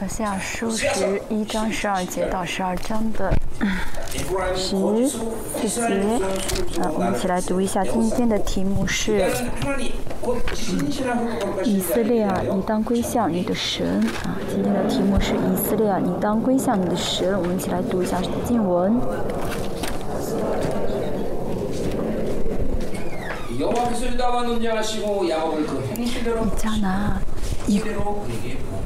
好下书十一章十二节到十二章的十四节，啊，我们一起来读一下今天的题目是以色列啊，你当归向你的神啊。今天的题目是以色列啊，你当归向你的神。我们一起来读一下经文。加拿。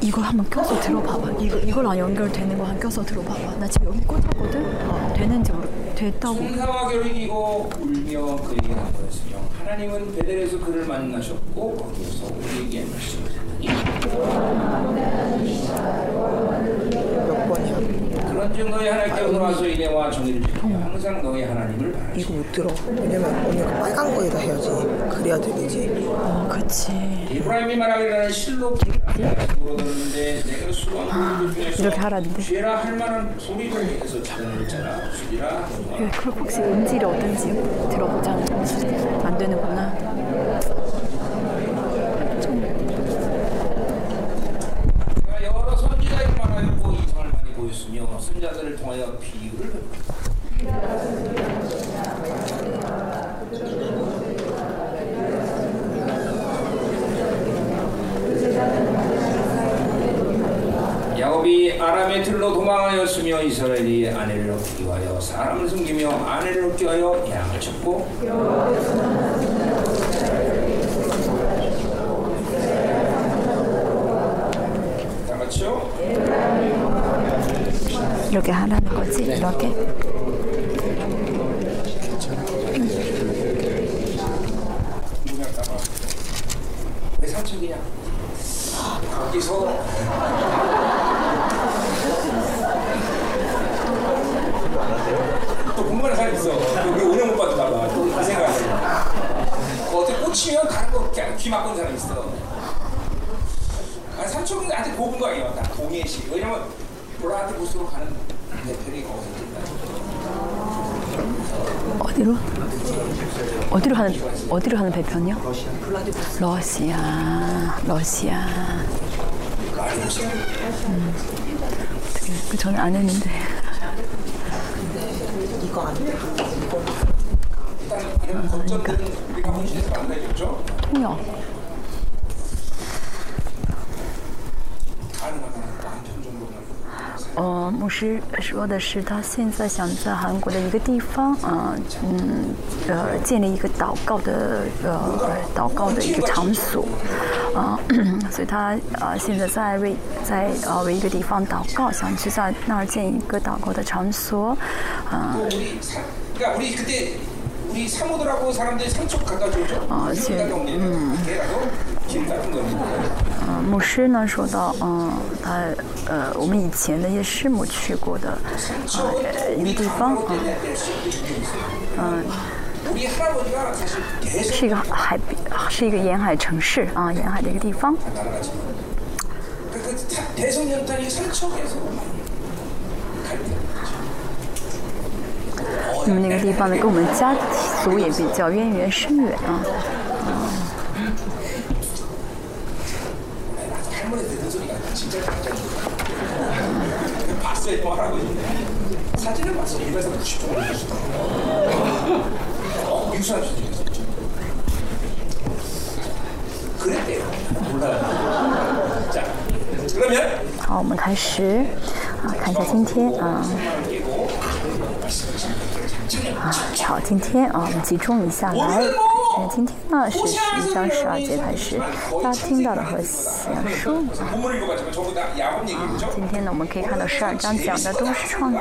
이거 한번 껴서 들어봐봐. 이거 이거랑 연결되는 거 한 껴서 들어봐봐. 나 지금 여기 꽂았거든. 어, 되는지 모르. 됐다고. 승사와 겨루기고 울며 그에게 나버렸으며 하나님은 베델에서 그를 만나셨고 거기서 우리에게 말씀하셨더니 그런즉 너희 하나님께 돌아와서 이내와 정의를 지키며 항상 너희 하나님을 바라시오 이거 못 들어. 왜냐면 언니가 빨간 거에다 해야지. 그래야 들리지. 어, 그치. 이브라임이 말하기를 실로 물어들었는데 내가 수왕 중에서 이렇게 하라는데. 죄라 할 만한 소리를 해서 자는 자라 수리라 그 클록박스 음질이 어떤지 들어보자는 안 되는구나. 그가 여러 선지자에게 말하였고 이상을 많이 보였으며 선자들을 통하여 비유를. 야곱이 아람의 틀로 도망하였으며 이스라엘이 아내를 얻기 위하여 사람을 숨기며 아내를 얻기 위하여 양을 쳤고 이렇게 하라는 거지 네. 이렇게? 또 공부하는 있어. 우리 오년 못 받을까봐. 또그 생각해 어제 꽂히면 다른 거귀 막고 사람 있어. 아 삼촌한테 고분 거아니에나 동해시. 왜냐면 보라한테 보수로 가는 어디로? 어디로 하는 어디로 하는 배편이요? 러시아, 러시아. 음. 그 저는 안 했는데. 이거 안 돼. 그러니까 통역. 呃，牧师说的是他现在想在韩国的一个地方啊，嗯，呃，建立一个祷告的，呃，祷告的一个场所啊。所以他啊，现在在为，在啊，为一个地方祷告，想去在那儿建一个祷告的场所啊。牧师呢，说到嗯，他呃，我们以前的一些师母去过的啊，一个地方啊，嗯，是一个海边，是一个沿海城市啊，沿海的一个地方。那么那个地方呢，跟我们家族也比较渊源深远啊。거야. 봤어요, 또 할아버지인데. 사진을 봤어. 1에서 90 정도 되시더라고. 어, 유수한 수준이었어. 그랬대요. 몰라요. 자, 그러면 好，我们开始啊，看一下今天啊啊，好，今天啊，我们集中一下来。 那今天呢，是十一章十二节开始。大家听到的和弦书啊，今天呢，我们可以看到十二章讲的都是创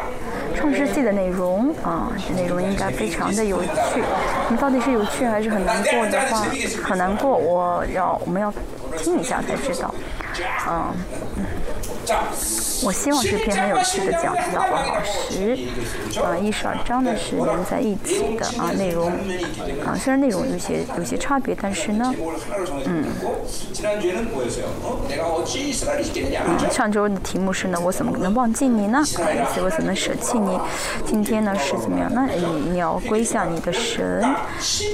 创世纪的内容啊。这内容应该非常的有趣。那到底是有趣还是很难过的话？很难过，我要我们要听一下才知道。嗯。我希望这篇很有趣的讲题好老好？十啊，一十二章呢是连在一起的啊，内容啊，虽然内容有些有些差别，但是呢，嗯，啊、上周的题目是呢，我怎么能忘记你呢？啊、所以我怎么舍弃你？今天呢是怎么样？那你你要归向你的神啊，十、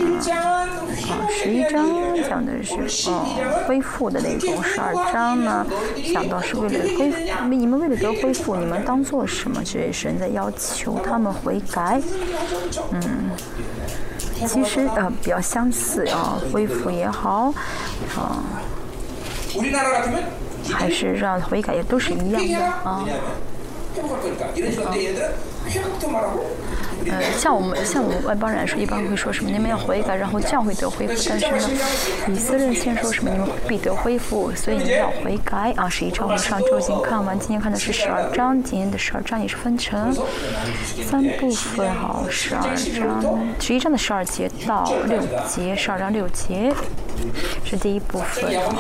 一章讲的是哦恢复的内容，十二章呢讲到是为了归。你们为了得恢复，你们当做什么？这神在要求他们悔改，嗯。其实呃比较相似啊，恢复也好，啊，还是让悔改也都是一样的啊。呃，像我们像我们外邦人来说，一般会说什么？你们要悔改，然后教会得恢复。但是呢，以色列先说什么？你们必得恢复，所以你们要悔改啊！十一章我们上周已经看完，今天看的是十二章，今天的十二章也是分成三部分哈，十二章，十一章的十二节到六节，十二章六节是第一部分啊。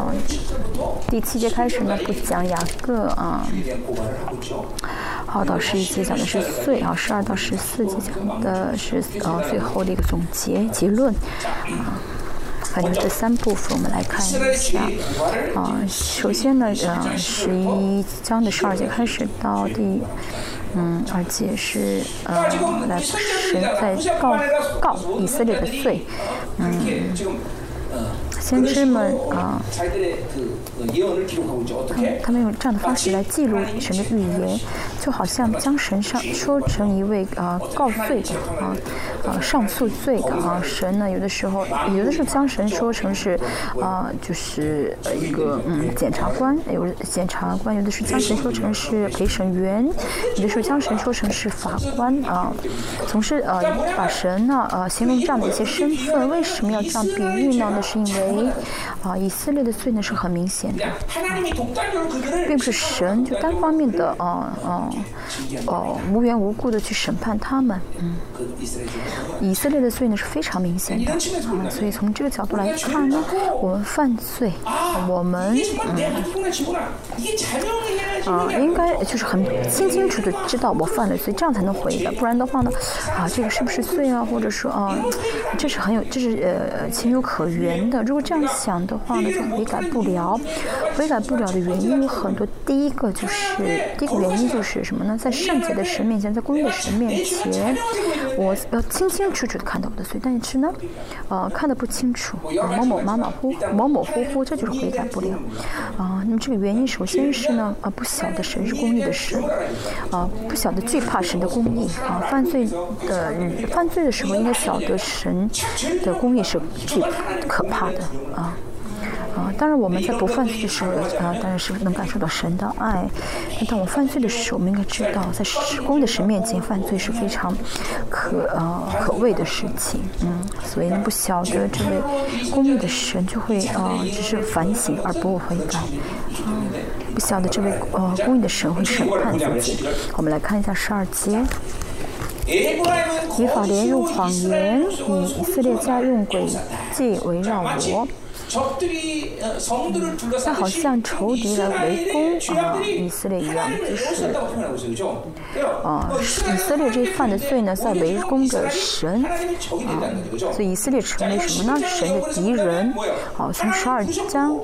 嗯，第七节开始呢，不讲雅各啊。好，到十一节讲的是罪啊，十二到十四节讲的是呃最后的一个总结结论啊。反正这三部分我们来看一下啊。首先呢，呃，十一章的十二节开始到第嗯二节是呃来神在告告以色列的罪，嗯。先知们啊，他们他们用这样的方式来记录神的预言，就好像将神上说成一位啊告罪的啊啊上诉罪的啊神呢，有的时候有的时候将神说成是啊就是一个嗯检察官，有的检察官有的是将神说成是陪审员，有的时候将神说成是法官啊，总是呃把神呢呃形容这样的一些身份，为什么要这样比喻呢？那是因为。啊，以色列的罪呢是很明显，并不是神就单方面的啊啊哦无缘无故的去审判他们，嗯，以色列的罪呢是非常明显的，啊，所以从这个角度来看呢，我们犯罪，我们嗯啊应该就是很清清楚的知道我犯了罪，这样才能悔的，不然的话呢，啊这个是不是罪啊，或者说啊这是很有这是呃情有可原的，如果。这样想的话呢，就悔改不了。悔改不了的原因有很多。第一个就是，第一个原因就是什么呢？在圣洁的神面前，在公义的神面前，我要清清楚楚的看到我的罪，但是呢，呃，看得不清楚，啊模模马马虎模模糊糊，这就是悔改不了。啊，那么这个原因首先是呢，啊，不晓得神是公义的神，啊，不晓得惧怕神的公义，啊，犯罪的犯罪的时候应该晓得神的公义是最可怕的。啊，啊！当然，我们在不犯罪的时候，啊，当然是能感受到神的爱。但当我犯罪的时候，我们应该知道，在公的神面前犯罪是非常可呃可畏的事情。嗯，所以呢，不晓得这位公义的神就会啊，只是反省而不悔改。嗯，不晓得这位呃公义的神会审判自己。我们来看一下十二节。以法莲用谎言，以以色列家用诡计围绕我。那好像仇敌来围攻啊以色列一样，就是啊以色列这犯的罪呢，在围攻着神啊，所以以色列成为什么呢？神的敌人。好，从十二章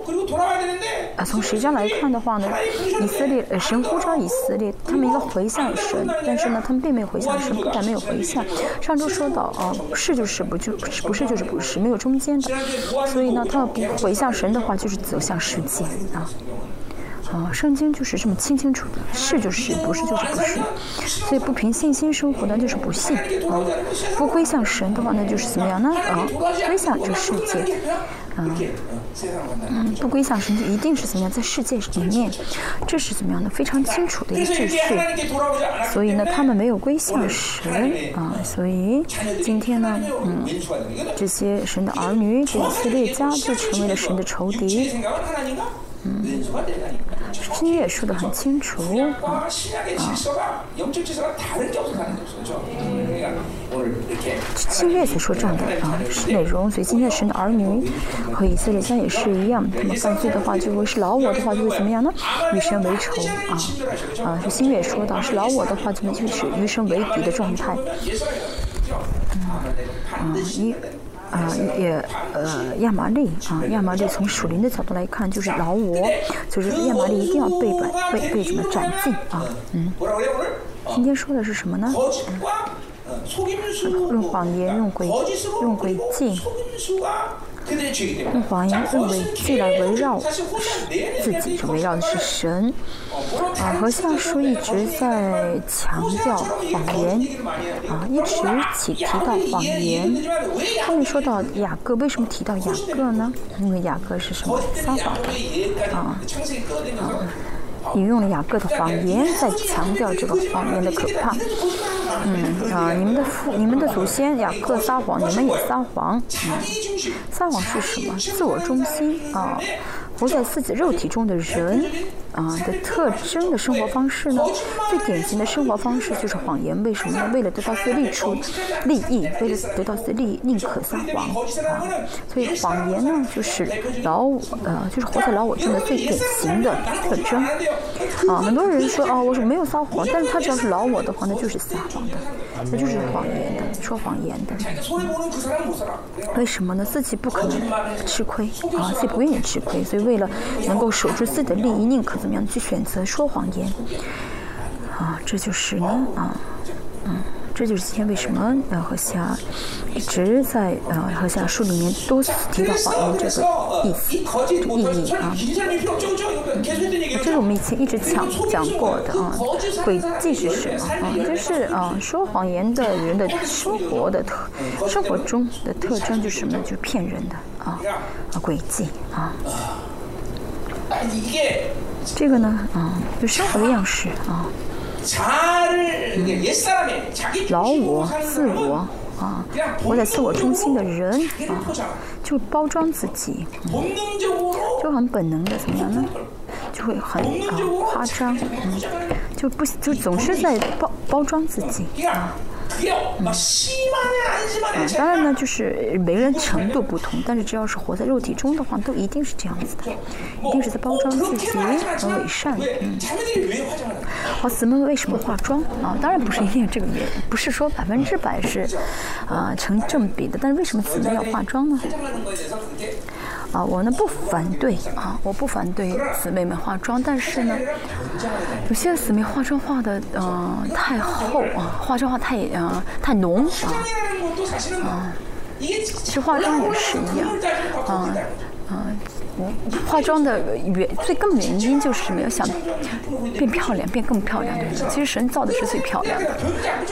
啊，从十章来看的话呢，以色列呃神呼召以色列，他们应该回向神，但是呢，他们并没有回向神，不但没有回向。上周说到啊，是就是，不就不是就是不是，没有中间的，所以呢，他们。回向神的话，就是走向世界啊！啊，圣经就是这么清清楚的，是就是，不是就是不是。所以不凭信心生活呢，就是不信啊！不归向神的话，那就是怎么样呢？啊，归向这世界。嗯，嗯，不归向神就一定是怎么样，在世界里面，这是怎么样的？非常清楚的一个秩序。所以呢，他们没有归向神啊，所以今天呢，嗯，这些神的儿女，这以色列家就成为了神的仇敌。嗯，新约说的很清楚啊啊。新约所说这样的啊内容，所以今天神的儿女和以色列家也是一样，他们犯罪的话就会是老我的话就会怎么样呢？与神为仇啊啊！是新约说到是老我的话，怎么就是与神为敌的状态？嗯嗯一。啊，也呃，亚麻利啊，亚麻利从属灵的角度来看，就是老我，就是亚麻利一定要被被被怎么斩尽啊？嗯，今天说的是什么呢？嗯用谎言、用诡用诡计。用谎言、认为既来围绕自己，就围绕的是神。啊，和下书一直在强调谎言，啊，一直提提到谎言。后面说到雅各，为什么提到雅各呢？因为雅各是什么撒谎的，啊，啊，引用了雅各的谎言，在强调这个谎言的可怕。嗯啊，你们的父、你们的祖先雅各撒谎，你们也撒谎。嗯，撒谎是什么？自我中心啊，活在自己肉体中的人啊的特征的生活方式呢？最典型的生活方式就是谎言。为什么呢？为了得到自利处、利益，为了得到自利益，宁可撒谎啊。所以谎言呢，就是老呃，就是活在老我中的最典型的特征啊。很多人说哦，我说没有撒谎，但是他只要是老我的话，那就是撒谎的。那就是谎言的，说谎言的。为什么呢？自己不可能吃亏啊，自己不愿意吃亏，所以为了能够守住自己的利益，宁可怎么样去选择说谎言啊？这就是呢啊，嗯。这就是今天为什么呃和下一直在呃和下书里面多次提到谎言这个意思、这个意义啊。这是我们以前一直讲讲过的啊。诡计是什么啊？就是啊说谎言的人的生活的特生活中的特征就是什么？就是骗人的啊啊诡计啊。这个呢啊就生活的样式啊。老我、自我啊，活在自我中心的人啊，就包装自己，就很本能的怎么样呢？就会很啊夸张，嗯，就不就总是在包包装自己啊。嗯，当然呢，就是每个人程度不同，但是只要是活在肉体中的话，都一定是这样子的，一定是在包装自己和伪善。嗯，好，姊妹为什么化妆啊？当然不是一定这个原因，不是说百分之百是啊成正比的，但是为什么姊妹要化妆呢？啊，我呢不反对啊，我不反对姊妹们化妆，但是呢，有些姊妹化妆化的嗯太厚啊，化妆化太啊太浓啊，啊，其实化妆也是一样，啊啊。化妆的原最根本原因就是没有想变漂亮，变更漂亮对。其实神造的是最漂亮的，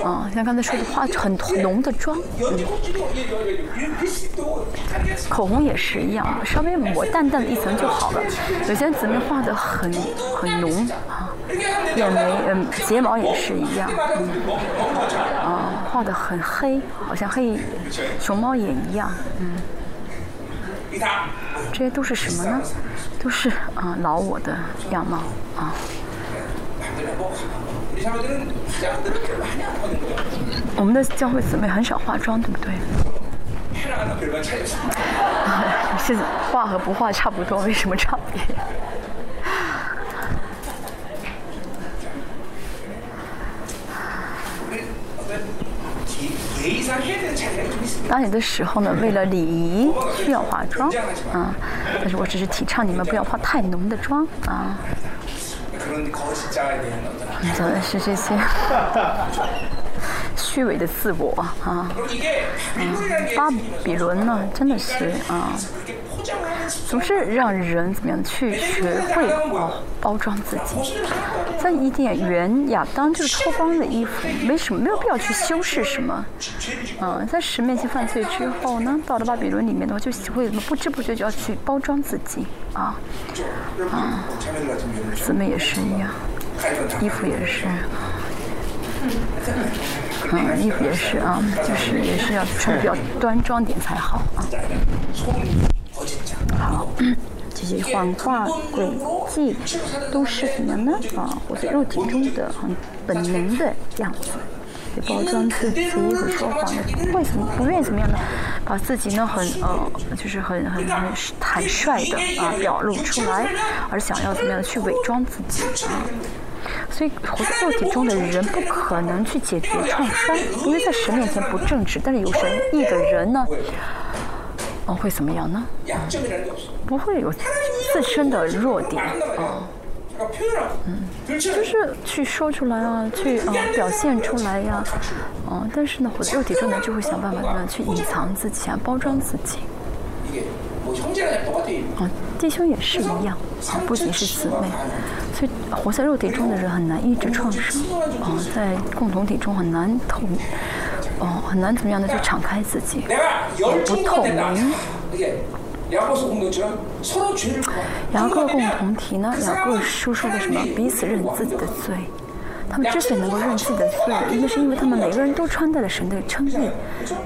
啊，像刚才说的化很浓的妆，嗯，口红也是一样，稍微抹淡淡的一层就好了。有些姊妹画的很很浓啊，眼眉嗯睫毛也是一样，嗯，啊，画的很黑，好像黑熊猫眼一样，嗯。这些都是什么呢？都是啊老我的样貌啊。我们的教会姊妹很少化妆，对不对？是化和不化差不多，没什么差别。当你的时候呢，为了礼仪需要化妆，啊，但是我只是提倡你们不要化太浓的妆，啊。走的是这些虚伪的自我，啊，嗯，巴比伦呢，真的是啊。总是让人怎么样去学会哦包装自己，在伊甸园亚当就是脱光的衣服，没什么没有必要去修饰什么，嗯，在十面前犯罪之后呢，到了巴比伦里面的话，就会不知不觉就要去包装自己。啊，啊，姊妹也是一样，衣服也是，嗯，衣服也是啊，就是也是要穿比较端庄点才好啊。好，这些谎话、诡计都是什么呢？啊，活在肉体中的很本能的样子，包装自己，会说谎的，为什么不愿意怎么样呢？把自己呢很呃，就是很很很坦率的啊表露出来，而想要怎么样去伪装自己啊？所以活在肉体中的人不可能去解决创伤，因为在神面前不正直，但是有神意的人呢？哦，会怎么样呢？不会有自身的弱点。嗯，就是去说出来啊，去啊，表现出来呀。啊，但是呢，活在肉体中呢，就会想办法呢，去隐藏自己啊，包装自己。啊，弟兄也是一样啊，不仅是姊妹，所以活在肉体中的人很难一直创伤啊，在共同体中很难同。哦很难怎么样的去敞开自己。也不透明然后各共同体呢两个各叔的什么彼此认自己的罪他们之所以能够认自己的罪一个是因为他们每个人都穿戴了神的称谓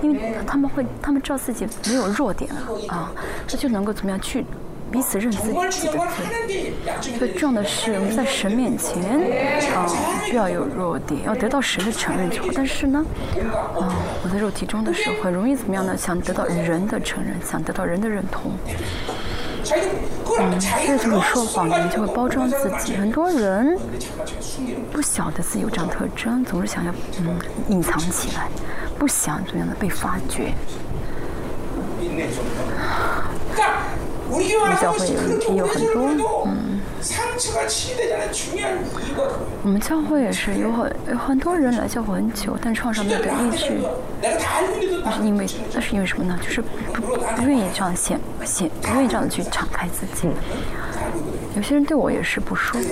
因为他们会他们知道自己没有弱点.了啊他就能够怎么样去彼此认自己的罪最重要的是我们在神面前啊不要有弱点要得到神的承认之后但是呢嗯我在肉体中的时候很容易怎么样呢？想得到人的承认想得到人的认同。嗯所以就会说谎人就会包装自己。很多人不晓得自己有这样特征总是想要嗯隐藏起来不想这样的被发觉我们教会也有很多嗯。我们教会也是有很有很多人来教会很久但创伤没有得抑那是因为那是因为什么呢？就是不不愿意这样显显不愿意这样去敞开自己。有些人对我也是不说。嗯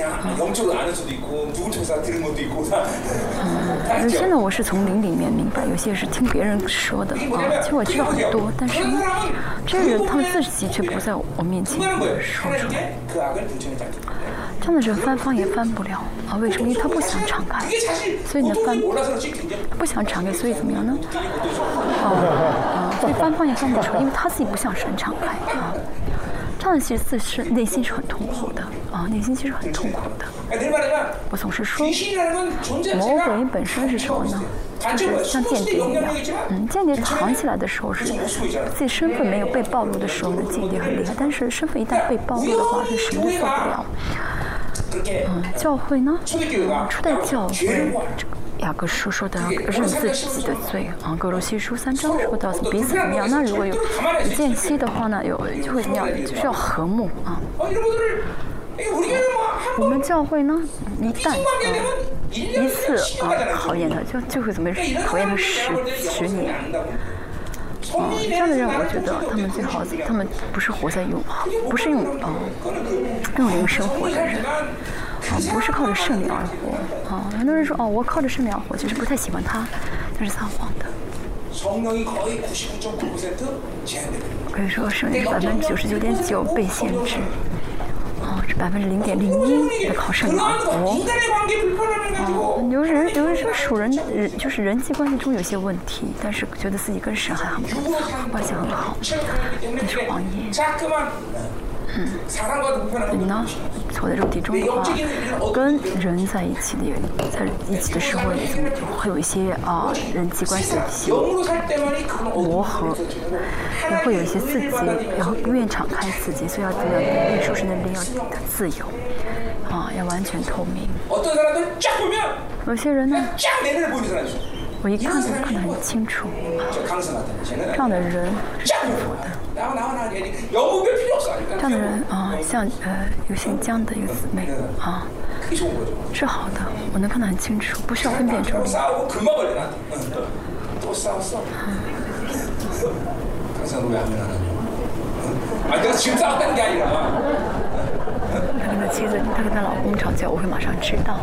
有些呢我是从灵里面明白有些是听别人说的。啊其实我知道很多但是呢这个人他们自己却不在我面前说出来。真的是翻翻也翻不了啊为什么？因为他不想敞开所以呢翻不想敞开所以怎么样呢？哦啊所以翻翻也翻不出来因为他自己不想神敞开啊。他其实自身内心是很痛苦的啊，内心其实很痛苦的。我总是说，魔鬼本身是什么呢？就是像间谍一样，嗯，间谍藏起来的时候是自己身份没有被暴露的时候呢，间谍很厉害；但是身份一旦被暴露的话，他什么都做不了。嗯，教会呢？初代教会这个。雅各书说的认自己的罪啊，格罗西书三章说到彼此怎么样？那如果有间隙的话呢，有就会怎么样？就是要和睦啊。我们教会呢，一旦、啊、一次啊考验他，就就会怎么考验他十十年。啊，这样的人，我觉得他们最好，他们不是活在永恒，不是用啊用灵生活的人。不是靠着圣灵而活啊！很多人说哦，我靠着圣灵而活，其实不太喜欢他，他是撒谎的。可以说圣灵是百分之九十九点九被限制，哦，这百分之零点零一靠圣灵而活。哦，有人有人说属人人就是人际关系中有些问题，但是觉得自己跟神还很关系很好，那是谎言。嗯你呢？所谓的肉体中的话，跟人在一起的，在一起的时候也会有一些啊人际关系的一些磨合，也会有一些刺激，然后不愿敞开自己，所以要怎样？愿意守身的边要自由，啊，要完全透明。有些人呢？我一看就看得很清楚，这样的人是幸福的。这样的人啊，像呃，有姓江的一个姊妹啊，是好的。我能看得很清楚，不需要分辨出来。嗯，他跟妻子，她跟她老公吵架，我会马上知道。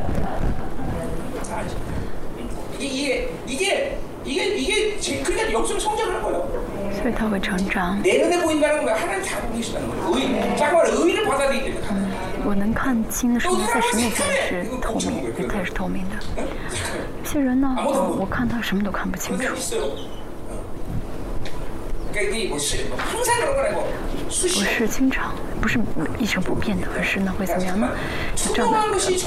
알지. 이게 이게 이게 이게 이게 제, 그러니까 영성 성장하는 거예요. 所以他会成长。 내 눈에 보인다는 건 하나님 다 보고 계시다는 거예요. 의, 잠깐만 의를 받아들이기 때문에. 我能看清的时候，在神面前是透明，他也是透明的。有些人呢，哦我看他什么都看不清 그런 楚 不是经常，不是一成不变的，而是呢会怎么样呢？是这样的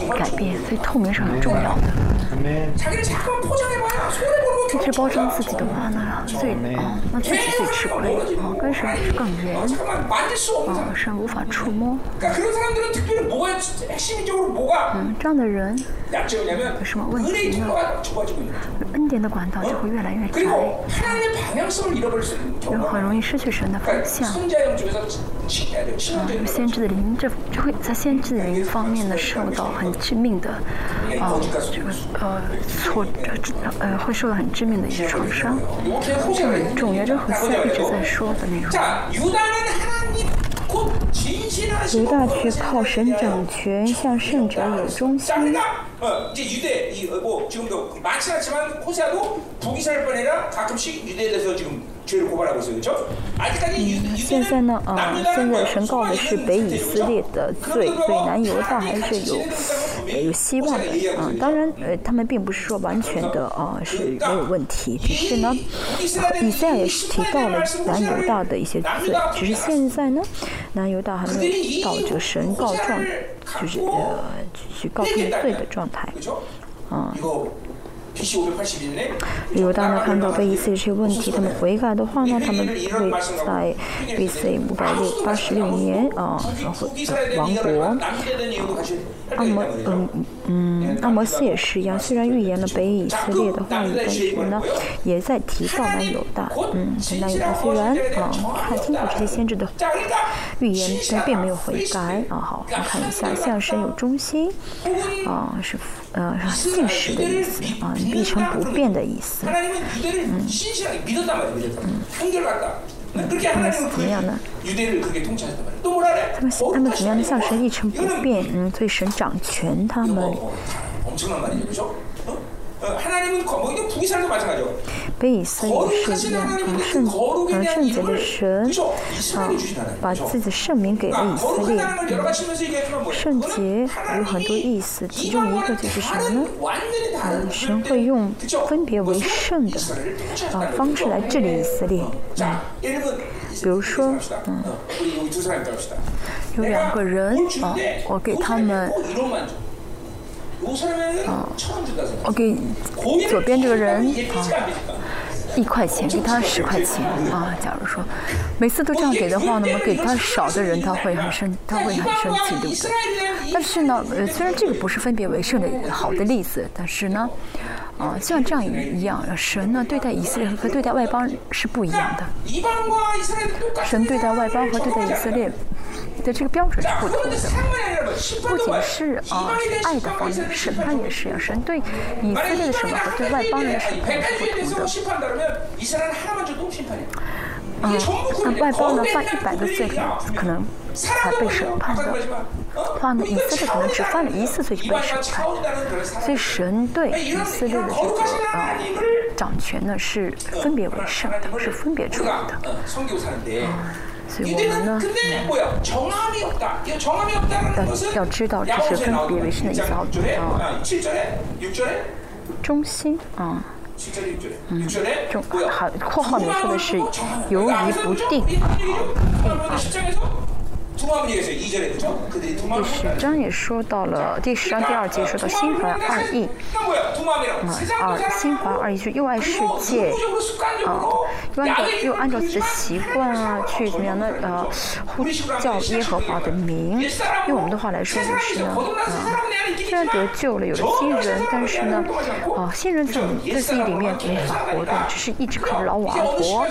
呃改变，所以透明是很重要的。一直包装自己的话呢最啊那自己最吃亏啊跟谁更远啊神无法触摸。嗯这样的人有什么问题呢？恩典的管道就会越来越窄就很容易失去神的方向嗯有先知的灵这就会在先知的灵方面呢受到很致命的啊这个呃挫折呃会受到很致命的一些创伤。这很重要这是和现在一直在说的内容犹大却靠神掌权向圣者有忠心。그러니까 어, 이제 유대 이뭐 지금도 많지 않지만 호세아도 북이스라엘 뿐아니라 가끔씩 유대에 대해서 지금 죄를 고발하고 있어요, 그렇죠? 아직까지 유, 现在呢，啊、现在神告的是北以色列的罪，所以南犹大还是有呃有希望的。啊、当然，呃，他们并不是说完全的啊、是没有问题，只是呢，以赛亚也是提到了南犹大的一些罪，只是现在呢，南犹大还没有到这个神告状， 就是呃去告他们罪的状态。그 旅游当他看到被以色列这些问题，他们悔改的话呢，他们会在 B.C. 五百六八十六年啊，然后、呃、亡国。啊、阿摩嗯嗯，阿摩斯也是一样，虽然预言了北以色列的话语，但是呢，也在提到南犹大。嗯，南犹大虽然啊，看清楚这些先知的预言，但并没有悔改啊。好，我们看一下，向神有忠心啊，是。嗯是现实的意思啊一成不变的意思。嗯。嗯他们怎么样呢？他们他们怎么样呢？像是一成不变嗯所以神掌权他们。被以色列是一样，从圣从圣洁的神啊，把自己圣名给了以色列。嗯，圣洁有很多意思，其中一个就是什么呢？啊，神会用分别为圣的啊方式来治理以色列。嗯，比如说，嗯，有两个人啊，我给他们。哦我给左边这个人啊一块钱给他十块钱。啊假如说每次都这样给的话那么给他少的人他会很生他会很生气对不对？但是呢呃虽然这个不是分别为胜的好的例子但是呢啊像这样一样神呢对待以色列和对待外邦是不一样的。神对待外邦和对待以色列的这个标准是不同的，不仅是啊爱的方面，审判也是呀。神对以色列的审判和对外邦人的审判是不同的。嗯，那外邦呢犯一百个罪可能才被审判的，话呢以色列可能只犯了一次罪就被审判。所以神对以色列的这个啊掌权呢是分别为圣的，是分别出来的。嗯。所以我们呢嗯要要知道这是分别为什的意思啊中心啊。嗯。中括号里面说的是由于不定。啊不定啊第十章也说到了第十章第二节说到心怀二意啊么二心怀二意去又爱世界啊又按照又按照自己的习惯啊去怎么样呢呃呼叫耶和华的名用我们的话来说就是呢啊虽然得救了有了新人但是呢啊新人在在自己里面没法活动只是一直靠着老往而活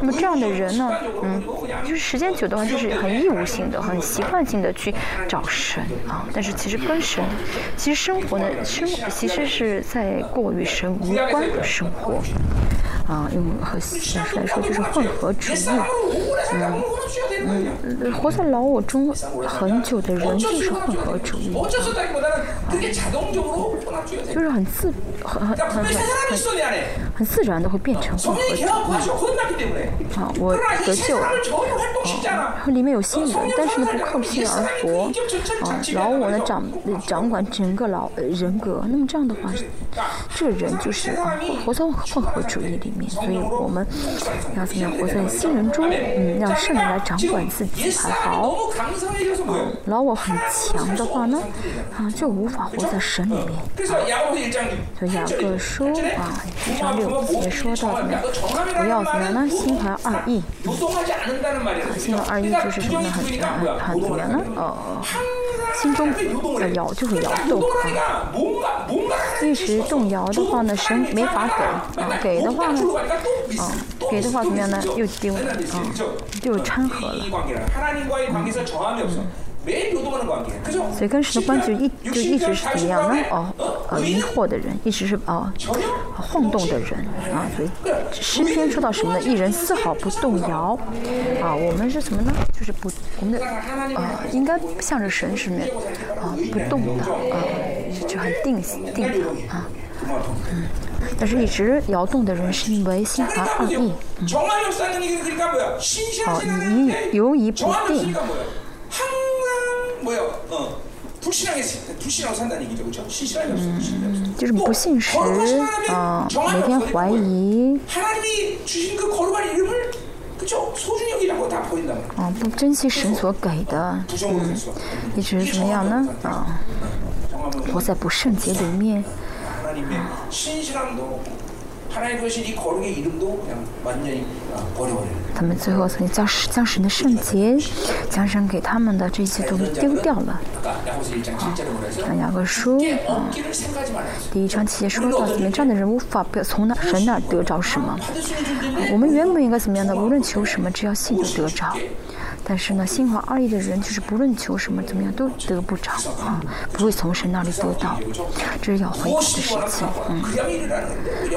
那么这样的人呢嗯就是时间久的话就是很义务性很习惯性的去找神啊，但是其实跟神，其实生活呢，生其实是在过与神无关的生活啊。用和现实来说，就是混合主义。嗯嗯，活在牢我中很久的人就是混合主义啊，就是很自很很很很自然的会变成混合主义啊。我得救了啊，然后里面有新人。但是呢不靠心而活，啊，老我呢掌掌管整个老、人格。那么这样的话，这人就是啊活在混合主义里面。所以我们要怎么样活在新人中？嗯，让圣人来掌管自己才好。啊，老我很强的话呢，啊就无法活在神里面。啊、所以雅各说啊一章六也说到怎么样，不要怎么样呢？心怀二意。啊、心怀二意就是什么呢？很啊怎么样呢哦心中摇就会摇动啊一时动摇的话呢神没法给啊给的话呢啊给的话怎么样呢？又丢了啊就掺和了。嗯嗯所以跟神的关系一就一直是怎么样呢？哦，呃，迷惑的人，一直是哦，晃动的人啊。所以诗篇说到什么呢？一人丝毫不动摇啊。我们是什么呢？就是不我们的呃，应该向着神里面啊，不动的啊，就很定定的啊。嗯，但是一直摇动的人是因为心怀二意，好，疑犹疑不定。뭐야? 신실한 어, 생각을 이- 해. 요이 정함이 부定. 없으니까 뭐야? 항상 뭐야? 어. 불신하게 불신하고 산다는 얘기죠, 그렇죠? 신실함이 없어. 신실함이 없어. 就是不信实啊，每天怀疑 하나님이 주신 그 거룩한 이름을 그죠? 소중히 여기라고 다 보인단 말이야. 啊，不珍惜神所给的， 부정으로 될 수가. 一直怎么样呢？啊， 정함은 活在不圣洁里面。 하나님의 신실함도 하나님 주신 이 거룩의 이름도 그냥 완전히 아, 버려버리는. 他们最后曾经将神将神的圣洁将神给他们的这些都丢掉了。啊那雅各说啊第一章七节说到你们这样的人无法不要从哪神那儿得着什么？我们原本应该怎么样的？无论求什么只要信就得着。但是呢心怀二意的人就是不论求什么怎么样都得不着啊不会从神那里得到这是要回答的事情嗯。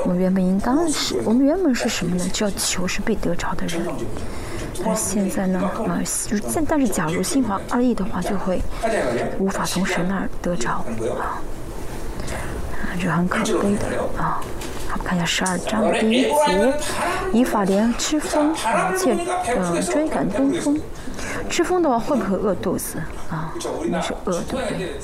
我们原本应当是我们原本是什么呢？就要求是被得着的人。但是现在呢啊就是现但是假如心怀二意的话就会无法从神那儿得着啊还很可悲的啊。看一下十二章第一节，以法莲吃风啊，借嗯追赶东风。吃风的话会不会饿肚子啊？那是饿对不对？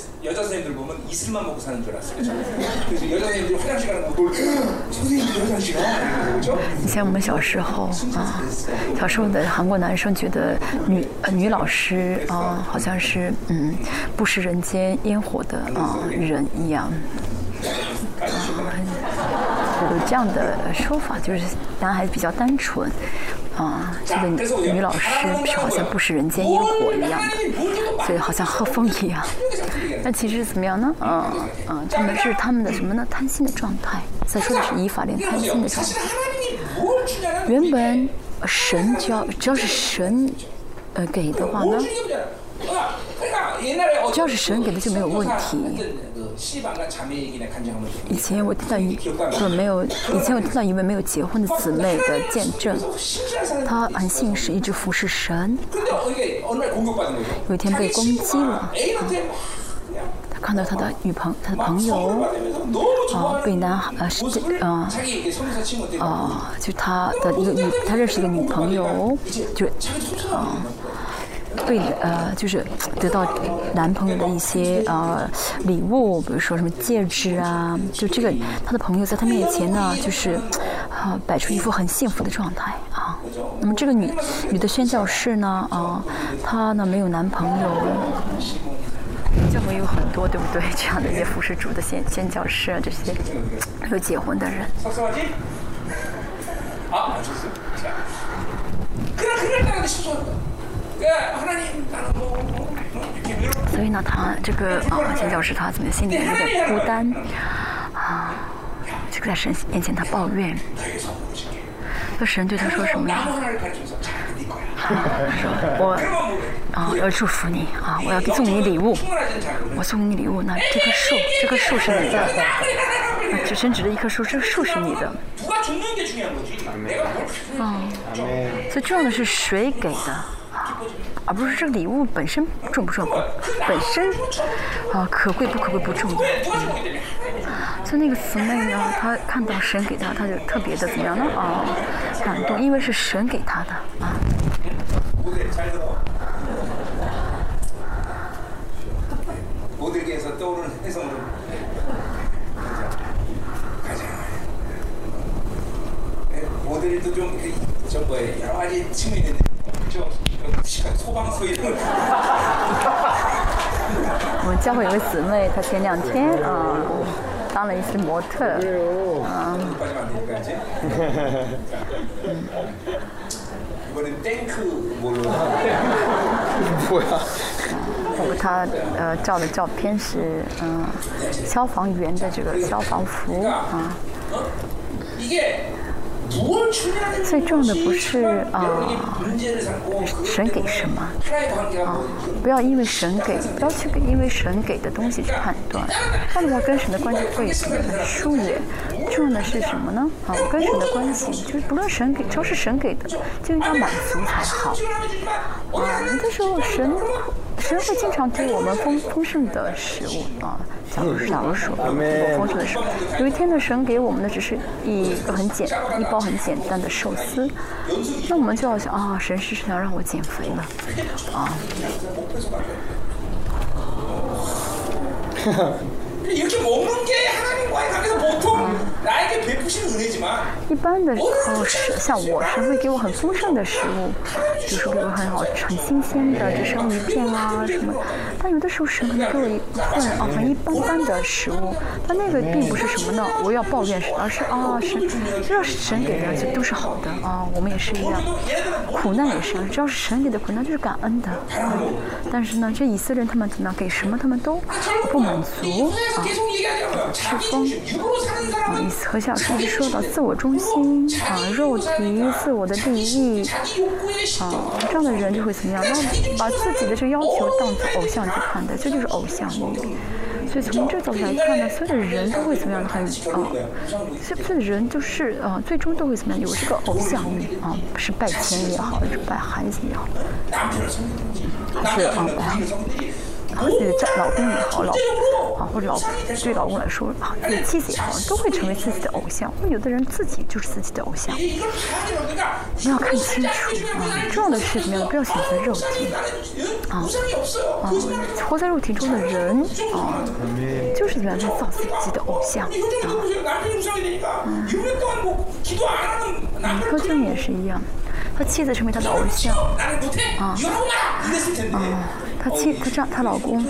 以前我们小时候啊，小时候的韩国男生觉得女、呃、女老师啊，好像是嗯不食人间烟火的啊人一样。有这样的说法，就是男孩子比较单纯啊。这个女老师是好像不食人间烟火一样的，所以好像喝风一样。那其实怎么样呢？嗯嗯，他们是他们的什么呢？贪心的状态。再说的是以法莲贪心的状态。原本神只要，只要是神呃给的话呢，只要是神给的就没有问题。以前我听到一个没有，以前我听到一位没有结婚的姊妹的见证，她很信实，一直服侍神。有一天被攻击了，她、看到她的女朋她的朋友，啊、呃，被男呃是这啊啊，就她的一个女，她认识一个女朋友，就啊。对，呃，就是得到男朋友的一些呃礼物，比如说什么戒指啊，就这个。他的朋友在他面前呢，就是啊，摆出一副很幸福的状态啊。那么这个女女的宣教士呢，啊，她呢，没有男朋友，教会有很多对不对？这样的一些服饰主的宣宣教士啊，这些有结婚的人。所以呢，他这个啊，先教师他怎么心里有点孤单啊？就在神面前他抱怨，那神对他说什么呀？他说：“我啊，要祝福你啊，我要送你礼物，我送你礼物。那这棵树，这棵树是你的，只伸直的一棵树，这树是你的。嗯，最重要的是谁给的？”而不是这个礼物本身重不重？本身啊可贵不可贵不重要嗯就那个姊妹呢她看到神给她她就特别的怎么样呢？哦感动因为是神给她的。啊 我们教会有个姊妹她前两天啊当了一次模特。啊嗯。她呃照的照片是嗯消防员的这个消防服啊。最重要的不是啊神给什么？啊不要因为神给不要去因为神给的东西去判断。那么跟神的关系会很疏远。重要的是什么呢？啊跟神的关系就是不论神给只要是神给的就应该满足才好。啊有的时候神神会经常给我们丰丰盛的食物啊。假如假如说我丰盛的食物，有一天的，神给我们的只是一个很简一包很简单的寿司，那我们就要想啊，神是想让我减肥呢啊。이렇게 먹는 게 하나님과의 관계에서 보통 나에게 베푸신 은혜지만 一般的哦，是像我神会给我很丰盛的食物，比如说给我很好很新鲜的这生鱼片啊什么。但有的时候神可能给我一份啊很一般般的食物，但那个并不是什么呢？我要抱怨神，而是啊神，只要是神给的就都是好的啊，我们也是一样，苦难也是，只要是神给的苦难就是感恩的。啊、但是呢，这以色列人他们怎么样？给什么他们都不满足 그래서 啊，赤峰啊，意思何晓一直说到自我中心啊，肉体自我的定义啊。这样的人就会怎么样？那把自己的这个要求当做偶像去看待，这就是偶像。所以从这角度来看呢，所有的人都会怎么样？很啊，是不是人就是啊，最终都会怎么样？有这个偶像欲啊，是拜钱也好，是拜孩子也好，还是啊。自己的丈老公也好，老啊或者老对老公来说啊，对妻子也好，都会成为自己的偶像。有的人自己就是自己的偶像，你要看清楚啊。重要的是怎么样，不要选择肉体啊啊！活在肉体中的人啊，就是别人造自己的偶像啊。嗯柯震也是，一样，他妻子成为他的偶像啊啊。她妻，她丈，她老公。她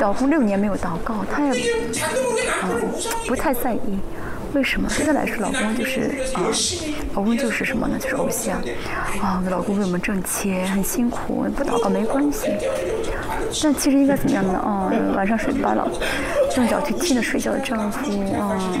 老公六年没有祷告，她也不太在意。为什么？现她来说，老公就是啊，老公就是什么呢？就是偶像啊。老公为我们挣钱很辛苦，不祷告没关系，但其实应该怎么样呢？嗯，晚上睡不着了，正要去替着睡觉的丈夫。嗯。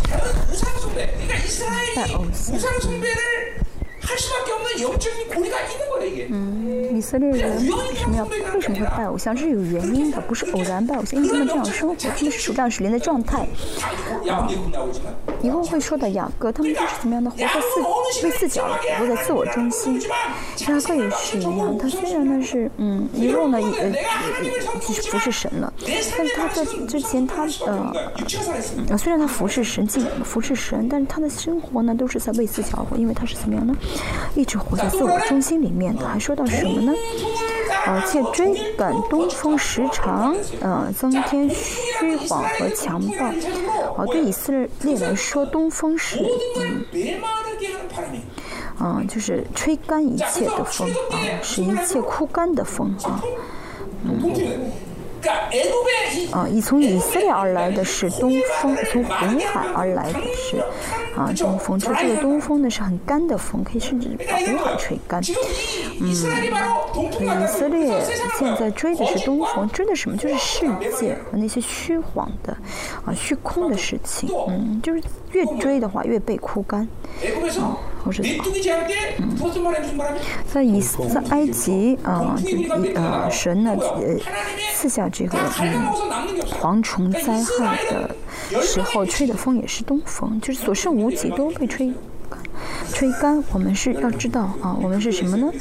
우상 숭배. 그러니까 이스라엘이 아, 어, 우상 숭배를 할 수밖에 없는 영적인 고리가 있는 거야 이게. 以色列人为什么要为什么会拜偶像？这是有原因的，不是偶然拜偶像，因为他们这样生活，他们是属这样属灵的状态。 다 이거 야 이거 나오지만 以后会说的雅各，他们就是怎么样的活在自为自己而活，活在自我中心。雅各也是一样，他虽然呢是嗯一路呢呃呃就是服侍神了，但是他在之前他呃 육체가 살았어. 呃虽然他服侍神进服侍神，但是他的生活呢都是在为自己而活，因为他是怎么样呢？ 一直活在自我中心里面。的还说到什么呢？而且追赶东风时长嗯增添虚晃和强暴。而对以色列来说东风是嗯嗯就是吹干一切的风啊使一切枯干的风啊。嗯。啊，以从以色列而来的是东风，从红海而来的是啊东风。这这个东风呢是很干的风，可以甚至把红海吹干。嗯，以色列现在追的是东风，追的什么？就是世界和那些虚晃的啊虚空的事情。嗯，就是越追的话越被枯干。啊或者嗯。在以在埃及啊以呃神呢呃赐下这个嗯蝗虫灾害的时候吹的风也是东风就是所剩无几都被吹吹干。我们是要知道啊我们是什么呢？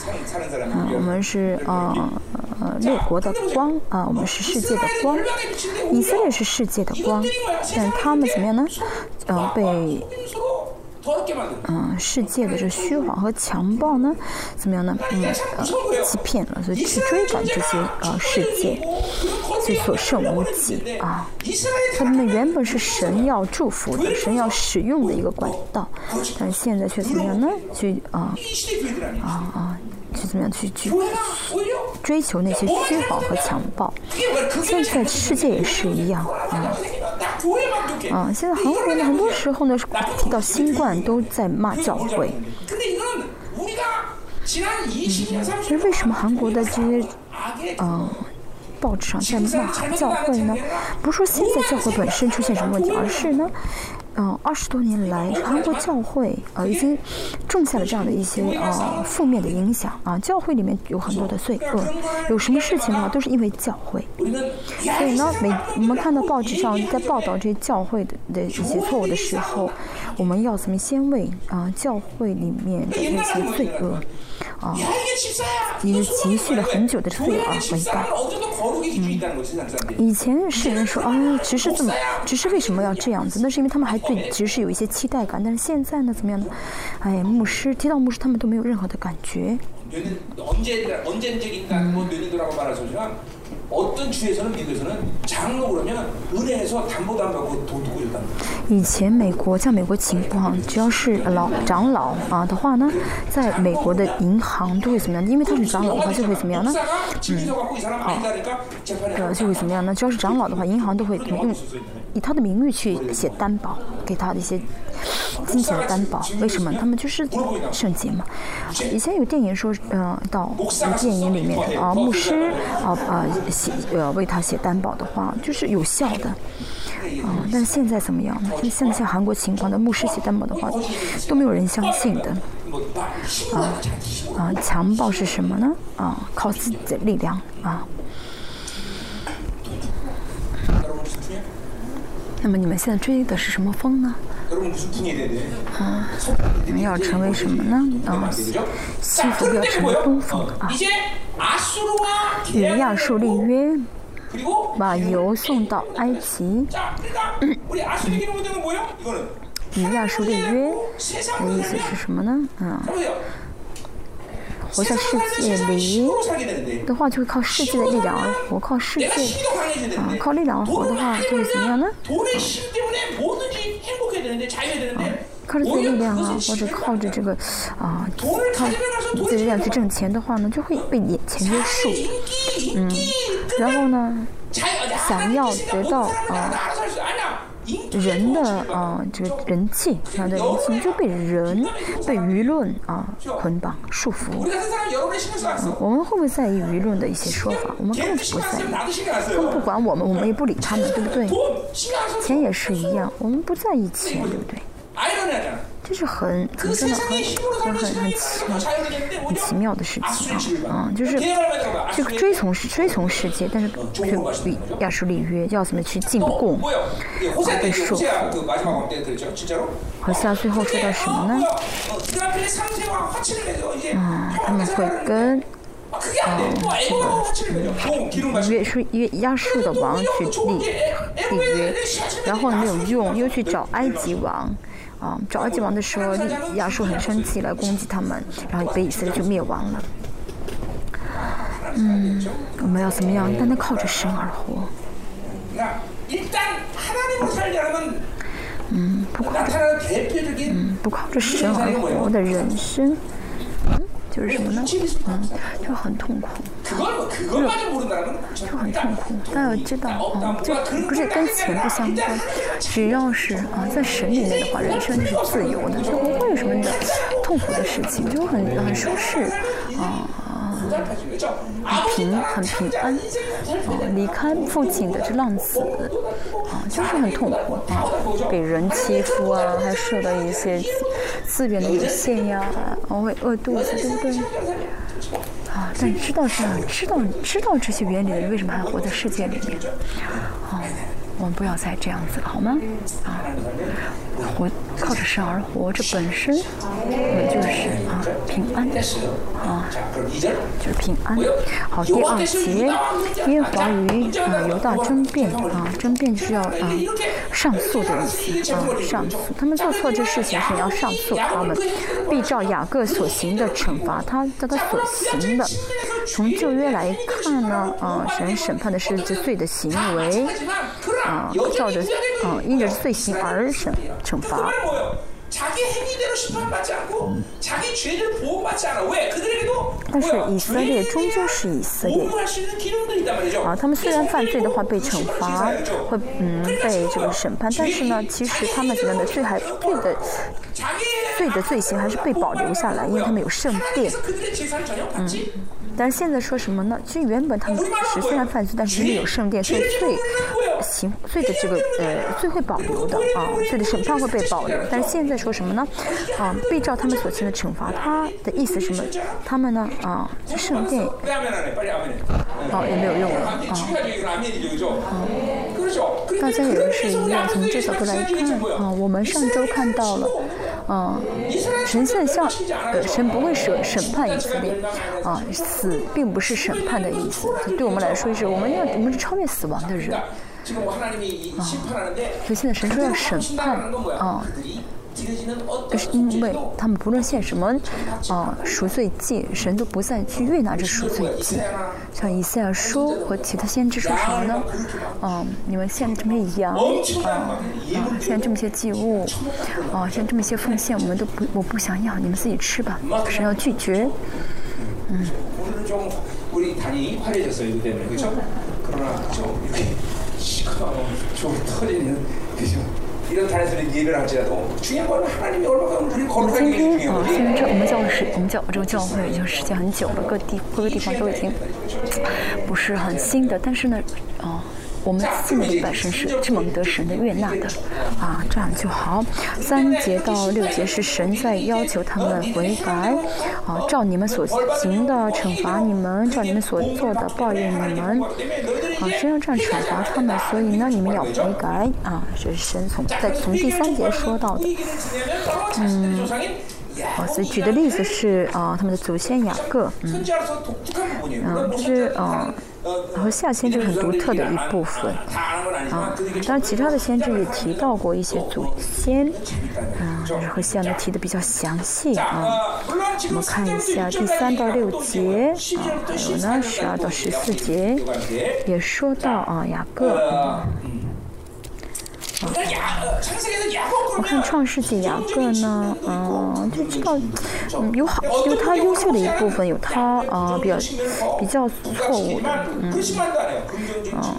啊我们是啊呃呃六国的光啊我们是世界的光。以色列是世界的光但他们怎么样呢？呃被嗯，世界的这虚谎和强暴呢，怎么样呢？嗯，呃，欺骗了，所以去追赶这些呃世界，所所剩无几啊。他们原本是神要祝福的，神要使用的一个管道，但是现在却怎么样呢？去啊啊啊，去怎么样去去追求那些虚谎和强暴？现在世界也是一样啊。啊，现在韩国呢，很多时候呢，提到新冠都在骂教会。其实为什么韩国的这些嗯报纸上在骂教会呢？不是说现在教会本身出现什么问题，而是呢。嗯，二十多年来，韩国教会呃已经种下了这样的一些呃负面的影响啊。教会里面有很多的罪恶，有什么事情的话都是因为教会。所以呢，每我们看到报纸上在报道这些教会的的一些错误的时候，我们要怎么先为啊教会里面的那些罪恶啊，已经积蓄了很久的罪恶悔改。嗯，以前是人说啊，只是这么，只是为什么要这样子？那是因为他们还。对，其实是有一些期待感，但是现在呢，怎么样呢？哎，牧师提到牧师，他们都没有任何的感觉。以前美国像美国情况，只要是老长老啊的话呢，在美国的银行都会怎么样？因为他是长老的话，就会怎么样呢？嗯，好，呃，就会怎么样呢？只要是长老的话，银行都会用以他的名誉去写担保，给他的一些。金钱的担保，为什么？他们就是圣洁嘛。以前有电影说，嗯，到电影里面的啊，牧师啊啊写呃为他写担保的话，就是有效的。啊，但现在怎么样呢？就像像韩国情况的牧师写担保的话，都没有人相信的。啊啊，强暴是什么呢？啊，靠自己的力量啊。那么你们现在追的是什么风呢？啊，你们要成为什么呢？啊，西服要成为东风啊。与亚述立约，把油送到埃及。与亚述立约的意思是什么呢？啊。活在世界里的话，就会靠世界的力量而活；靠世界啊，靠力量而活的话，就会怎么样呢？啊，靠着自己的力量啊，或者靠着这个啊，靠自己的力量去挣钱的话呢，就会被眼前约束。嗯，然后呢，想要得到啊。人的啊，这个人气，他的人气就被人、被舆论啊捆绑、束缚。嗯，我们会不会在意舆论的一些说法？我们根本不在意，他们不管我们，我们也不理他们，对不对？钱也是一样，我们不在意钱，对不对？这是很怎么说呢？很很很很奇很奇妙的事情啊！啊，就是就追从追从世界，但是却比亚述立约，要怎么去进贡，被束缚。好像最后说到什么呢？啊，他们会跟约是约亚述的王去立立约，然后没有用，又去找埃及王。啊，找埃及王的时候，亚述很生气来攻击他们，然后被以色列就灭亡了。嗯，我们要怎么样？单单靠着神而活。嗯，不靠着，嗯，不靠着神而活的人生。就是什么呢？嗯，就很痛苦，就就很痛苦。大家要知道，啊，就不是跟钱不相关，只要是啊，在神里面的话，人生就是自由的，就不会有什么的痛苦的事情，就很很舒适，啊。很平，很平安，啊，离开父亲的这浪子，啊，就是很痛苦啊，被人欺负啊，还受到一些资源的有限呀，我，会饿肚子，对不对？啊，但知道这样，知道知道这些原理的人，为什么还活在世界里面？哦，我们不要再这样子了，好吗？啊，活靠着神而活着，本身也就是啊平安啊，就是平安。好，第二节耶华云啊，犹大争辩啊，争辩就是要啊上诉的意思啊，上诉。他们做错这事情，是要上诉他们，必照雅各所行的惩罚他。照他所行的，从旧约来看呢，啊，审判的是这罪的行为。啊，照着啊，因着罪行而审惩罚。但是以色列终究是以色列啊，他们虽然犯罪的话被惩罚，会嗯被这个审判，但是呢，其实他们怎么的罪还罪的罪的罪行还是被保留下来，因为他们有圣殿，嗯。但是现在说什么呢？其实原本他们是虽然犯罪，但是因为有圣殿，所以罪行罪的这个呃罪会保留的啊，罪的审判会被保留。但是现在说什么呢？啊，被照他们所行的惩罚，他的意思是什么？他们呢啊，圣殿啊也没有用了啊。啊大家也是一样，从这角度来看啊，我们上周看到了。嗯，神现像本身不会审审判以色列，啊，死并不是审判的意思，对我们来说是，我们要我们是超越死亡的人，啊，所以现在神说要审判，啊。不是因为他们不论献什么，啊，赎罪祭神都不再去悦纳这赎罪祭。像以赛亚书和其他先知说什么呢？嗯，你们献这么羊，啊啊，献这么些祭物，啊，献这么些奉献，我们都不，我不想要，你们自己吃吧。神要拒绝。嗯。은 좀 우리 단이 화려해졌어요 이거 때문에 그렇죠? 그러나 좀 이렇게 시커먼 좀 터지는 그죠? 이런 단에서는 예배를 할지라도 중요한 건 하나님이 얼마나 우리 我们 거룩하게 今 해주는 天啊， 중요한 虽然 거지 这我们教会时，我们教这个教会已经时间很久了，各地各个地方都已经不是很新的，但是呢，哦、 我们信的本身是这么得神的悦纳的，啊，这样就好。三节到六节是神在要求他们悔改，啊，照你们所行的惩罚你们，照你们所做的报应你们，啊，神要这样惩罚他们，所以呢，你们要悔改，啊，这是神从在从第三节说到的。嗯哦，所以举的例子是啊，他们的祖先雅各，嗯，嗯，就是嗯，然后下先知很独特的一部分，啊，当然其他的先知也提到过一些祖先，嗯，但是和下呢提的比较详细啊，我们看一下第三到六节啊，还有呢十二到十四节，也说到啊雅各。我看创世纪雅各呢，嗯，就知道，嗯，有好，有他优秀的一部分，有他，啊，比较比较错误的，嗯，嗯，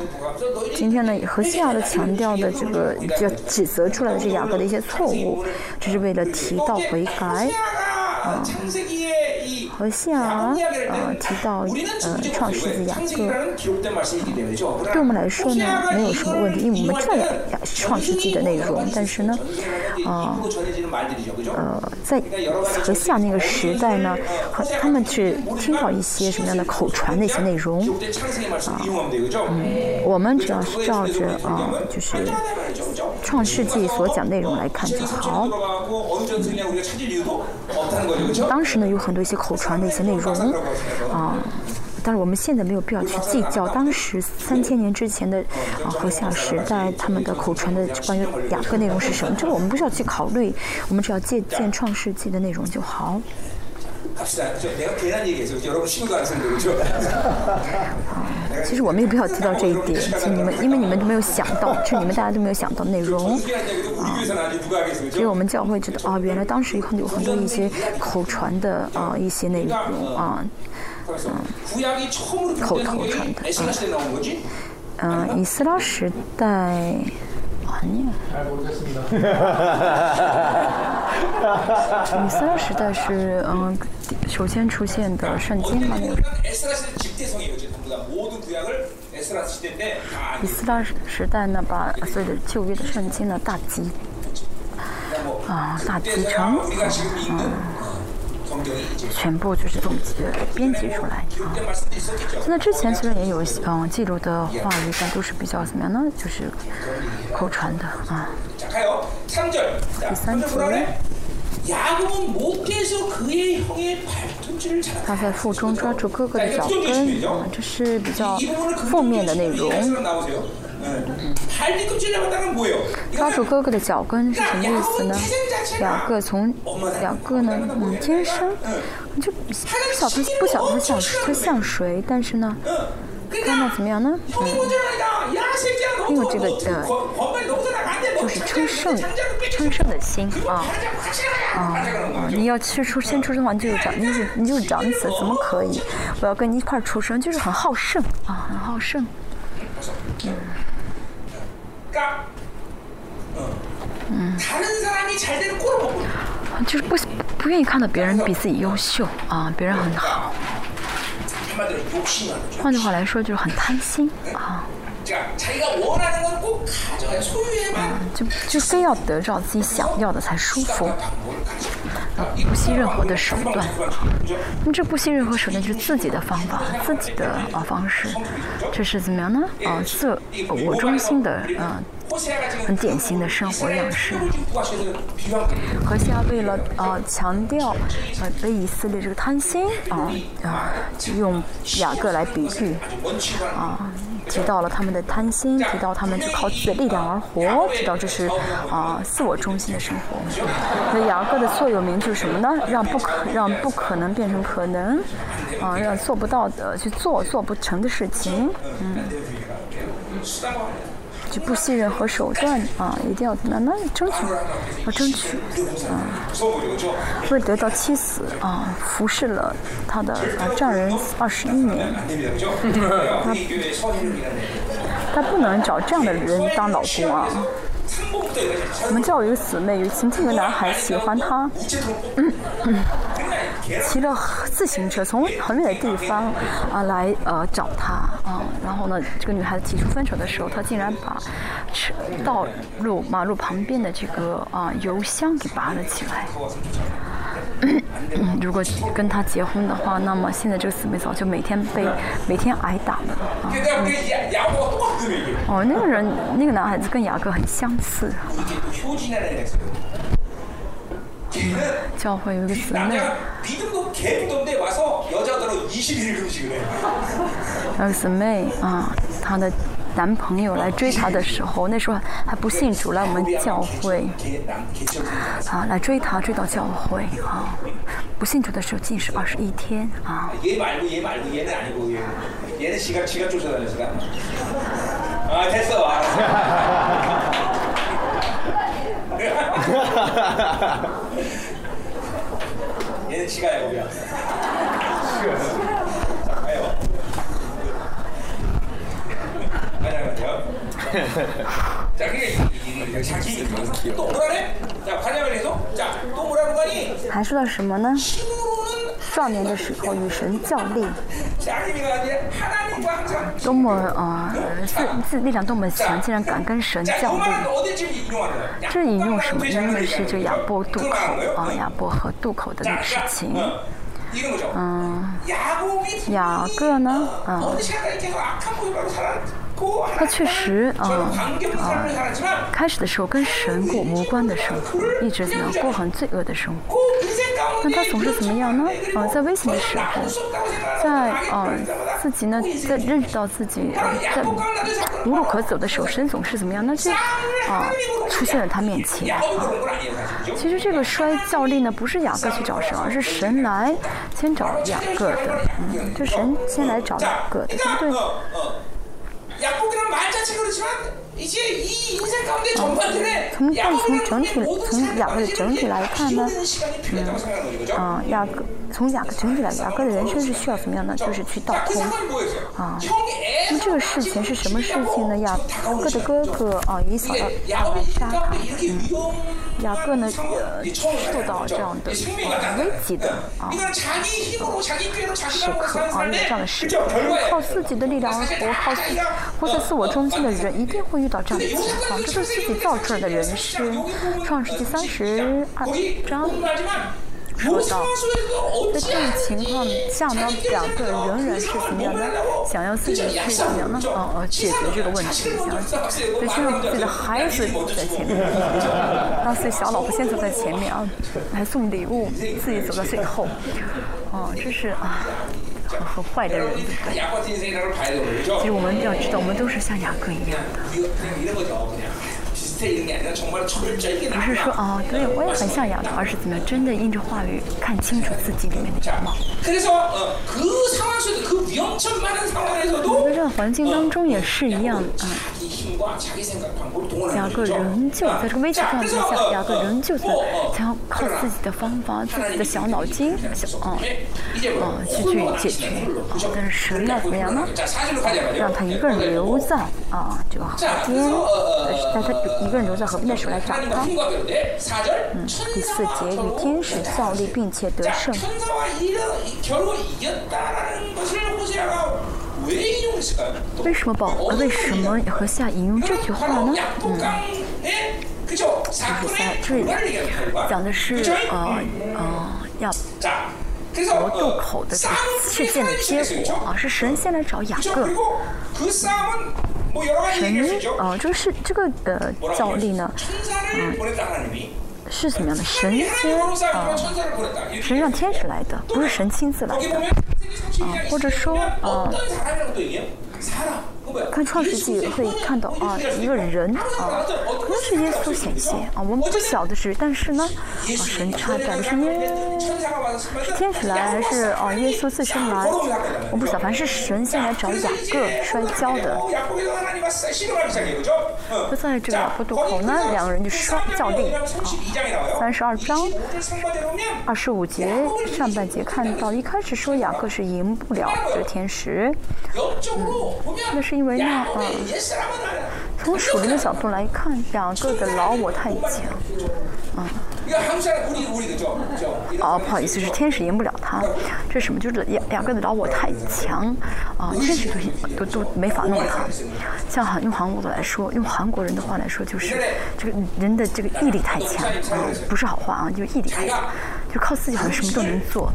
今天呢，和谢亚的强调的这个，要指责出来的这雅各的一些错误，就是为了提到悔改，嗯。和夏啊，提到呃创世纪雅各，对我们来说呢，没有什么问题，因为我们知道创世纪的内容。但是呢，啊，呃，在和夏那个时代呢，和他们去听到一些什么样的口传的一些内容啊，嗯，我们主要是照着啊，就是创世纪所讲内容来看就好，当时呢有很多一些口传的一些内容啊，但是我们现在没有必要去计较当时三千年之前的啊，和下时代他们的口传的关于雅各内容是什么，这个我们不需要去考虑，我们只要借鉴创世纪的内容就好。其实我们也不要提到这一点，其实你们因为你们都没有想到，就你们大家都没有想到内容啊。其实我们教会知道啊，原来当时有很多一些口传的啊，一些内容啊，嗯，口头传的啊，嗯，以斯拉时代。啊，你。哈！三时代是嗯，首先出现的圣经嘛，那个。以斯拉时代，以时代那把所有的旧约的圣经呢，大集。啊，大集成，嗯。全部就是总结编辑出来啊。那之前虽然也有嗯记录的话语，但都是比较怎么样呢？就是口传的啊。第三节。他在腹中抓住哥哥的脚跟，啊、嗯，这是比较负面的内容。抓住哥哥的脚跟是什么意思呢？两个从两个呢，嗯，天生，就不晓得不晓得他像他像谁，但是呢，看到怎么样呢？嗯，因为这个呃，就是称圣称圣的心啊啊啊！你要去出先出生的话，你就是长，你就你就是长子，怎么可以？我要跟你一块出生，就是很好胜啊，很好胜。嗯。就是不不愿意看到别人比自己优秀啊别人很好。换句话来说就是很贪心啊。嗯就就非要得到自己想要的才舒服。啊，不惜任何的手段，那么这不惜任何手段就是自己的方法，自己的啊方式，这是怎么样呢？啊，自我中心的，嗯，很典型的生活样式。何夏为了啊强调啊被以色列这个贪心啊啊，就用雅各来比喻啊，提到了他们的贪心，提到他们就靠自己的力量而活，提到这是啊自我中心的生活。那雅各的作用。名就是什么呢？让不可让不可能变成可能，啊，让做不到的去做，做不成的事情，嗯，就不惜任何手段啊，一定要慢慢争取，要争取，啊，为得到妻子啊，服侍了他的丈人二十一年，他他不能找这样的人当老公啊。我们叫一个姊妹，有其中一个男孩喜欢她。骑了自行车从很远的地方啊来呃找他啊然后呢这个女孩子提出分手的时候他竟然把车道路马路旁边的这个啊油箱给拔了起来。如果跟他结婚的话那么现在这个死妹嫂就每天被每天挨打了啊。哦那个人那个男孩子跟雅哥很相似。教会有一个姊妹， 남자가 믿음도 개믿던데 와서 여자들은 21일 금식을 해. 有个姊妹啊，她的男朋友来追她的时候，那时候还不信主，来我们教会 개, 남, 개처럼 啊，来追她，追到教会啊。不信主的时候禁食二十一天啊。 얘 말고 얘 말고 얘는 아니고 얘. 얘는 지가 지가 쫓아다녀 지가. 아 됐어 알았어. 얘는 지가야 우리야. 자 가요. 가자 가자. 자 그게 이- 이- 자기 또 뭐라래? 자 가자면 계속. 자또 뭐라는 거니? 还说到什么呢？ 少年的时候与神较量，多么啊、呃、自自力量多么强，竟然敢跟神较量。这引用什么？因为是就亚伯渡口啊，亚伯和渡口的那个事情。嗯，雅各呢？嗯，他确实，啊，啊、开始的时候跟神过无关的生活，一直怎过很罪恶的生活。那他总是怎么样呢？啊、呃，在危险的时候，在啊、呃、自己呢，在认识到自己啊、呃、在无路可走的时候，神总是怎么样？那就啊、出现在他面前啊。其实这个摔跤令呢，不是雅各去找神，而是神来先找雅各的，嗯，就神先来找雅各的，对不对？从但是从整体从雅各的整体来看呢嗯啊雅各从雅各整体来雅各的人生是需要怎么样呢就是去倒空啊那么这个事情是什么事情呢雅各的哥哥啊以扫荡他来杀他嗯雅各呢呃受到这样的一危急的啊时刻啊这样的时刻靠自己的力量而活靠自己活在自我中心的人一定会遇到这样的情况，这都是自己造出来的人事。创世纪三十二章说到，在这种情况下呢，两个人然是怎么样的？想要自己去怎么样呢？哦、哦、解决这个问题，想要先让自己的孩子在前面，让自己小老婆先走在前面啊，来送礼物，自己走在最后。哦、这是啊。和坏的人对不对其实我们要知道我们都是像雅各一样的。不是说啊对我也很像羊头而是怎么样真的印着话语看清楚自己里面的样貌？我们的这个环境当中也是一样啊两个人就在这个危急状态下两个人就是想要靠自己的方法自己的小脑筋想啊啊去去解决。啊但是神要怎么样呢让他一个人留在啊这个房间但是在他有个人留在河边的时候来找他。嗯，第四节与天使效力并且得胜。为什么宝为什么和夏引用这句话呢？嗯，就是在这里讲的是呃呃要。国渡口的事件的结果啊，是神仙来找雅各。神啊，就是这个呃，教历呢，嗯，是什么样的神仙啊？神让天使来的，不是神亲自来的。啊，或者说啊。看创世纪会看到啊，一个人啊，可能是耶稣显现啊，我们不晓得是，但是呢，啊，神差感的是耶，是天使来还是啊耶稣自身来？我不晓，反正是神先来找雅各摔跤的。就在这个破渡口呢，两个人就摔跤定啊。三十二章二十五节上半节看到，一开始说雅各是赢不了这天使，嗯，那是。因为那啊从属灵的角度来看两个的老我太强嗯。哦不好意思是天使赢不了他这什么？就是两两个的老我太强。啊天使都行都都没法弄他像韩用韩国的来说用韩国人的话来说就是这个人的这个毅力太强啊不是好话啊就毅力太强。就靠自己好像什么都能做。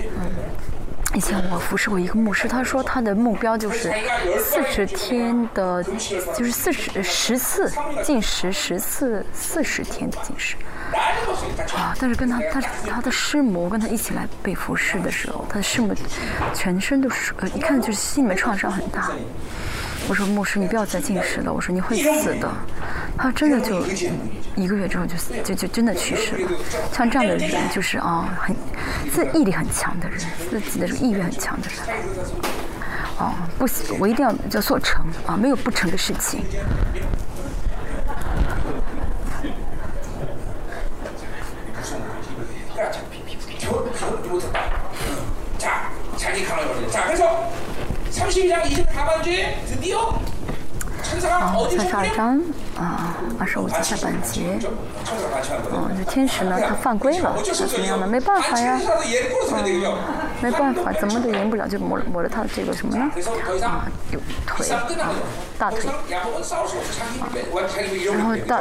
嗯。以前我服侍过一个牧师，他说他的目标就是四十天的，就是四十十次进食，十次四十天的进食。啊！但是跟他他他的师母跟他一起来被服侍的时候，他的师母全身都是呃，一看就是心里面创伤很大。我说牧师，你不要再进食了，我说你会死的。他真的就一个月之后就死就就真的去世了。像这样的人就是啊，很自毅力很强的人，自己的这个意愿很强的人。哦，不行，我一定要要做成啊，没有不成的事情。 32장 이절 하반주에 드디어? 三十二章啊，二十五节下半节。嗯、这天使呢，他犯规了，那怎么样呢？没办法呀，嗯、没办法，怎么都赢不了，就抹了抹了他的这个什么呢？啊，有腿，啊、大腿。啊、然后大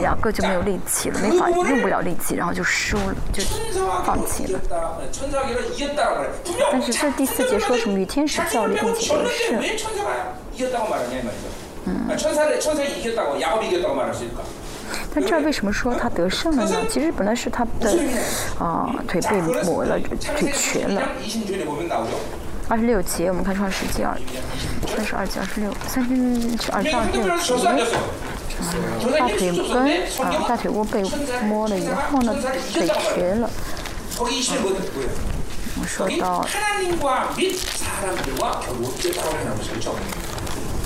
雅各就没有力气了，没法用不了力气，然后就输了，就放弃了。但是这第四节说什么？与天使较力，并且得胜。왜 천사가 이겼다고 말하냐 이 말이죠. 아, 천사를 천사가 이겼다고 야곱이 이겼다고 말할 수 있을까? 但这儿为什么说他得胜了呢？其实本来是他的啊、腿被抹了，腿瘸了。 20절에 보면 나오죠. 二十六节，我们看创世纪二三十二节二十六三十二章二十六 한국말로 졌어 안 节。 졌어? 大腿根啊，大腿窝被摸了以后呢，腿瘸了。 거기 20절 뭐 뭐예요? 我说 거기 到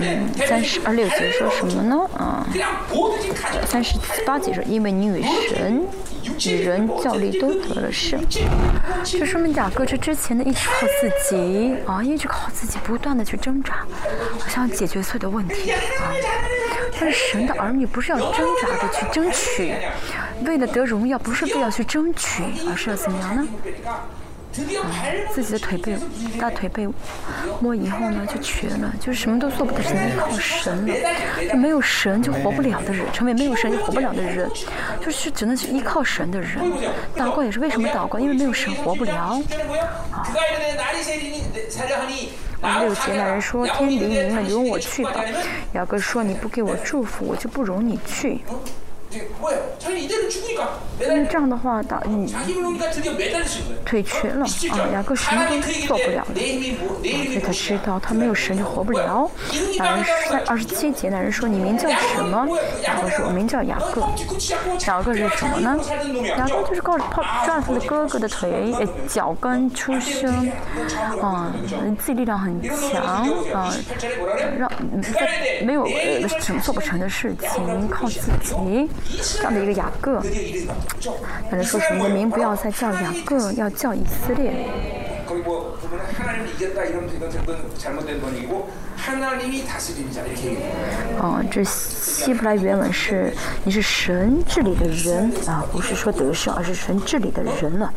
嗯三十二六节说什么呢？啊。三十八节说因为女神与人教力都得了胜这说明雅各这之前呢一直靠自己。啊一直靠自己不断的去挣扎好像解决所有的问题。啊。但是神的儿女不是要挣扎着去争取为了得荣耀不是非要去争取而是要怎么样呢？自己的腿被大腿被摸以后呢，就瘸了，就是什么都做不得，只能靠神了。就没有神就活不了的人，成为没有神就活不了的人，就是只能去依靠神的人。祷告也是为什么祷告？因为没有神活不了。啊啊、六姐，那人说天黎明了，容我去吧。雅各说你不给我祝福，我就不容你去。那这样的话打你腿瘸了啊雅各神都做不了了然所以他知道他没有神就活不了。然后三二十七节的人说你名叫什么？雅各说我名叫雅各。雅各是什么呢？雅各就是靠诉丈夫的哥哥的腿脚跟出生嗯自己力量很强嗯让没有呃什么做不成的事情靠自己这样的一个雅各，反正说什么，名不要再叫雅各，要叫以色列。哦，这希伯来原文是“你是神治理的人”，啊，不是说得胜，而是神治理的人了，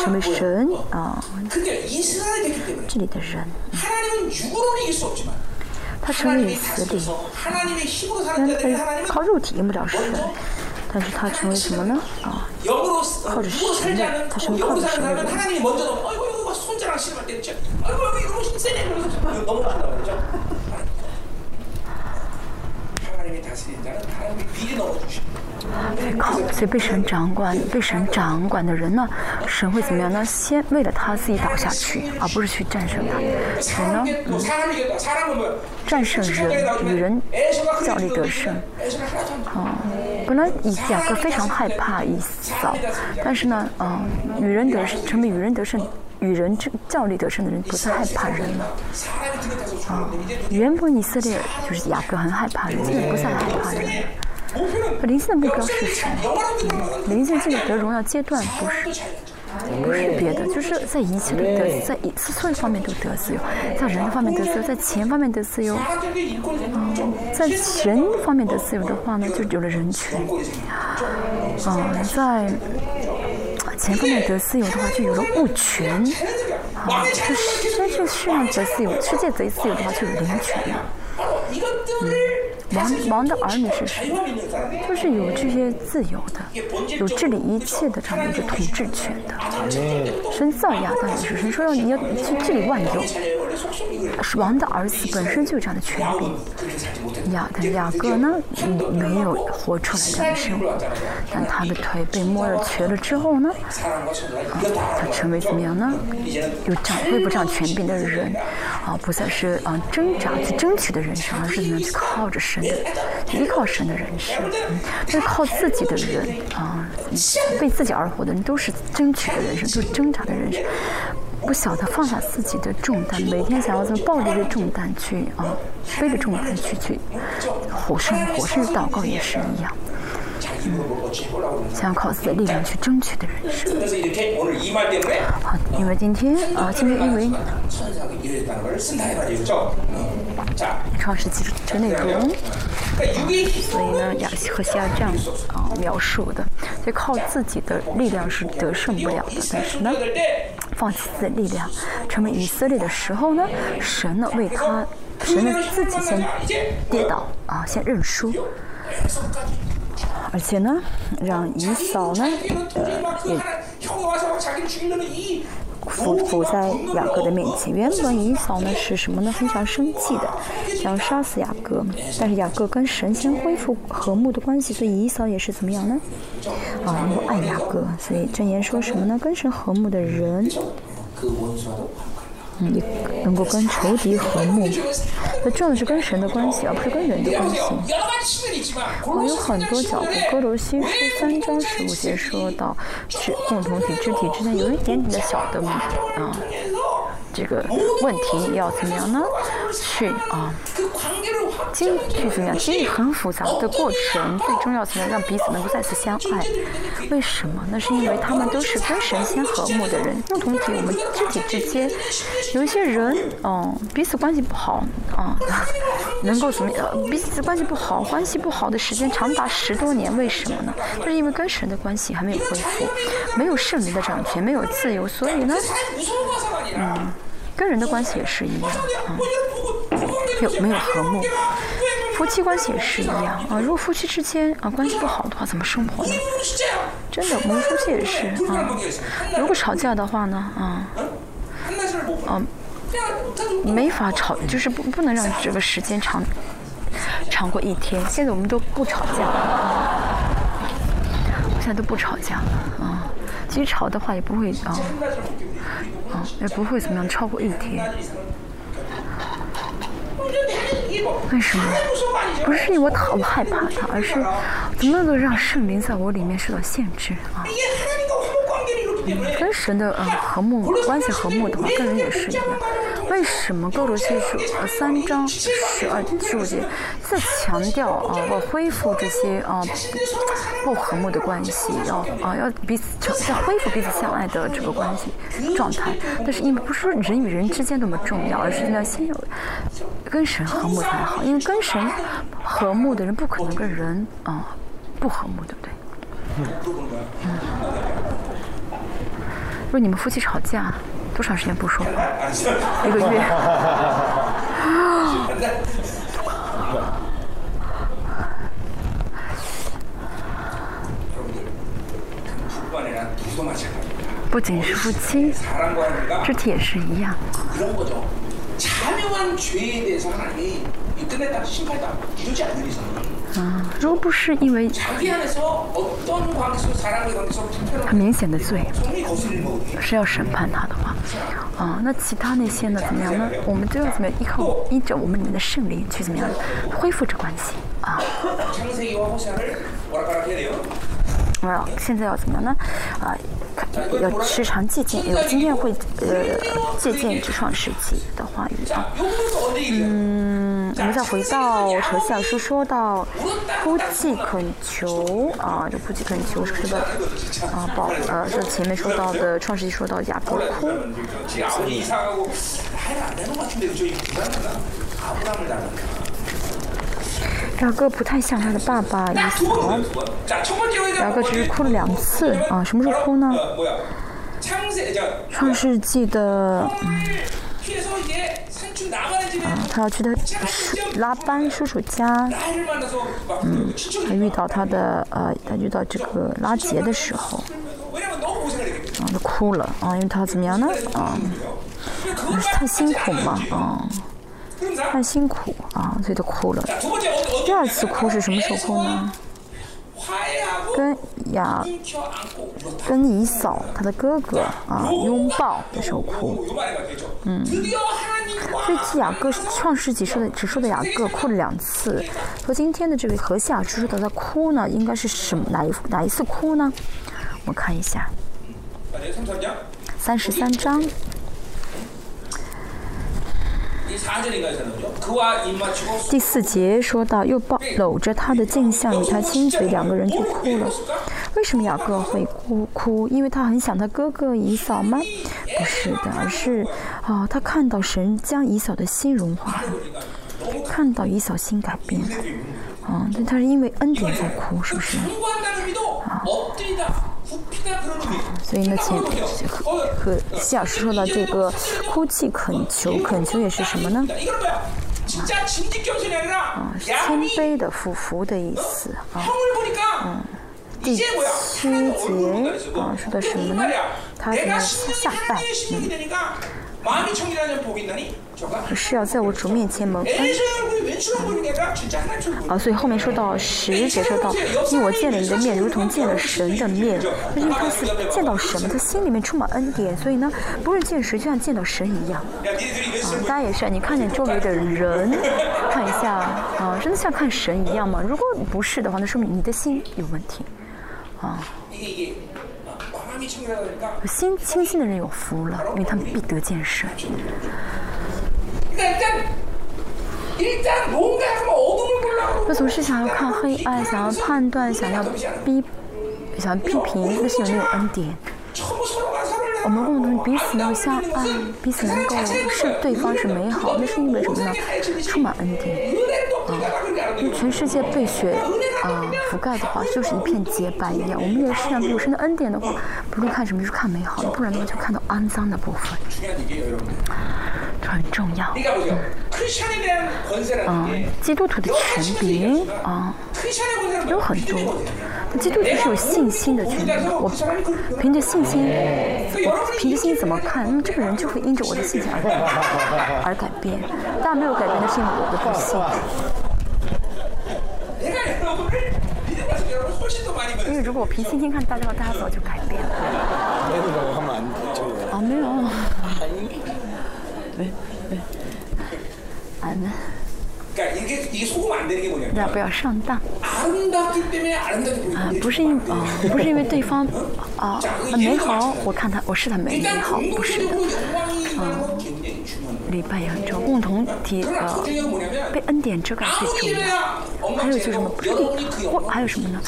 成为神啊，这里的人。他成为你死敌虽然他靠肉体赢不了神但是他成为什么呢？啊靠着神他成为靠着所以被神掌管被神掌管的人呢神会怎么样呢？先为了他自己倒下去而不是去战胜他。神呢？嗯战胜人与人效力得胜。哦本来以假设非常害怕以扫但是呢嗯与人得胜成为与人得胜与人这较力得胜的人不再害怕人了啊原本以色列就是雅各很害怕人现在不再害怕人。了灵性的目标是什么灵性这个得荣耀阶段不是不是别的就是在一切都得在一次所有方面都得自由在人的方面得自由在钱方面得自由。嗯在神方面得自由的话呢就有了人权。嗯在前公的得自由的话，就有了物权；啊，就世就世上得自由，世界贼自由的话，就有人权了。嗯王王的儿女是谁？就是有这些自由的，有治理一切的这样的一个统治权的。神造亚当也是，神说要你要去治理万有。是王的儿子本身就有这样的权柄。雅的雅各呢，没有活出来这样的生活，但他的腿被摸了瘸了之后呢，啊、他成为怎么样呢？有掌握不掌权柄的人，啊，不再是啊挣扎去争取的人生，而是怎么样去靠着神。的，依靠神的人生。嗯，但是靠自己的人啊，为自己而活的人都是争取的人生，都是挣扎的人生。不晓得放下自己的重担，每天想要这么抱着这重担去啊，背着重担去去活生活，甚至祷告也是一样，想靠自己的力量去争取的人生。好，因为今天啊，今天因为创世纪之内容，所以呢，亚西和西亚这样啊描述的，所以靠自己的力量是得胜不了的，但是呢。放弃自己的力量，成为以色列的时候呢，神呢为他，神呢自己先跌倒啊，先认输，而且呢让以嫂呢呃也俯俯在雅各的面前原本以嫂呢是什么呢非常生气的想要杀死雅各但是雅各跟神仙恢复和睦的关系所以以嫂也是怎么样呢？啊又爱雅各所以箴言说什么呢？跟神和睦的人。你能够跟仇敌和睦。那重要的是跟神的关系，而不是跟人的关系。我有很多脚步。哥罗西书三章十五节说到，肢共同体肢体之间有一点点的小的啊。这个问题要怎么样呢？去啊，经去怎么样？经历很复杂的过程，最重要怎么样？让彼此能够再次相爱。为什么？那是因为他们都是跟神仙和睦的人，共同体，我们肢体之间，有一些人，嗯，彼此关系不好，啊、嗯，能够怎么样？彼此关系不好，关系不好的时间长达十多年，为什么呢？就是因为跟神的关系还没有恢复，没有圣灵的掌权，没有自由，所以呢，嗯。跟人的关系也是一样啊，有没有和睦？夫妻关系也是一样啊，如果夫妻之间啊关系不好的话，怎么生活呢？真的，我们夫妻也是啊，如果吵架的话呢，啊，啊，没法吵，就是不不能让这个时间长长过一天。现在我们都不吵架了啊，现在都不吵架了啊。积潮的话也不会啊啊也不会怎么样超过一天。为什么？不是因为我讨害怕他而是怎么能够让圣灵在我里面受到限制啊。跟神的嗯和睦关系和睦的话跟人也是一样。为什么哥罗西书呃三章十二十五节在强调啊要恢复这些啊不和睦的关系，要啊要彼此在恢复彼此相爱的这个关系状态？但是因为不是说人与人之间多么重要，而是要先有跟神和睦才好，因为跟神和睦的人不可能跟人啊不和睦，对不对？嗯如果你们夫妻吵架，多长时间不说？一个月。不仅是夫妻，肢体也是一样。啊。如果不是因为很明显的罪，是要审判他的话，啊，那其他那些呢？怎么样呢？我们都要怎么样依靠依着我们里面的圣灵去怎么样恢复这关系啊？现在要怎么样呢？啊要时常借鉴有哟今天会呃借鉴一创世纪的话语啊嗯我们再回到陈先要说说到哭泣恳求啊就哭泣恳求是不是的啊宝呃就前面说到的创世纪说到雅各哭。雅各不太像他的爸爸以哥。雅各只是哭了两次啊，什么时候哭呢？创世纪的，嗯，啊，他要去他拉班叔叔家，嗯，他遇到他的呃，他遇到这个拉杰的时候，啊，他哭了啊，因为他怎么样呢？啊，太辛苦嘛，啊。很辛苦啊，所以他哭了。第二次哭是什么时候哭呢？跟雅，跟姨嫂，他的哥哥啊，拥抱的时候哭。嗯，所以雅各创世纪说的只说的雅各哭了两次，和今天的这位何夏只说他在哭呢，应该是什么哪一哪一次哭呢？我看一下，三十三章。第四节说到，又抱搂着他的镜像与他亲嘴，两个人就哭了。为什么雅各会哭哭？因为他很想他哥哥以扫吗？不是的，而是啊、他看到神将以扫的心融化了，看到以扫心改变了啊，但他是因为恩典在哭，是不是？啊，所以呢，前和和西老师说到这个哭泣、恳求、恳求也是什么呢？啊，谦卑的、俯伏的意思啊。嗯，第七节啊，说的什么呢？他怎么下半？嗯。是要在我主面前蒙恩啊所以后面说到十解说到因为我见了你的面如同见了神的面就是他是见到什么他心里面充满恩典所以呢不是见谁就像见到神一样。啊大家也是你看见周围的人看一下啊真的像看神一样吗如果不是的话那说明你的心有问题啊心清新的人有福了因为他们必得见神。那总是想要看黑暗想要判断想要逼想要批评那是有没有恩典我们共同彼此要相爱彼此能够是对方是美好那是因为什么呢充满恩典啊全世界被血啊覆盖的话，就是一片洁白一样。我们也是啊，有神的恩典的话，不论看什么就是看美好的，不然的话就看到肮脏的部分。这很重要。嗯，基督徒的权柄啊、有很多。那基督徒是有信心的权柄，我凭着信心，我凭着信心怎么看？那么这个人就会因着我的信心而改变，而改变。但没有改变的是我的不信。因 변했어요 为如果我凭信心看大家的话，大家早就改变了。 이라고 하면 안 되죠. 啊，没有。喂喂，俺们 그러니까 이게, 이게 속으면 안 되는 게 大 뭐냐면 家不要上当 아름답기 때문에 아름답게 보이는 啊！ 게 不是因啊，不是因为对方啊很美好，我看他我是他美美 일단 好，不是的。 공 礼拜也很重要，共同体呃被恩典遮盖最重要。还有就是什么？不是或还有什么呢？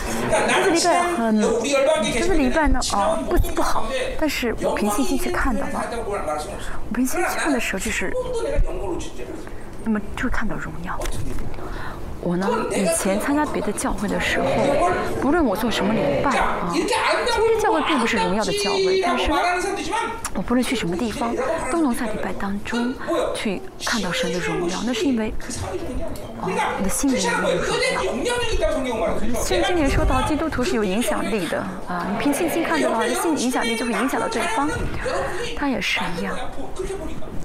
这个礼拜很，这个礼拜呢啊不不好，但是我凭信心去看的话。我凭信心去看的时候就是，那么就会看到荣耀。我呢以前参加别的教会的时候不论我做什么礼拜啊今天教会并不是荣耀的教会但是呢我不论去什么地方都能在礼拜当中去看到神的荣耀那是因为哦你的心灵有没有荣耀。啊甚至说到基督徒是有影响力的啊你凭信心看到的话你的心理影响力就会影响到对方他也是一样。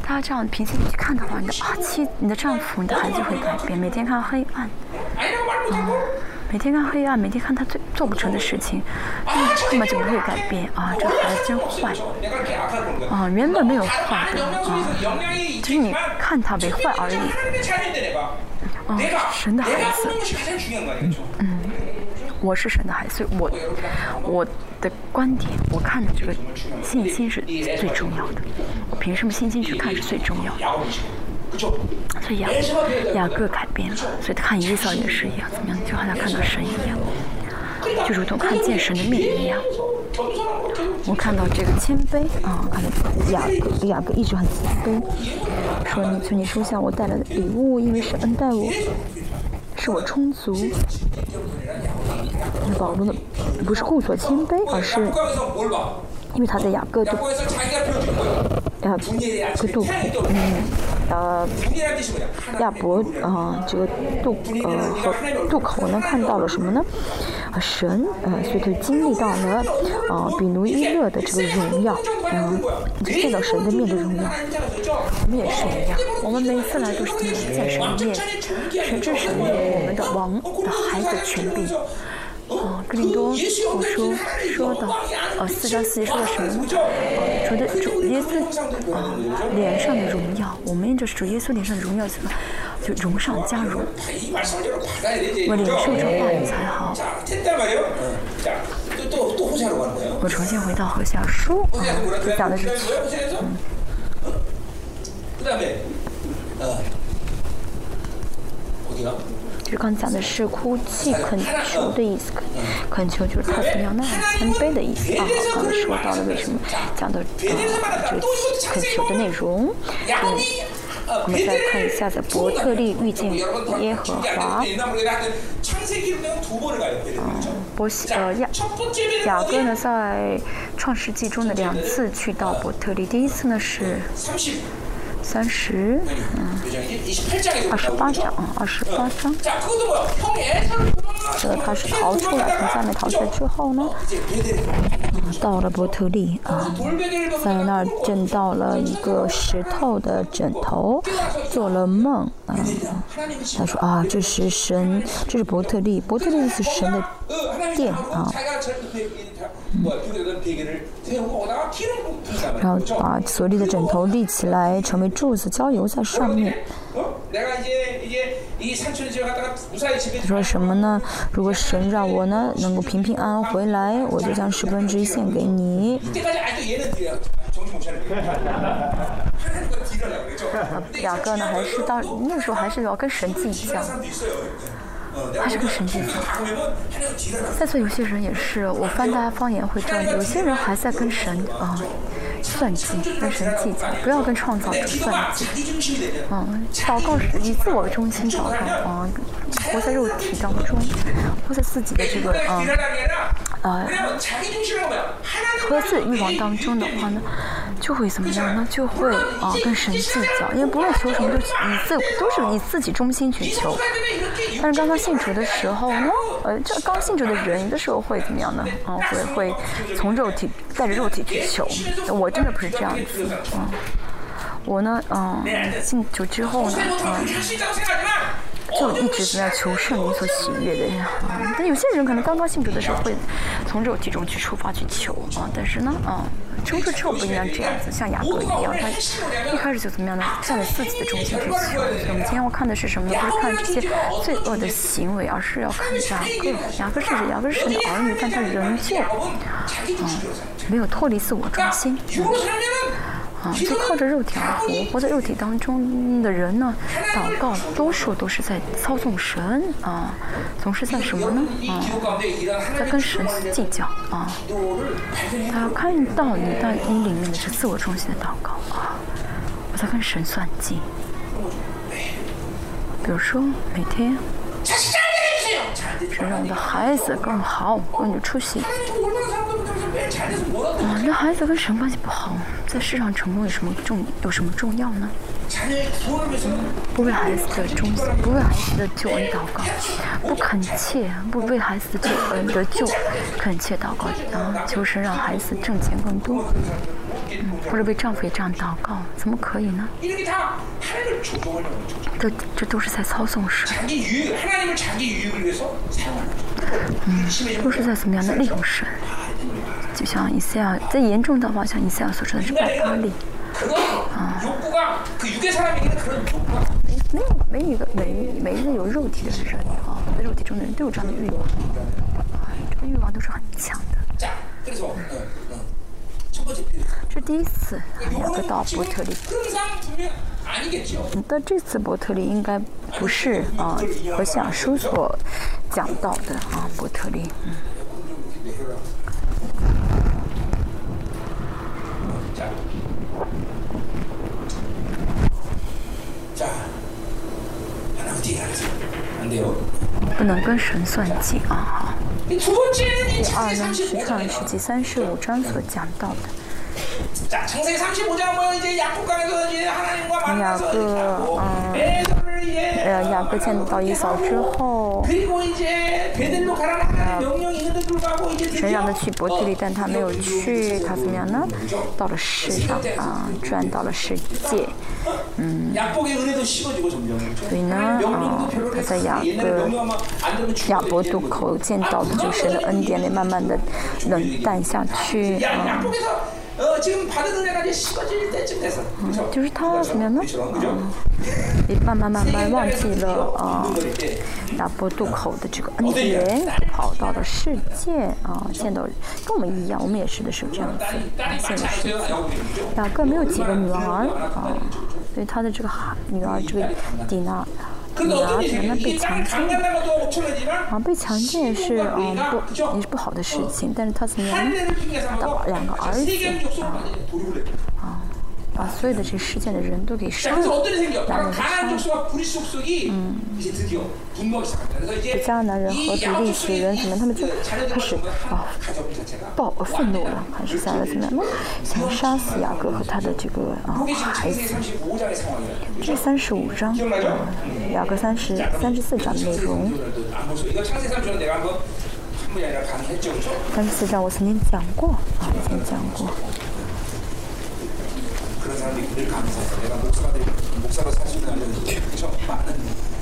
他这样，平时去看的话，你的啊妻，你的丈夫，你的孩子会改变。每天看黑暗，嗯，每天看黑暗，每天看他最做不成的事情，那么就不会改变啊！这个孩子真坏，啊，原本没有坏的啊，就是你看他为坏而已。啊，神的孩子，嗯。我是神的孩子，所以我我的观点，我看的这个信心是最重要的。我凭什么信心去看是最重要的？所以雅雅各改变了，所以他看伊扫也是一样，怎么样？就好像看到神一样，就如同看见神的面一样。我看到这个谦卑啊，看到雅雅各一直很谦卑，说你请你收下我带来的礼物，因为是恩待我。是我充足，保罗呢？不是故作谦卑，而是因为他在雅各。亚这个渡口，嗯，呃，亚伯，啊，这个渡，呃，和渡口，我们看到了什么呢？啊，神，啊，所以就经历到了，呃，比努伊勒的这个荣耀，嗯，就见到神的面对荣耀，我们也是一样，我们每次来都是见神的面，神之神，我们的王的孩子，权利。哦，格林多，我说说的，哦，四章四节说的什么呢？哦，说的主耶稣，啊，脸上的荣耀，我们就是主耶稣脸上的荣耀，怎么就荣上加荣？我领受着话语才好。我重新回到何家书，讲的是什么？嗯，呃，我。就刚讲的是哭泣恳求的意思，恳求就是太平洋那喊、谦卑的意思啊。刚才说到了为什么讲的呃，就是恳求的内容。嗯，我们再看一下在伯特利遇见耶和华，嗯，波西呃亚雅各呢，在创世纪中的两次去到伯特利，第一次呢是。三十嗯二十八张啊二十八张。这他是逃出来从下面逃出来之后呢到了伯特利啊在那儿见到了一个石头的枕头做了梦啊他说啊这是神这是伯特利伯特利是神的殿啊。嗯。然后把所立的枕头立起来，成为柱子，浇油在上面。他说什么呢？如果神让我呢能够平平安安回来，我就将十分之一献给你。两个呢？还是到那时候还是要跟神计较？还是跟神计较在座有些人也是我翻大家方言会这样有些人还在跟神啊算计跟神计较不要跟创造者算计。嗯祷告是以自我中心祷告嗯活在肉体当中活在自己的这个嗯呃活在自己欲望当中的话呢就会怎么样呢？就会啊跟神计较。因为不论求什么都是你自都是你自己中心去求。但是刚刚信主的时候呢呃这刚信主的人有的时候会怎么样呢？嗯会会从肉体带着肉体去求。我真的不是这样子嗯。我呢嗯进球之后呢嗯。就一直怎么样求圣灵所喜悦的呀啊。那有些人可能刚刚信主的时候，会从肉体中去出发去求啊。但是呢，嗯，冲出之后不应该这样子，像雅各一样，他一开始就怎么样呢？向着自己的中心去求。所以我们今天要看的是什么呢？不是看这些罪恶的行为，而是要看雅各。雅各是指，雅各是神的儿女，但他仍旧嗯，没有脱离自我中心。啊就靠着肉体而活活在肉体当中的人呢祷告多数都是在操纵神啊总是在什么呢？啊在跟神计较啊他看到你在你里面的是自我中心的祷告啊我在跟神算计。比如说每天想让我的孩子更好更有出息啊，那孩子跟神关系不好，在世上成功有什么重有什么重要呢？不为孩子的忠心，不为孩子的救恩祷告，不恳切，不为孩子的救恩的救恳切祷告，然后就是让孩子挣钱更多，嗯，或者为丈夫也这样祷告，怎么可以呢？这这都是在操纵神，嗯，都是在怎么样的利用神。就像以赛亚，再严重的话，像以赛亚所说的是爆发力。啊，没有没有一个每每一个有肉体的人啊，在肉体中的人都有这样的欲望，这个欲望都是很强的。这第一次，两个到伯特利。但这次伯特利应该不是啊，我像书所讲到的啊，伯特利。嗯不能跟神算计啊第二呢是上世纪三十五章所讲到的。亚哥，嗯，呃，亚各见到伊嫂之后，嗯，谁让他去伯特利，但他没有去。他怎么样呢？到了世上，啊，转到了世界。嗯，所以呢，嗯，他在亚各亚伯渡口见到的就是恩典，慢慢的冷淡下去。嗯。어, 지금 받은 은혜가 이제 식어질 때쯤 됐어. 그렇죠? 就是他怎么样呢？ 그렇죠? 그죠? 也慢慢慢慢忘记了啊 운동거릴 때 亚伯渡口的这个恩典，跑到了世界啊，见到跟我们一样，我们也是的是这样子， 딸이 见 많지 了世界。 않으세요? 야곱이 그죠? 雅各没有几个女儿啊，所以他的这个孩女儿这个迪娜， 然后才能被强奸。啊，被强奸也是啊、嗯、不也是不好的事情，但是他曾经打两个儿子啊。啊把所有的这事件的人都给杀了。男人给杀了嗯。这迦南人和比利时人可能他们就开始啊爆愤怒了还是想要怎么样？想杀死雅各和他的这个啊孩子。这三十五章雅各三十三十四章的内容。三十四章我曾经讲过啊已经讲过。그런 사람들이 늘 감사해요. 내가 목사가 되고 목사로 살 수 있는 알려주고 그렇죠? 많은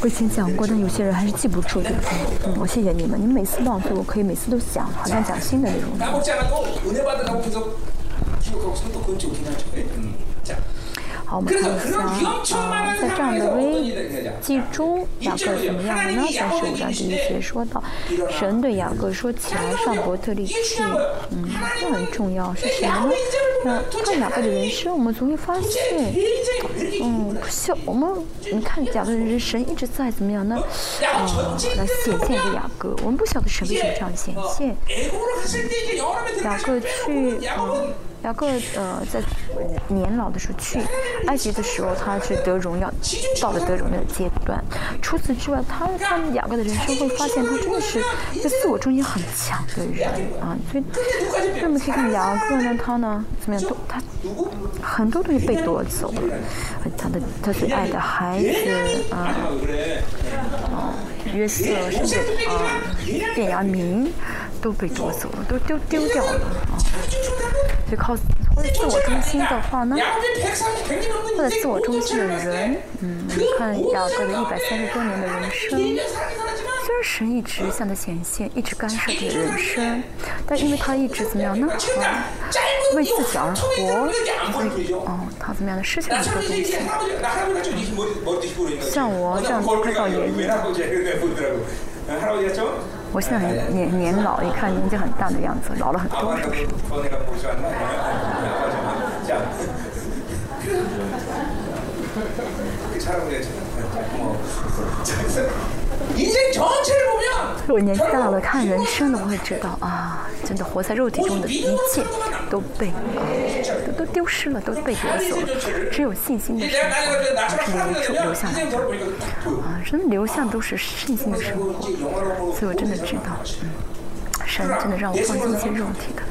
我以前讲过，但有些人还是记不住，对不对？嗯，我谢谢你们，你们每次忘，所以我可以每次都讲，好像讲新的内容。 까먹지 않아도 은혜 받으라고 계속 기억하고 있으면 또 그건 좋긴 하죠. 예? 음. 好，我们看一下，啊、在这样的危机中，雅各怎么样呢？在十五章第一节说到，神对雅各说：“起来，上伯特利去。”嗯，这很重要，是什么呢？那看雅各的人生，我们总会发现，嗯，不像我们，你看雅各的人神一直在怎么样呢？啊、来显现给雅各，我们不晓得神为什么这样显现。雅各去，嗯。雅各呃，在年老的时候去埃及的时候，他是得荣耀，到了得荣耀的阶段。除此之外，他他们雅各的人生会发现，他真的是在自我中心很强的人啊。所以，那么可以看雅各呢，他呢怎么样都他很多东西被夺走了，他的他最爱的孩子啊。哦.约瑟甚至啊，卞雅明都被夺走了，都丢丢掉了啊。所以靠者自我中心的话呢，会自我中心的人，嗯，看雅各的一百三十多年的人生，虽然神一直向他显现，一直干涉他的人生，但因为他一直怎么样呢？啊、为自己而活，所以哦，他怎么样的失去了很多东西。像我这样快到爷爷。我现在很年年老一看年纪很大的样子老了很多。是不是已经长期入眠所以我年纪大了看人生了，我会知道啊真的活在肉体中的一切都被啊都都丢失了都被夺走了只有信心的生活而是留住留下来的啊真的留下都是信心的生活所以我真的知道嗯神真的让我放弃一些肉体的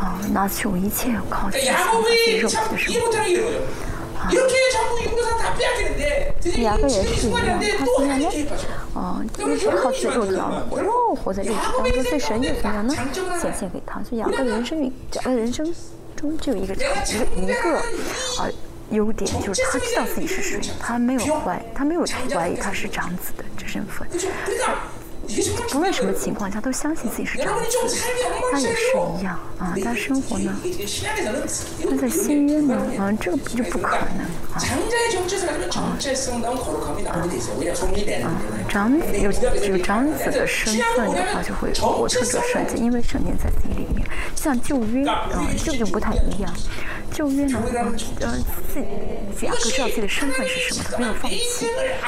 啊拿起我一切要靠自己放肉体的生活。两个也是一样，他怎么样呢？哦，追求好奇的恶魔。然后活在历史当中最神秘的怎么样呢？显现给他。所以两个人生与整个人生中就有一个长，一个一个啊优点，就是他知道自己是谁，他没有怀，他没有怀疑他是长子的这身份。不论什么情况下，都相信自己是长子，他也是一样啊。但生活呢，那在新约呢，啊，这个就不可能啊。啊，长有有长子的身份的话，就会活出这圣洁，因为圣洁在自己里面。像旧约啊，这就不太一样。旧约呢啊，己，亚各知道自己的身份是什么，他没有放弃啊。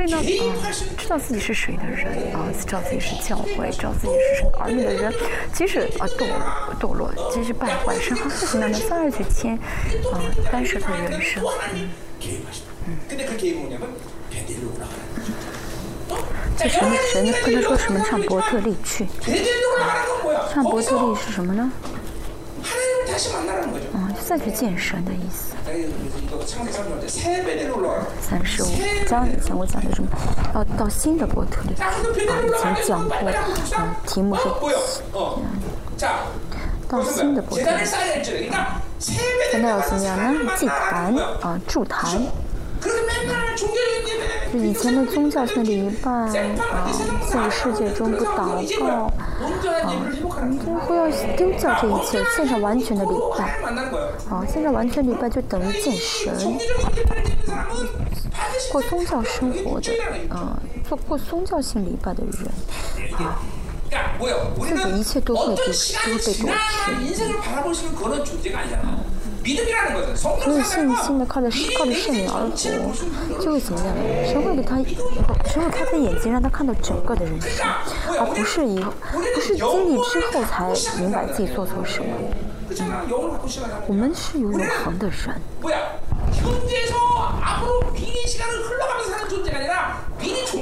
所以呢啊知道自己是谁的人啊知道自己是教会知道自己是什么儿女的人。即使啊堕落堕落即使败坏生哈就是那么再去迁啊单身的人生。嗯。嗯这什么神跟他说什么？唱伯特利去。唱伯特利是什么呢？再去健身的意思。三十五将以前我讲的什么要到新的波特里。啊以前讲过啊题目是这到新的波特里现在要怎么样呢祭坛啊祝坛就以前的宗教性的礼拜啊，在世界中不祷告啊，最后要丢掉这一切。现在完全的礼拜啊，现在完全礼拜就等于见神。过宗教生活的啊，做过宗教性礼拜的人啊，自己一切都会被都会被夺去。所以，信心的靠着靠着圣灵而活，就会怎么样呢？谁会给他，谁会开开眼睛，让他看到整个的人生，而不是一个，不是经历之后才明白自己做错了什么？嗯，我们是有永恒的人。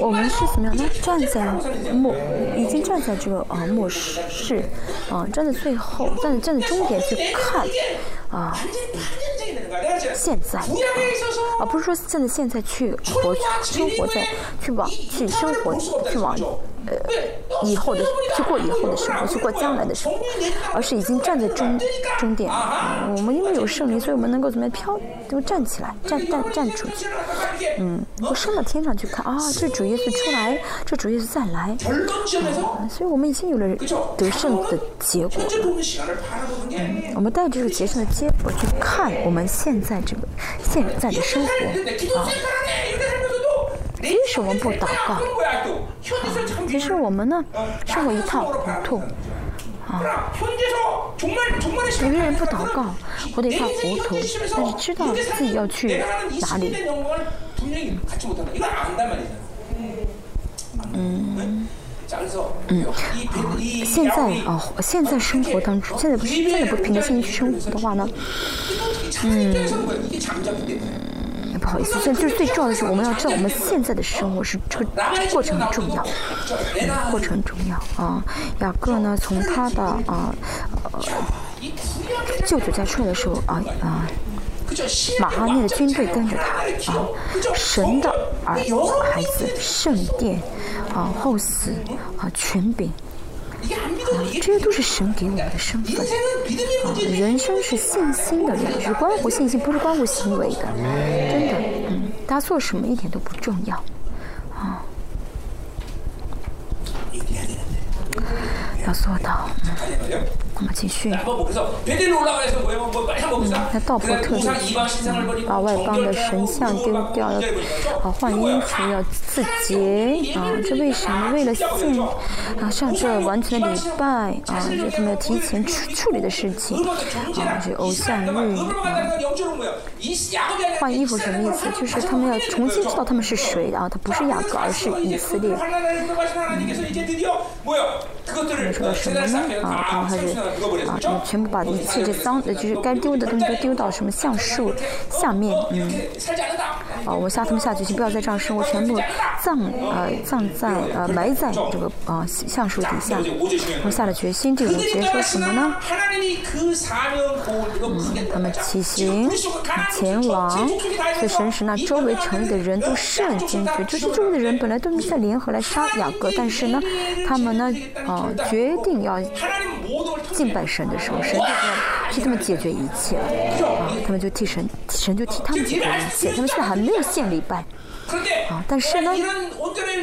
我们是怎么样呢？站在末，已经站在这个啊末世啊站在最后，站在站在终点去看。啊，现在。啊，不是说现在现在去活，生活在去往，去生活，去往。呃以后的去过以后的生活，去过将来的生活，而是已经站在终终点了、嗯。我们因为有圣灵，所以我们能够怎么样飘，就站起来，站站站出去。嗯，我升到天上去看啊，这主耶稣出来，这主耶稣再来。嗯、所以我们已经有了得胜的结果。嗯，我们带着这个结胜的结果去看我们现在这个现在的生活啊。为什么不祷告？啊其实我们呢生活一塌糊涂。啊。有的人不祷告活得一塌糊涂。但是知道自己要去哪里？嗯。嗯。好现在啊现在生活当中现在不是现在不平静去生活的话呢嗯嗯。不好意思，现在就是最重要的是，我们要知道我们现在的生活是这个过程很重要，嗯，过程很重要啊。雅各呢，从他的啊呃，舅舅家出来的时候啊啊，马哈尼的军队跟着他啊，神的儿子，圣殿啊，后嗣啊，权柄。啊，这些都是神给我们的身份。啊，人生是信心的人，是关乎信心，不是关乎行为的。真的，嗯，他做什么一点都不重要。啊，要做到。嗯马继旭，嗯，那道破特里，嗯，把外邦的神像丢掉，要，啊，换衣服，要自洁，啊，这为啥呢？为了进，啊，上这完全的礼拜，啊，就他们要提前处处理的事情，啊，这偶像日，啊，换衣服什么意思？就是他们要重新知道他们是谁，啊，他不是雅各，而是以色列。嗯。他们说到什么呢？啊，然后他就。啊，你全部把一切这脏的，就是该丢的东西都丢到什么橡树下面，嗯，啊，我下他们下决心不要再这样生活，全部葬呃葬在呃埋在这个啊、呃、橡树底下。我下了决心，这个总结说什么呢？嗯，他们起行前往，所以神使那周围城里的人都甚坚决，就是周围的人本来都是在联合来杀雅各，但是呢，他们呢，啊、决定要。敬拜神的时候，神就要替他们解决一切了啊，他们就替神，神就替他们解决一切。他们现在还没有献礼拜啊，但是呢，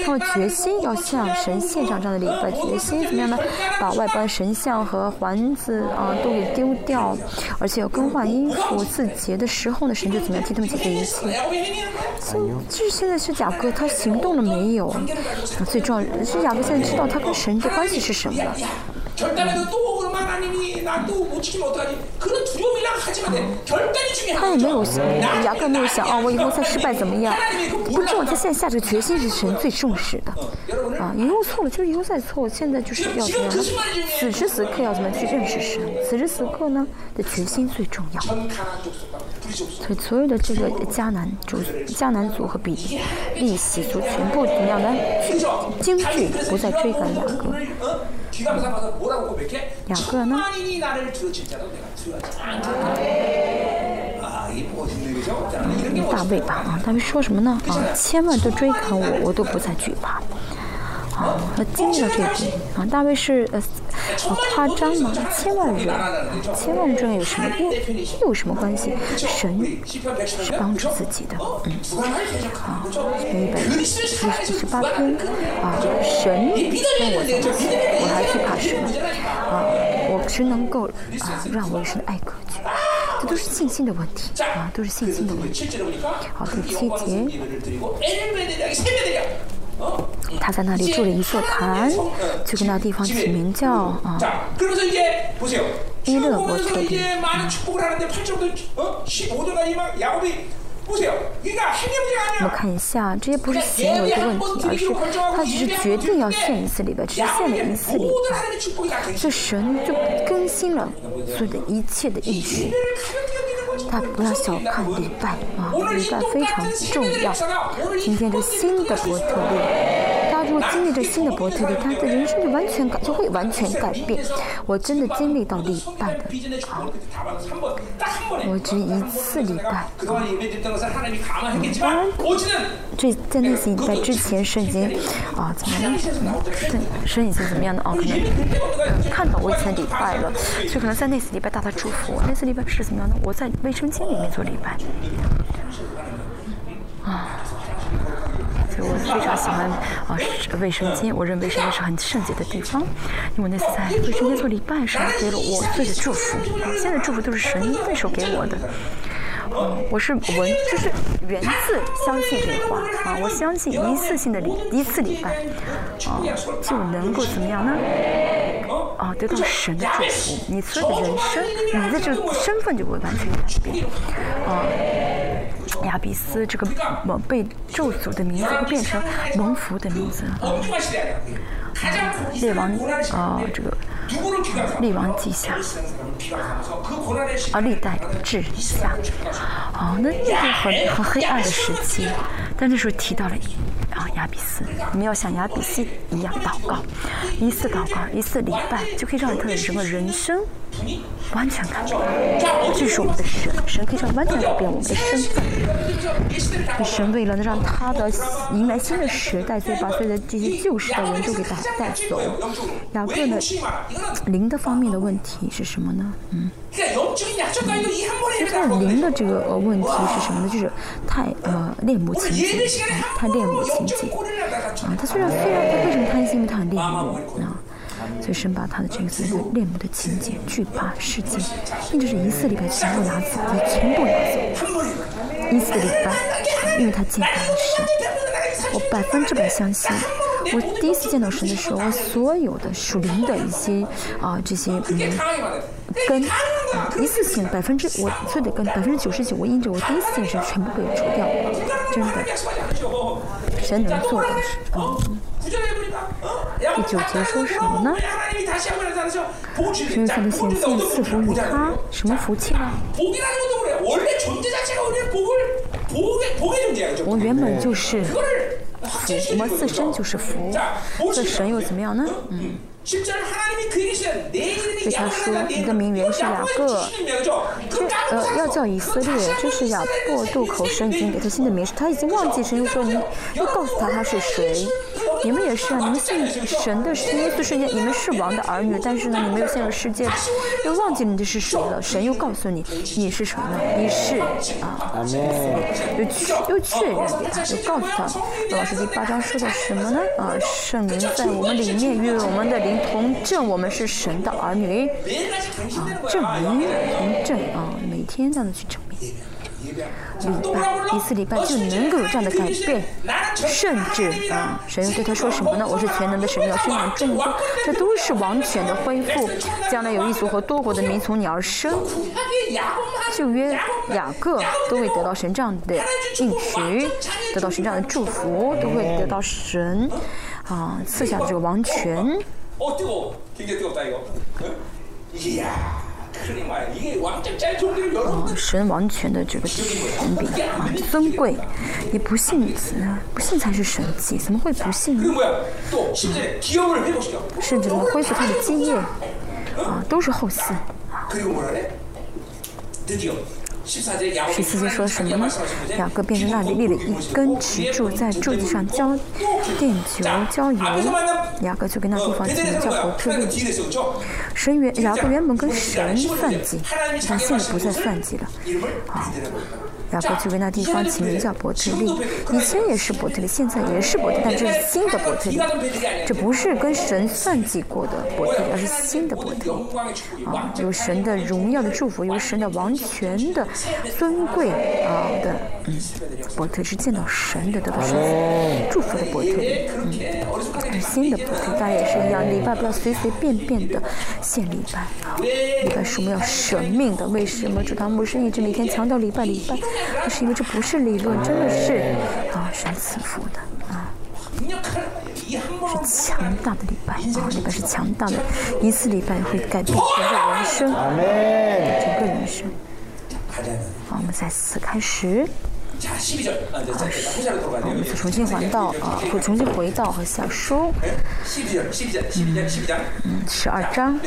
他们决心要向神献上这样的礼拜，决心怎么样呢？把外邦神像和环子啊都给丢掉，而且要更换衣服。自洁的时候呢，神就怎么样替他们解决一切。现就是现在是雅各，他行动了没有？最重要是雅各现在知道他跟神的关系是什么了。嗯他也没有想压根没有想哦我以后再失败怎么样？不重要他现在下这个决心是神最重视的啊以后错了就以后再错现在就是要怎么样呢此时此刻要怎么去认识神此时此刻呢的决心最重要所以所有的这个迦南就迦南组和比利息族全部怎么样呢去京剧不再追赶雅各两个呢？大贝吧，啊，大贝说什么呢？啊，千万都追赶我，我都不再惧怕。啊，经历了这一步啊，大卫是呃、夸张吗？千万人，千万人有什么又又有什么关系？神是帮助自己的，嗯，啊，一百一十八篇啊，神为我做起，我还惧怕什么？啊，我只能够啊，让我一生的爱隔绝。这都是信心的问题啊，都是信心的问题。好，第七节。他在那里住了一座坛，就跟那地方起名叫啊。伊勒伯特地。我们看一下，这些不是行为的问题，而是他只是决定要献一次礼拜，只是献了一次礼拜，这神就更新了所有的一切的意识。但不要小看礼拜啊，礼拜非常重要。今天是新的伯特利。如果经历着新的伯特利，他的人生的完全感就会完全改变。我真的经历到礼拜的啊，我只一次礼拜。当然，这在那次礼拜之前，圣经啊怎么样？圣圣经怎么样的啊？可能看到我以前礼拜了，所以可能在那次礼拜大大祝福。那次礼拜是怎么样的？我在卫生间里面做礼拜啊。我非常喜欢啊卫生间，我认为卫生间是很圣洁的地方，因为那次在卫生间做礼拜，神给了我最的祝福，现在祝福都是神对手给我的。嗯，我是文，就是源自相信这话啊，我相信一次性的礼，一次礼拜啊，就能够怎么样呢？啊，得到神的祝福，你所有的人生，你的这个身份就会完全改变啊。亚比斯这个蒙被咒诅的名字会变成蒙福的名字。嗯、列王啊、呃，这个列王记下啊，历代治下。哦、那那个很很黑暗的时期，但那时候提到了。啊，雅比斯，我们要像雅比斯一样祷告，一次祷告，一次礼拜就可以让他的什么人生完全改变。这是我们的神，神可以让完全改变我们的身份。神为了让他的迎来新的时代，所以把他的这些旧时的人都给带带走。雅各的，灵的方面的问题是什么呢？嗯，嗯，就他的灵的这个问题是什么呢？就是太呃恋母情结，太恋母情。啊，他虽然非常他为什么贪心，因为他很恋母啊。所以深把他的这个所谓恋母的情节惧怕世界，并且是一次礼拜全部拿走，也全部拿走一次礼拜，因为他见到了神。我百分之百相信。我第一次见到神的时候，我所有的属灵的一些啊这些嗯根啊一次性百分之我所有的根百分之九十九，我因着我第一次见神全部被除掉了，真的，神能做的，嗯。第九节说什么呢？因为的显现赐福于他，什么福气呢？我原本就是。福我们自身就是福这神又怎么样呢？嗯。对他说你的名原是两个就呃要叫以色列就是要过渡口神经给他新的名他已经忘记神又说你又告诉他他是谁。你们也是啊！你们信神的第一次瞬间，你们是王的儿女，但是呢，你们又陷入世界，又忘记你的是谁了。神又告诉你，你是什么呢？你是啊，又确又确认给他，又告诉他那。老师第八章说的什么呢？啊，圣灵在我们里面与我们的灵同证，我们是神的儿女。啊，证明同证啊，每天这样去证明。礼拜一次，礼拜就能够有这样的改变，甚至啊，神对他说什么呢？我是全能的神，要宣扬众多，这都是王权的恢复。将来有一族和多国的民从你而生。旧约雅各都会得到神这样的应许，得到神这样的祝福，都会得到神啊赐下这个王权。哦，这个，这个，这个，这个，神王权的这个权柄啊，尊贵也不信，子，不信才是神迹。怎么会不信呢？甚至呢，恢复他的基业啊，都是后嗣。十四节说什么呢？雅各便在那里立了一根石柱，在柱子上浇电球、浇油。雅各就跟那地方起名叫伯特利。神原雅各原本跟神算计，但现在不再算计了。啊，雅各就跟那地方起名叫伯特利。以前也是伯特利，现在也是伯特利，但这是新的伯特利，这不是跟神算计过的伯特利，而是新的伯特利。啊，有神的荣耀的祝福，有神的王权的。尊贵啊的，嗯，伯特是见到神的，得到神祝福的伯特，嗯，新的伯特，大家也是一样，礼拜不要随随便便的献礼拜啊，礼拜是我们要舍命的。为什么主堂牧师一直每天强调礼拜礼拜？就是因为这不是理论，真的是啊，神赐福的啊。是强大的礼拜啊！礼拜是强大的，一次礼拜会改变整个人生，整个人生。好，我们再次开始，我们重新还到啊，会重新回到和小书。嗯嗯，十二章。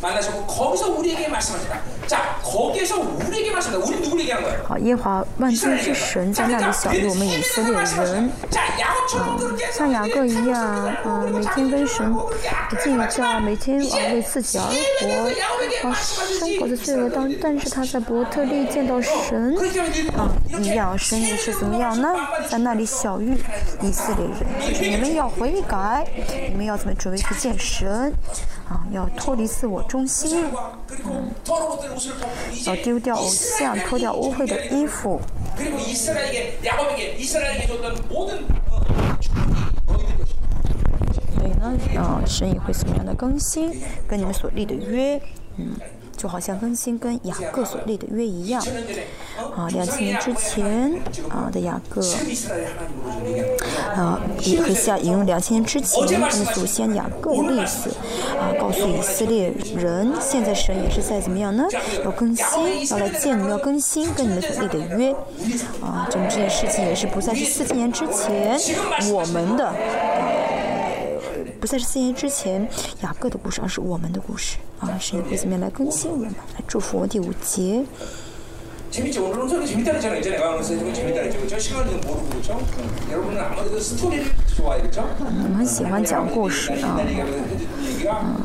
만나셨고 거기서 우리에게 말씀하시다 자 거기에서 우리에게 말씀다. 우리 누구 얘기한 거예요? 好，耶和华万军之神在那里小于我们以色列人。 자 야곱처럼 그렇게 像雅各一样，嗯、每天跟神敬教，每天啊为自己而活，啊生活的罪恶当，但是他在伯特利见到神， 그렇게 하면 이제 啊一样，神也是怎么样呢？在那里小于以色列人，就是你们要悔改，你们要怎么准备去见神， 啊要脱离自我中心。嗯要丢掉偶像脱掉污秽的衣服。所以呢啊生意会怎么样的更新跟你们所立的约。嗯。就好像更新跟雅各所立的约一样，啊，两千年之前啊的雅各，啊，以下引用两千年之前他们祖先雅各的历史，啊，告诉以色列人，现在神也是在怎么样呢？要更新，要来见你，要更新跟你们所立的约，啊，整这件事情也是不再是四千年之前我们的，啊不再是四千年之前雅各的故事，而是我们的故事。啊！神也会怎么样来更新我们，来祝福我们第五节。 재밌죠. 오늘 오늘 재밌다 그랬잖아요. 이제 내가 오늘 설명 재밌다 그랬죠. 저 시간을 좀 모르고 그렇죠. 음, 여러분은 아무래도 스토리를 좋아해 그렇죠. 我们很喜欢讲故事啊 옛날 ， 얘기하면서 해줬던 얘기가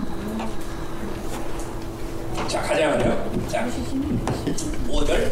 자 가자면요. 자 5절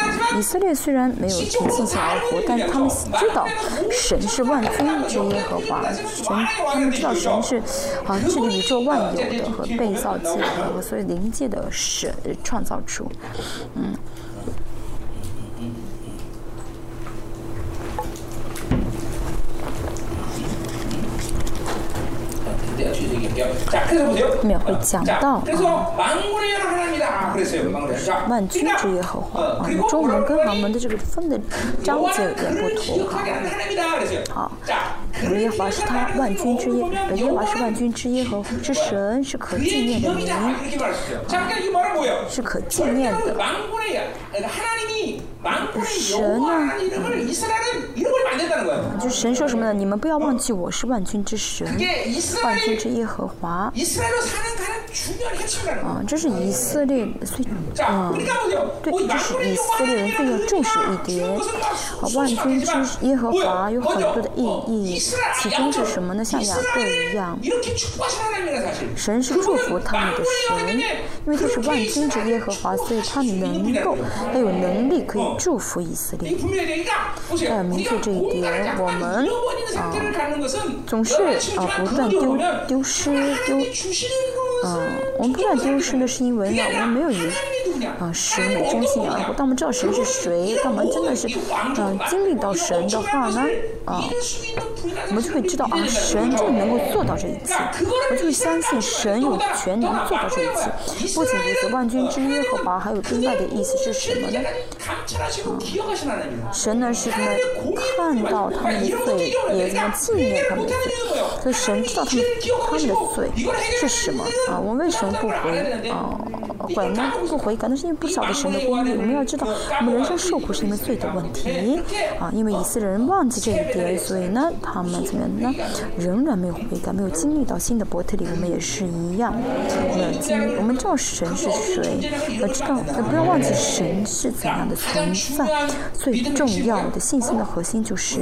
以色列虽然没有凭信心而活，但是他们知道神是万军之耶和华，神他们知道神是啊治理宇宙万有的和被造界的，所以灵界的神创造出，嗯。免费讲道啊！万军之耶和华啊，中文跟韩文的这个分的章节有点不同哈。好，耶和华是他万军之耶，耶和华是万军之耶和是神是可纪念的，是可纪念的。神呢？就神说什么呢？你们不要忘记，我是万军之神，万军之耶。耶和华，啊，这是以色列，虽，啊，对，这是以色列人最要重视一点，啊，万军之耶和华有很多的意义，其中是什么呢？像两个一样，神是祝福他们的神，因为他是万军之耶和华，所以他能够，他有能力可以祝福以色列。哎，明确这一点，我们啊总是啊不断丢丢失。失丢，嗯，我们不敢丢失的是因为呢，我们没有银。啊，神的忠心啊，当我们知道神是谁，但我们真的是嗯、经历到神的话呢，啊，我们就会知道啊，神就能够做到这一切，我就会相信神有权能做到这一切。不仅如此，万军之耶和华还有另外的意思是什么呢？啊，神呢是什么？看到他们的罪，也什么纪念他们的罪，所以神知道他们他们的罪是什么啊？我为什么不回啊？管呢？不回。改，那是因为不晓得神的公义。我们要知道，我们人生受苦是因为罪的问题啊，因为以色列人忘记这一点，所以呢，他们怎么样呢？仍然没有悔改，没有经历到新的伯特利，我们也是一样。我们经历，我们知道神是谁，要知道，呃不要忘记神是怎样的存在。最重要的信心的核心就是。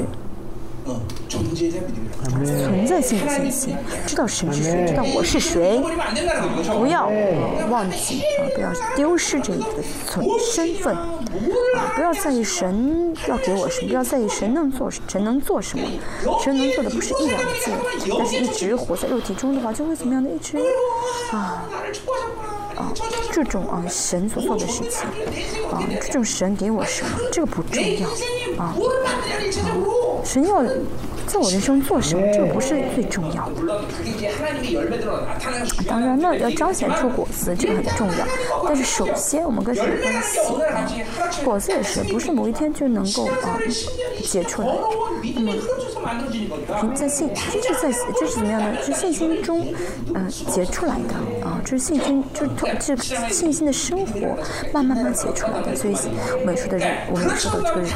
存在性的信息知道神是谁知道我是谁不要忘记啊不要丢失这个存身份。啊不要在意神要给我什么不要在意神能做神能做什么。神能做的不是一两件但是一直活在肉体中的话就会怎么样的一直啊啊这种啊神所做的事情啊这种神给我什么这个不重要啊啊。神要在我人生做什么，这不是最重要的。当然那，要彰显出果子，这个很重要。但是首先，我们跟神关系、啊，果子也是，不是某一天就能够啊、结出来。那、么，凭在信，这是在这是怎么样呢？是信心中嗯、呃、结出来的啊，这是信心，就是通这信心的生活慢慢慢结出来的。所以我们说的人，我们说的这个人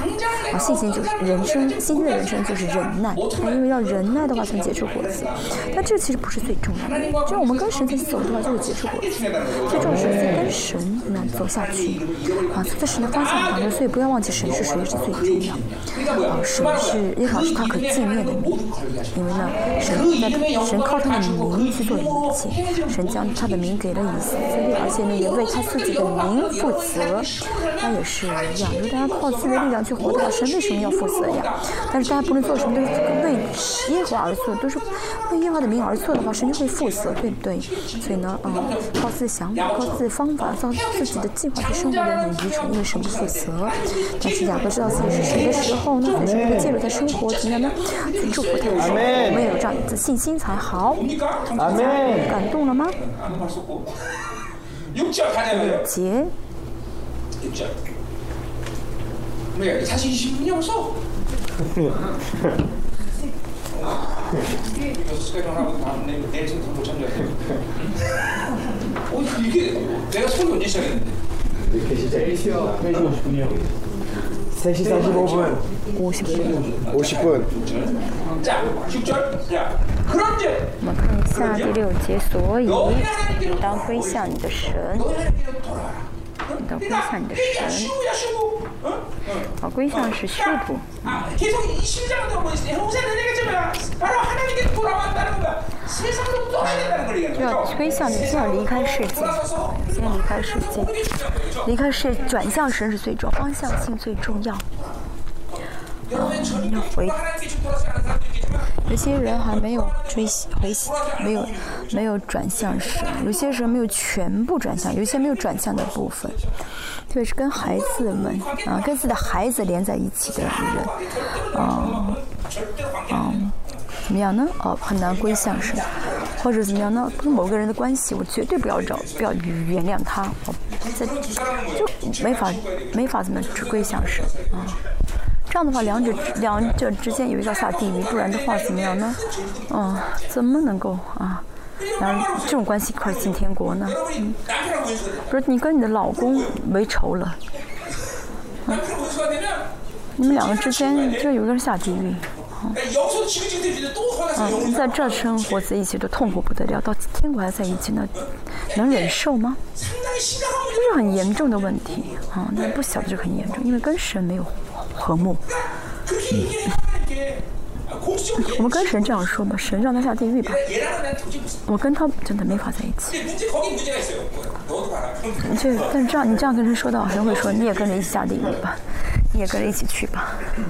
啊，信心就是人生，今天的人生就是忍耐。因为要忍耐的话才能结出果子。但这其实不是最重要的，就是我们跟神在走的话，就会结出果子。最重要的是在跟神能走下去啊，走在神的方向当中，所以不要忘记神是谁是最重要。啊，神是耶和华是他可纪念的名，因为呢，神在神靠他的名去做一切，神将他的名给了以色列，而且呢也为他自己的名负责。那也是一样，如果大家靠自己的力量去活的话，神为什么要负责呀？但是大家不能做什么都是为耶和华而做，都是为耶和华的名而做的话，神就会负责，对不对？所以呢，啊、靠自己的想法，靠自己的方法，靠自己的计划去生活的很愚蠢，因为什不负责。但是雅各知道自己是谁的时候呢，神会介入他生活，怎么样呢？去祝福他的时候，我们有这样的信心才好。阿门。感动了吗？五节。没有，他信心要受。6시까지만 하고 다음날 내일 생각 못 참자. 어, 이게 내가 손 언제 시작했는데? 이렇게 시작했습니다. 3시 50분이요. 3시 45분. 50분. 50분. 50분. 자, 6절. 자, 我们看一下第六节，所以当归向你的神，当归向你的神。러니까 神， 시부야 시부. 어? 啊，归向是虚土。 아, 계속 이 심장도 뭐 형사는 얘기했지만 바로 하나님께 돌아왔다는 거야. 세상으로 떠나야 된다는 걸 얘기하는 就要 거죠. 归向你，先要离开世界， 돌아서서 先离开世界， 그게 중요한 거죠. 离开世转向神是最重要，方向性最重要。 嗯，要回。有些人还没有追回，没有没有转向神，有些时候没有全部转向，有些没有转向的部分，特别是跟孩子们，啊，跟自己的孩子连在一起的人，啊，啊，怎么样呢？哦，很难归向神，或者怎么样呢？跟某个人的关系，我绝对不要找，不要原谅他，我这就没法没法怎么归向神，啊。这样的话，两者两者之间有一个下地狱，不然的话怎么样呢？嗯，怎么能够啊？然后这种关系一块进天国呢？嗯，不是你跟你的老公为仇了，嗯，你们两个之间就有一个人下地狱，嗯，嗯在这生活在一起都痛苦不得了，到天国还在一起呢，能忍受吗？这是很严重的问题，啊、嗯，那不小的就很严重，因为跟神没有和睦，我们跟神这样说吧，神让他下地狱吧。我跟他真的没法在一起，你这但这样，你这样跟人说的，好像会说你也跟着一起下地狱吧，你也跟着一起去吧。嗯，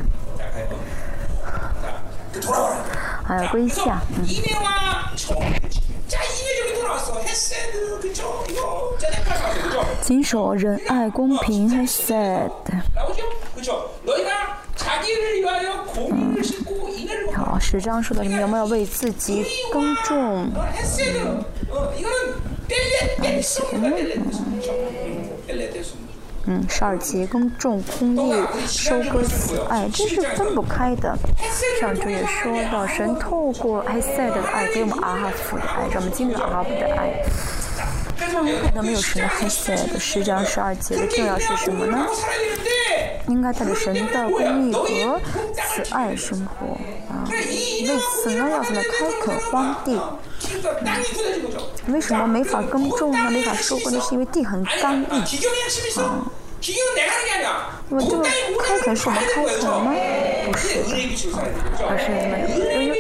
哎呀，归下。嗯。谨守仁爱公平。He said。嗯，好，十章说的，你们有没有为自己耕种？嗯。嗯，十二节公众公义收割慈爱，这是分不开的。上周也说到，神透过埃塞的爱给我们阿哈夫的爱，让我们经历阿哈夫的爱。那我们没有什么埃塞的十章十二节的重要是什么呢？应该带着神的公义和慈爱生活啊。为此呢，要怎么开垦荒地、嗯？为什么没法耕种呢？没法收获呢？是因为地很干硬啊。我这个开垦是我们开垦吗？不是的，啊，而是我们因为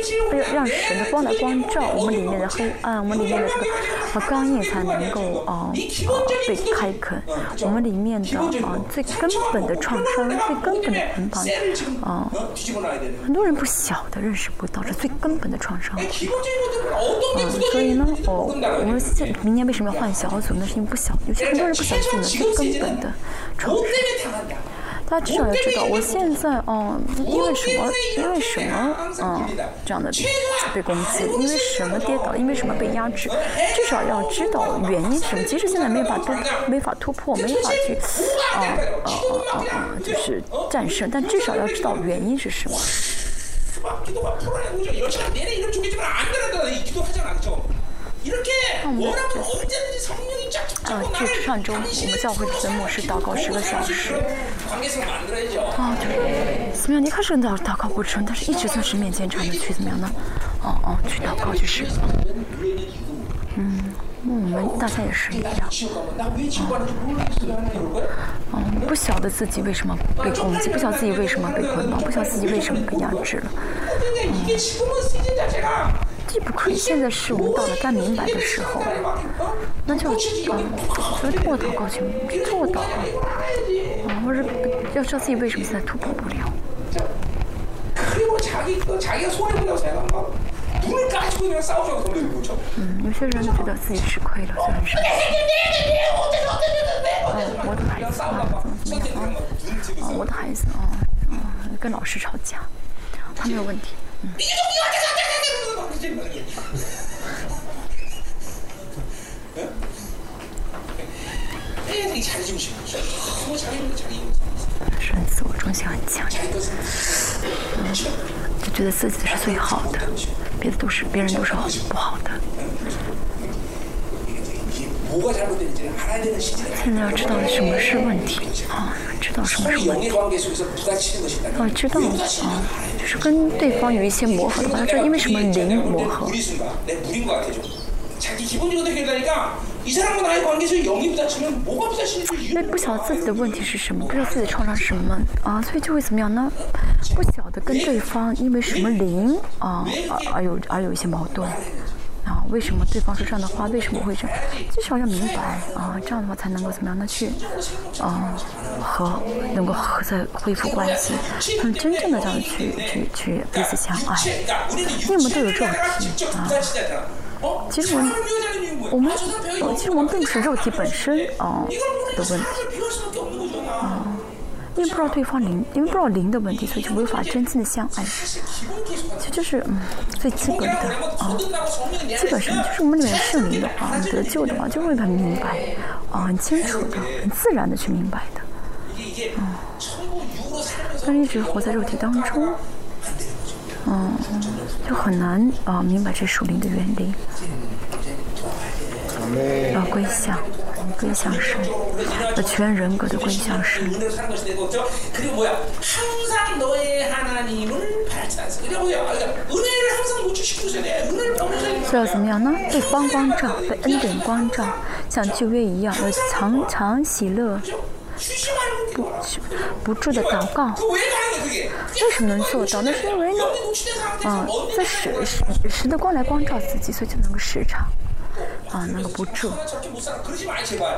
让神的光来光照我们里面的黑暗，我们里面的这个啊刚硬才能够啊啊被开垦。我们里面的啊最根本的创伤，最根本的捆绑，啊，很多人不晓得，认识不到这最根本的创伤，嗯，所以呢，哦，我们现明年为什么要换小组？那是因为不晓，尤其很多人不晓得最根本的。成熟。他至少要知道，我现在嗯，因为什么？因为什么？嗯，这样的被攻击，因为什么跌倒？因为什么被压制？至少要知道原因什么？即使现在没法突，没法突破，没法去，啊啊啊啊啊，就是战胜，但至少要知道原因是什么。嗯就上周我们教会的题目是祷告十个小时啊就是怎么样你开始祷祷告过程但是一直就是面前站着去怎么样呢哦哦去祷告就是嗯那我们大家也是一样嗯不晓得自己为什么被攻击不晓得自己为什么被捆绑不晓得自己为什么被压制了嗯既不可以，现在是我们到了该明白的时候，那就所以做祷告行吗？做祷告，啊，或是要知道自己为什么现在突破不了。嗯，有些人觉得自己吃亏了，就算是。嗯，我的孩子啊，怎么怎么样啊？啊，我的孩子啊，啊，跟老师吵架，他没有问题。嗯。这个也可这个钱就是好这个钱是自我中心很强。就觉得自己是最好的别的都是别人都是好不好的。现在要知道什么是问题啊知道什么是问题。哦知道啊就是跟对方有一些磨合的话因为什么零磨合？那不晓得自己的问题是什么不知道自己创造什么啊所以就会怎么样呢？不晓得跟对方因为什么零啊而有而有一些矛盾。啊，为什么对方说这样的话，为什么会这样，至少要明白啊，这样的话才能够怎么样的去，啊，和能够和在恢复关系，他们真正的这样去去去彼此相爱，你们都有肉体啊。其实我们，我们，其实我们并不是肉体本身啊的问题。因为不知道对方灵，因为不知道灵的问题，所以就无法真正的相爱。这就是嗯，最基本的啊，基本上就是我们里面圣灵的话，得救的话，就会很明白，啊，很清楚的，很自然的去明白的。嗯，但是一直活在肉体当中，嗯，就很难啊明白这属灵的原理。啊、归向。归向神，全人格的归向神，需要怎么样呢？被光光照，被恩典光照，像旧约一样，有常常喜乐，不不住的祷告。为什么能做到？那是因为呢，嗯，在时时的光来光照自己，所以就能够时常。啊，那个不住。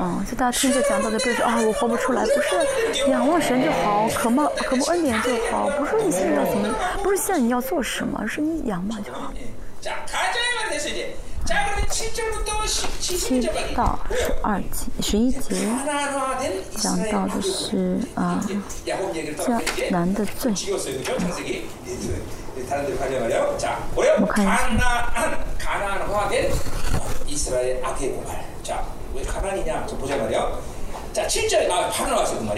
嗯，就大家听这讲到的背着啊，我活不出来，不是仰望神就好，渴慕渴慕恩典就好，不是你现在要怎么，不是现在你要做什么，是你仰望就好。七到十二级十一级讲到的是啊江南的最我看一下。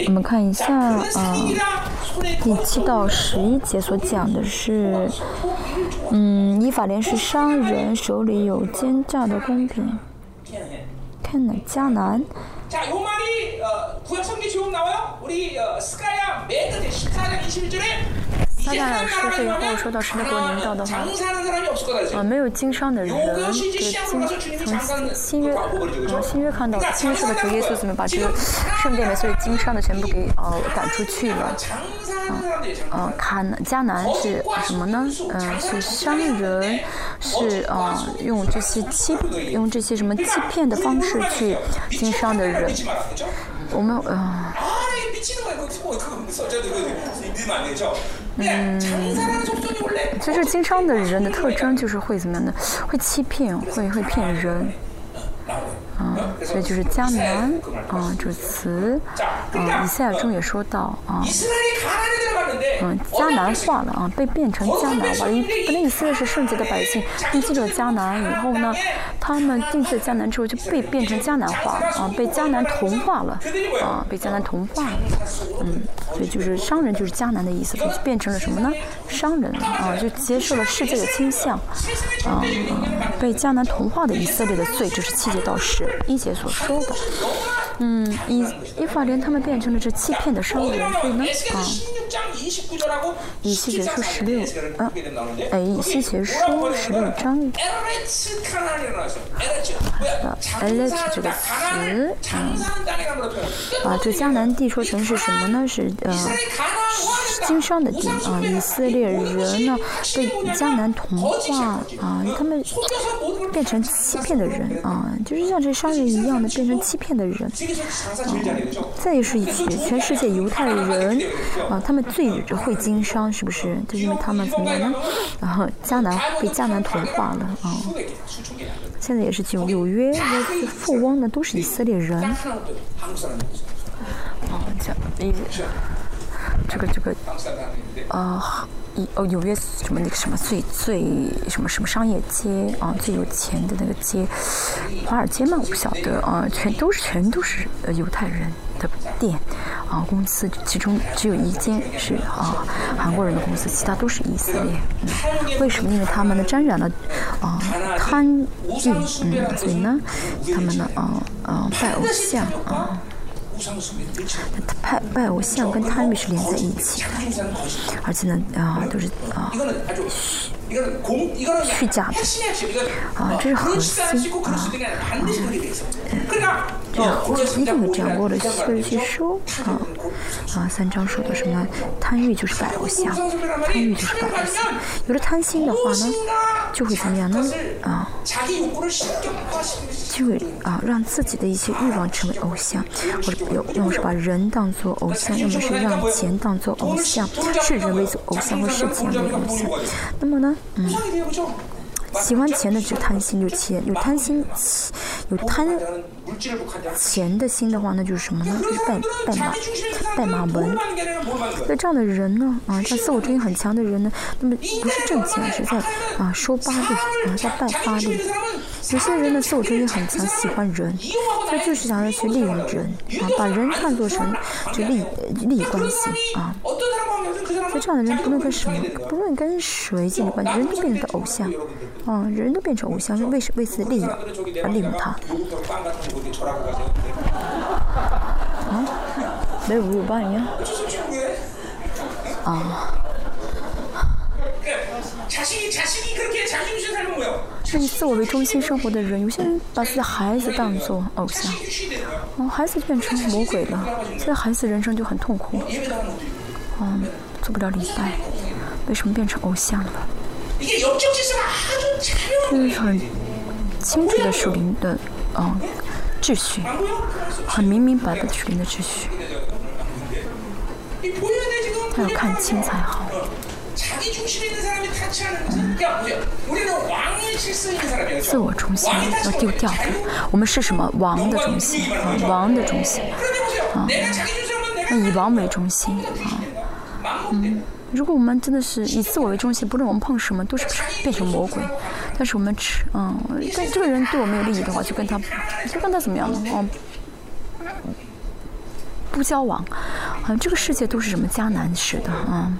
我们看一下啊，第七到十一节所讲的是，嗯，依法连是商人手里有奸诈的公平。看，南。他大老师最后说到十六国名道的话，呃，没有经商的人的经，从新约，呃，新约看到，新约说的主耶稣怎么把这个圣殿的所有经商的全部给呃赶出去了。嗯，呃，迦南是什么呢？嗯，是商人，是呃，用这些欺，用这些什么欺骗的方式去经商的人。我们呃。嗯，就是经商的人的特征就是会怎么样的，会欺骗，会会骗人，啊，所以就是江南，啊，主词，啊，以赛尔中也说到，啊。嗯，迦南化了啊，被变成迦南化了。因本来以色列是圣洁的百姓，进进了迦南以后呢，他们进去了迦南之后就被变成迦南化了啊，被迦南同化了啊，被迦南同化了。嗯，所以就是商人就是迦南的意思，就变成了什么呢？商人啊，就接受了世界的倾向啊，被迦南同化的以色列的罪，这是七节到十一节所说的。嗯以以法莲他们变成了这欺骗的商人，所以呢，啊，以西结书十六，啊，哎，以西结书十六章，啊，LH 这个词，啊，把这迦南地说成是什么呢？是呃，经商的地啊，以色列人呢被迦南同化啊，他们变成欺骗的人啊，就是像这商人一样的变成欺骗的人。嗯再就是一起全世界犹太人啊他们最会经商是不是？就因为他们怎么样呢？然后迦南被迦南同化了啊现在也是九纽约富翁呢都是以色列人。啊讲理解这个这个啊一哦纽约什么那个什么最最什么什么商业街啊，最有钱的那个街，华尔街嘛，我不晓得啊，全都是全都是呃犹太人的店啊，公司其中只有一间是啊韩国人的公司，其他都是以色列。嗯，为什么？因为他们呢沾染了啊贪欲，嗯，所以呢，他们呢啊啊拜偶像啊。他拜偶像跟贪欲是连在一起的，而且呢，啊，都是啊。虚假的。啊，这是核心啊。这个核心定会讲过的，所以去说啊啊，三章说的什么？贪欲就是拜偶像，贪欲就是拜偶像。有了贪心的话呢，就会怎么样呢？啊，就会啊，让自己的一些欲望成为偶像，或者有要么是把人当做偶像，要么是让钱当做偶像，是人为偶像或是钱为偶像。那么呢？嗯。喜欢钱的只贪心有钱有贪心有贪钱的心的话，那就是什么呢？就是拜拜马，拜马门。那这样的人呢？啊，像自我中心很强的人呢，那么不是挣钱，是在啊收巴然，啊在拜巴利。有些人的，自我中心很强，喜欢人，他就是想要去利用人，啊，把人看作成就利利益关系啊。所以这样的人不论跟什么，不论跟谁建立关系，人都变成偶像，啊，人都变成偶像，为是为此利益而利用他。요구르트 빵 같은 거 이렇게 절하고 가세요. 没有五有八一样 어쩔 수 없지 그게. 啊。 그러니까 자신이 자신이 그렇게 자기 중심 살면 뭐야? 那以自我为中心生活的人，有些人把自己的孩子当做偶像， 자신이 유시이 되는 거야. 哦，孩子变成魔鬼了，所以孩子人生就很痛苦， 예배 당하는 것도 있고. 嗯，做不了礼拜，为什么变成偶像了？ 이게 영적 질서가 아주 자명한 这是很清楚的属灵的，嗯， 秩序，很明明白白的属的秩序。他要看清才好。嗯，自我中心要丢掉的。我们是什么？王的中心啊，王的中心啊。那以王为中心啊，嗯。如果我们真的是以自我为中心，不论我们碰什么，都是变成魔鬼。但是我们吃，嗯，但这个人对我没有利益的话，就跟他，就跟他怎么样呢？哦，不交往。啊，这个世界都是什么迦南式的啊？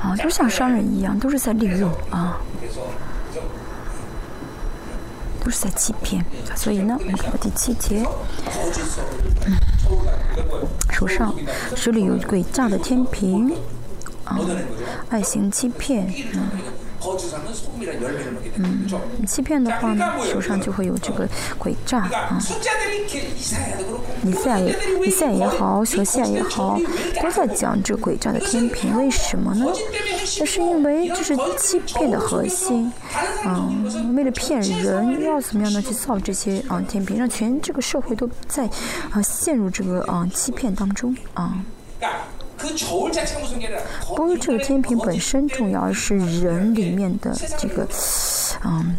啊，都像商人一样，都是在利用啊，都是在欺骗。所以呢，我们看到第七节，嗯手上手里有诡诈的天平，啊，爱行欺骗，嗯。嗯欺骗的话呢手上就会有这个鬼诈啊。你在你在也好小夏也好都在讲这鬼诈的天平为什么呢？那是因为这是欺骗的核心嗯为了骗人要怎么样呢去造这些嗯天平让全这个社会都在啊陷入这个嗯欺骗当中啊不是这个天平本身重要，而是人里面的这个嗯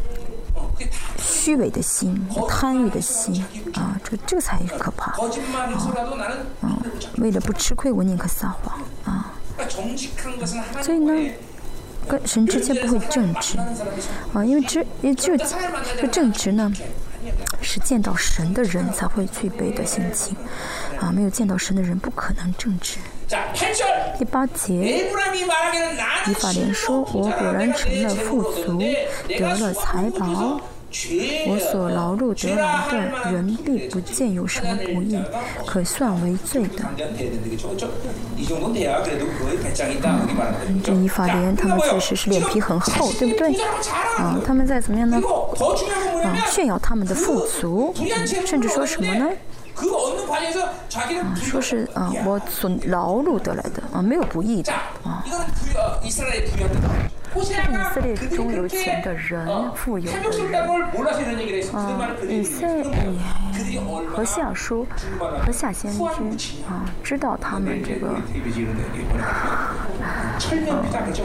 虚伪的心、贪欲的心啊。这这才可怕啊，嗯，为了不吃亏，我宁可撒谎啊。所以呢，跟神之间不会正直啊，因为这也就就正直呢，是见到神的人才会具备的心情啊，没有见到神的人不可能正直。第八节，以法莲说：“我果然成了富足，得了财宝。我所劳碌得来的，人并不见有什么不易，可算为罪的。”嗯，这以法莲他们确实是脸皮很厚，对不对？啊，他们在怎么样呢？啊，炫耀他们的富足，甚至说什么呢？说是啊，我所劳碌得来的啊，没有不义的啊。以色列中有钱的人，富有的人，以色列和夏叔和夏先君啊，知道他们这个，啊、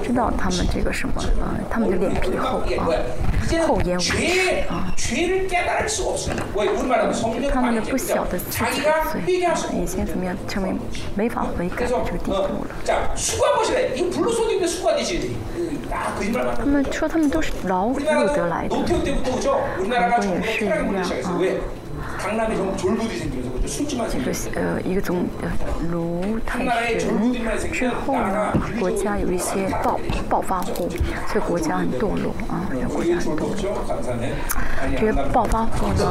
知道他们这个什么啊，他们的脸皮厚啊，厚颜无耻啊，他们的不小的自己的罪，以前怎么样成为没法悔改这个地步了。他们说他们都是劳碌得来的如果也是一样啊这个呃一个总呃卢太玄之后呢国家有一些暴暴发户所以国家很堕落啊国家很堕落这些暴发户呢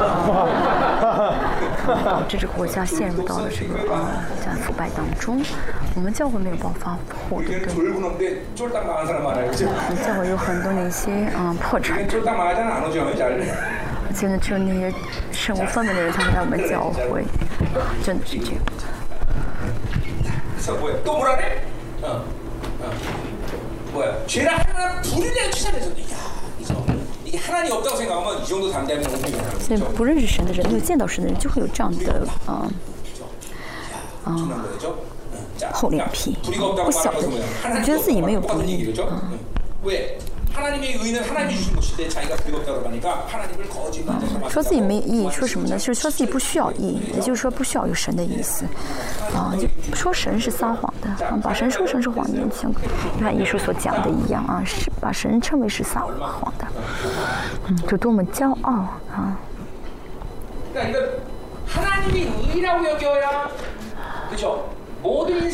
导致这个国家陷入到了这个啊腐败当中我们教会没有暴发户对不对我们教会有很多的一些嗯破产现在只有那些身无分文的人才会来我们教会，真的是这样。都不让你，嗯嗯，뭐야죄를하나둘이랑추천해줘이야이거이게하不认识神的人，没有见到神的人，就会有这样的啊啊厚脸皮，不晓得，觉得自己没有本领。 왜？ 嗯说自己没意义，说什么呢？就是说自己不需要意义，也就是说不需要有神的意思，啊，就说神是撒谎的，啊、把神说成是谎言，像约翰一书所讲的一样啊，是把神称为是撒谎的，嗯，就多么骄傲啊！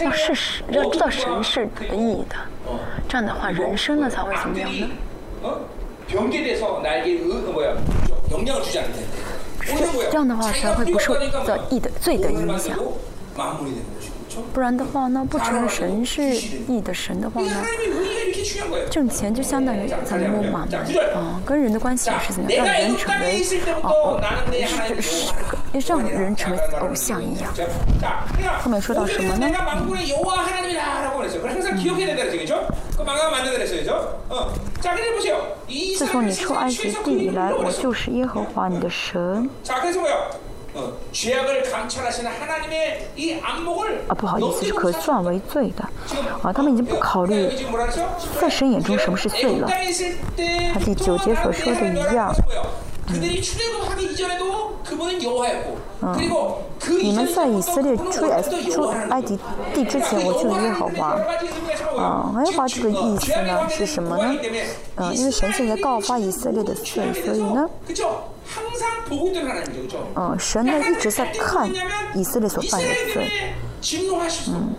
要试试，要知道神是得意的，这样的话，人生呢才会怎么样呢？这样的话，才会不受的意的罪的影响。不然的话那，不成神是义的神的话呢，挣钱就相当于咱们马门啊，跟人的关系也是怎么样，让人成为哦哦。是是也让人成为偶像一样。后面说到什么呢？嗯、自从你出埃及地以来，我就是耶和华你的神。啊，不好意思，是可算为罪的。啊，他们已经不考虑在神眼中什么是罪了。他第九节所说的一样。嗯，你们在以色列出埃及地之前，我去了耶和华。嗯，耶和华这个意思呢，是什么呢？嗯，因为神现在告发以色列的罪，所以呢，嗯，神呢一直在看以色列所犯的罪。嗯。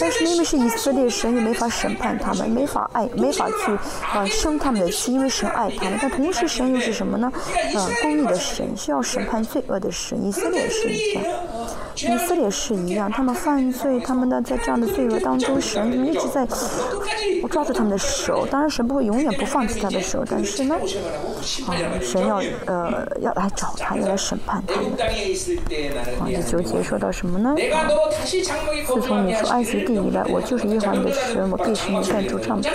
但是明明是以色列神又没法审判他们，没法爱，没法去啊生他们的气。因为神爱他们，但同时神又是什么呢？呃，公义的神需要审判罪恶的神。以色列是一样，以色列是一样，他们犯罪，他们呢，在这样的罪恶当中，神怎么一直在我抓住他们的手？当然神不会永远不放弃他的手。但是呢，啊，神要呃，要来找他，要来审判他们。啊，这纠结说到什么呢？啊，自从你说爱。实地以外我就是一环的神我必须能盖住帐篷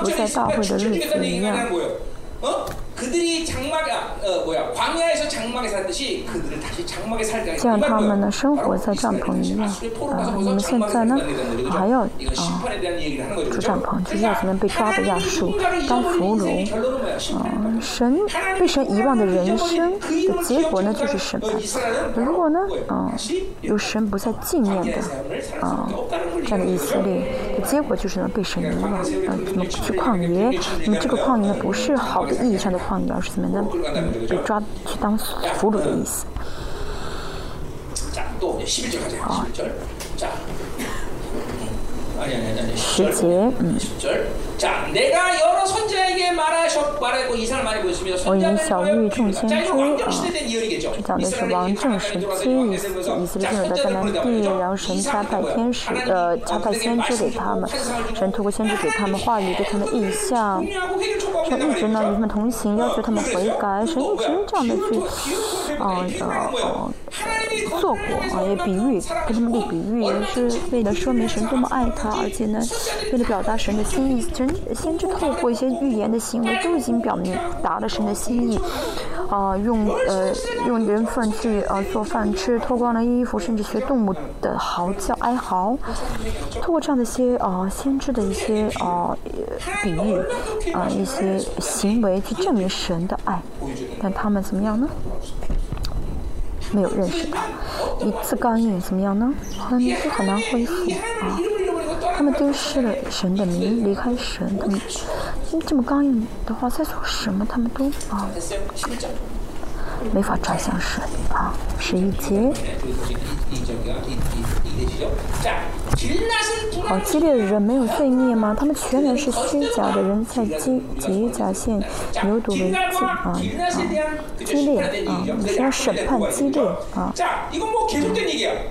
如在大会的日子一样。像他们呢，生活在帐篷一样。啊，你们现在呢，还要啊住帐篷，就是要他们被抓的亚树当俘虏。啊，神被神遗忘的人生的结果呢，就是审判。如果呢，啊，有神不再纪念的啊，这样的以色列，的结果就是呢，被神遗忘。啊，怎么不去旷野？那么这个旷野呢，不是好的意义上的。野，而是怎么样呢？嗯，被抓去当俘虏的意思。 자, 时节。嗯。我以小玉众仙追。啊。这讲的是王政神追，以以色列的迦南地，然后神差派天使呃差派先知给他们。神通过先知给他们话语，对他们意象。神一直呢与他们同行，要求他们悔改。神一直这样的去。啊。做过啊，也比喻，跟他们立比喻，也是为了。说明神多么爱他。而且呢，为了表达神的心意，神先知透过一些预言的行为都已经表明达了神的心意，啊、用呃用人粪去呃做饭吃，脱光了衣服，甚至学动物的嚎叫哀嚎，通过这样的一些啊、先知的一些啊、比喻啊、一些行为去证明神的爱，但他们怎么样呢？没有认识到，一次刚硬怎么样呢？很就很难恢复啊。他们丢失了神的名，离开神，他们这么刚硬的话，在做什么？他们都啊，没法转向神啊，十一节。好激烈的人没有罪孽吗？他们全然是虚假的人才激极假现牛犊为戒啊啊！激烈啊，你说要审判激烈啊、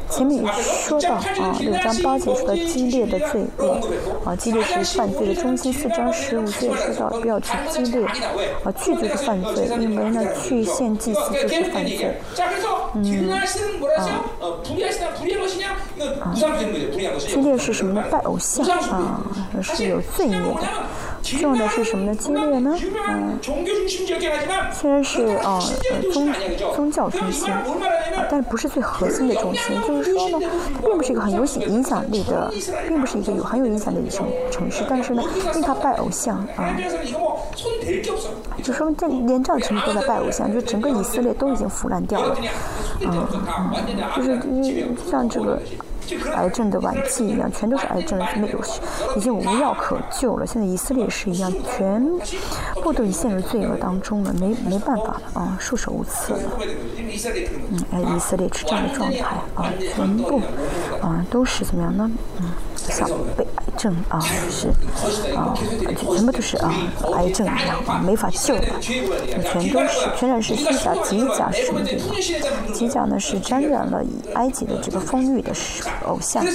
前面说到啊，六章八节说的激烈的罪恶啊，激烈是犯罪的中心。四章十五节说到不要去激烈啊，拒就是犯罪，因为呢去献祭祀就是犯罪。嗯啊。啊激烈是什么呢拜偶像啊是有罪孽的？重要的是什么呢？激烈呢嗯虽然是啊呃宗宗教中心啊但不是最核心的中心就是说呢并不是一个很有影响力的并不是一个有很有影响力的城城市但是呢因为它拜偶像啊就说这连这样其都在拜偶像就整个以色列都已经腐烂掉了嗯嗯就是就像这个癌症的晚期一样，全都是癌症，没有已经无药可救了。现在以色列也是一样，全部都已陷入罪恶当中了，没没办法了啊，束手无策了。嗯，哎，以色列是这样的状态啊，全部啊都是怎么样呢？嗯。像被癌症啊，是啊，全部都是啊，癌症一样啊，没法救了。全都是全然是虚假，虚假神的话。虚假呢，是沾染了以埃及的这个风裕的偶像啊，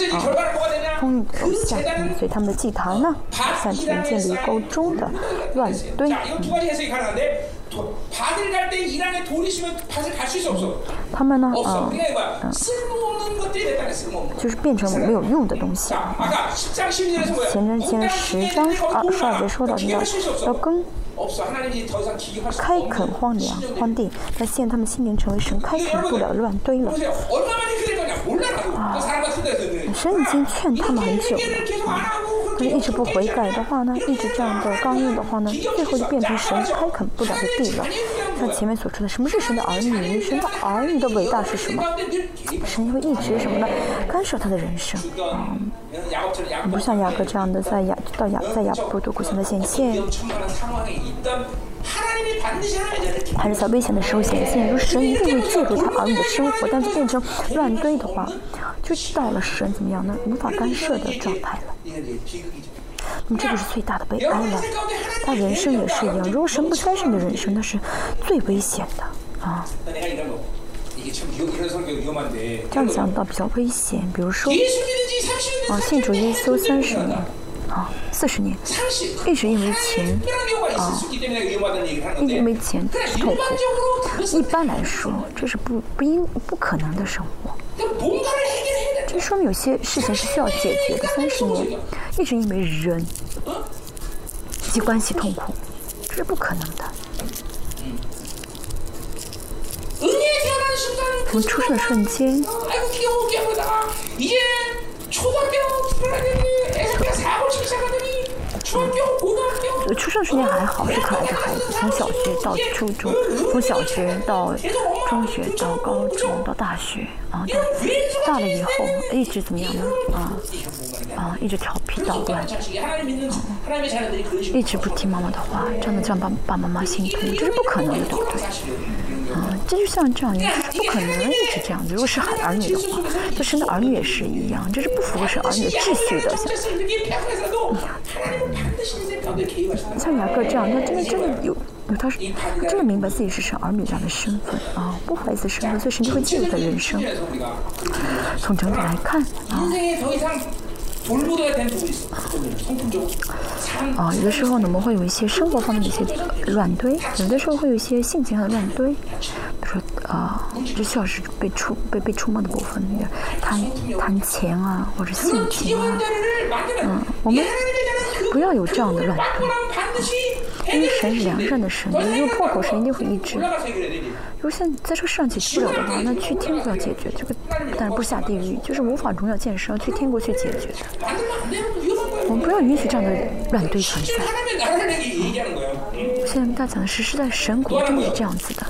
风裕的偶像。嗯，所以他们的祭坛呢，像停进了一个的乱堆。嗯，他们呢，啊，嗯。就是变成没有用的东西。前段时间十章啊十二节说到要要更开垦荒凉荒地但现在他们心灵成为神开垦不了乱堆了。啊神已经劝他们很久了啊他们一直不悔改的话呢一直这样的刚硬的话呢最后就变成神开垦不了的地了像前面所说的，什么是神的儿女？神的儿女的伟大是什么？神会一直什么呢？干涉他的人生啊、嗯，不像雅各这样的，在雅到雅在雅波多过现在显现，还是在危险的时候显现。如果神一定会借助他儿女的生活，但是变成乱堆的话，就到了神怎么样呢？无法干涉的状态了。你这个是最大的悲哀了他人生也是一样如果神不在世的人生那是最危险的啊。这样讲到比较危险比如说啊信主耶稣三十年啊四十年一直因为钱啊一直没钱痛苦一般来说这是不不应不可能的生活。这说明有些事情是需要解决的。三十年一直因为人及关系痛苦，这是不可能的。从出生的瞬间。嗯出生时间还好，是可爱的孩子。从小学到初中，从小学到中学到高中到大学啊，到大了以后一直怎么样呢？啊啊，一直调皮捣乱、啊，一直不听妈妈的话，这样子让爸爸妈妈心疼，这是不可能的，对不对？啊这就像这样你不可能一直这样子如果是儿女的话就生的儿女也是一样这是不符合生儿女的秩序的像像雅各这样他真的真的有有他是他真的明白自己是生儿女这样的身份啊不好意思生的所以神就会记录在人生从整体来看啊啊，有的时候呢我们会有一些生活方面的一些乱堆，有的时候会有一些性情上的乱堆，比如说啊，这需要是被触、被被触摸的部分，那个谈谈钱啊，或者性情啊，嗯，我们不要有这样的乱堆。因为神是良善的神，因为破口神一定会医治。如果现在这个世上解决不了的话，那去天国要解决这个。但是不下地狱，就是无法荣耀健身，要去天国去解决的。我们不要允许这样的乱堆存在。现在跟大家讲的是是在神国，真的是这样子的。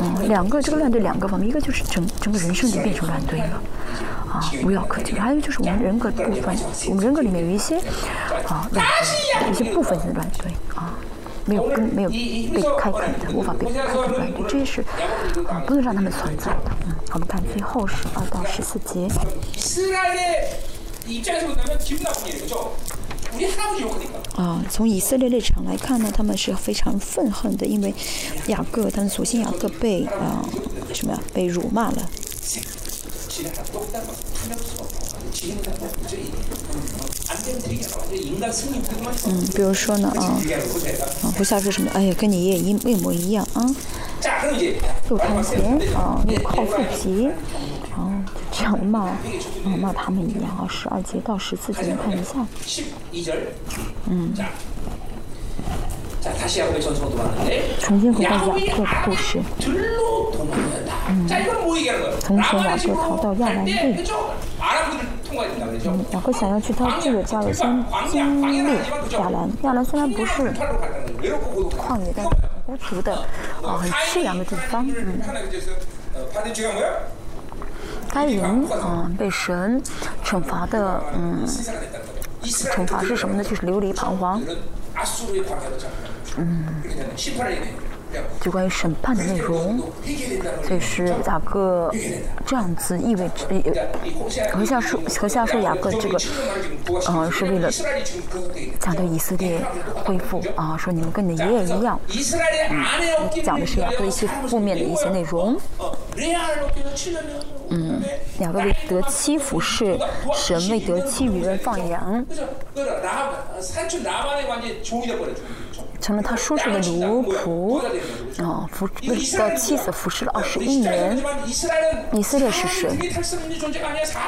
嗯，两个这个乱堆，两个方面，一个就是整个人生就变成乱堆了。啊，无药可救。还有就是我们人格部分，我们人格里面有一些啊乱，一些部分的乱对啊，没有根，没有被开垦的，无法被开垦乱对，这些是啊，不能让他们存在的。嗯，我们看最后是二到十四节。啊，从以色列立场来看呢，他们是非常愤恨的，因为雅各，他们所幸雅各被啊、什么呀，被辱骂了。지네 똑딱 하면 수가 없고 지는 다 그죠? 안 되면 되게 하고 인간 승리 그만 嗯，比如说呢啊 얘기하는 거 제가 啊不下是什么？哎呀，跟你爷爷一一模一样啊， 자 그럼 이제 又贪钱啊，又靠自己，啊，就这样骂啊骂他们一样啊。十二节到十四节，你看一下。 12 重新回到亚特的故事。嗯从前雅阁逃到亚兰队。嗯雅阁想要去他自己的家里先经历亚兰亚兰虽然不是旷野但是很孤独的啊很凄凉的地方嗯。该人啊被神惩罚的嗯惩罚是什么呢？就是流离彷徨。嗯。就关于审判的内容。所以是雅各这样子意味着也和像说和像说雅各这个呃是为了讲调以色列恢复啊说你们跟你的爷爷一样。嗯讲的是雅各的一些负面的一些内容。嗯雅各为得妻服侍神为得妻与人放羊。成了他叔叔的奴仆，啊，服不是妻子服侍了二十一年。以色列是谁？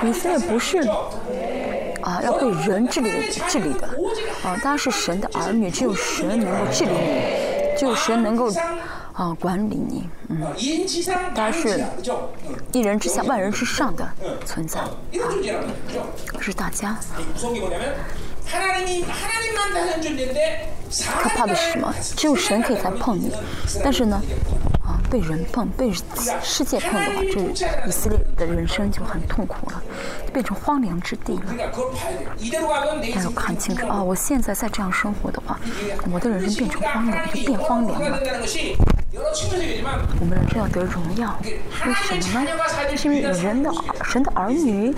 以色列不是，啊，要被人治理治理的，啊，当然是神的儿女，只有神能够治理你，只有神能够啊管理你，嗯，当然是一人之下，万人之上的存在，啊，是大家。他怕的是什么？只有神可以再碰你。但是呢啊被人碰被世界碰的话这一系列的人生就很痛苦了变成荒凉之地了。大家看清楚啊我现在再这样生活的话我的人生变成荒凉就变荒凉了。我们人就要得荣耀为什么呢？是因为人的神的儿女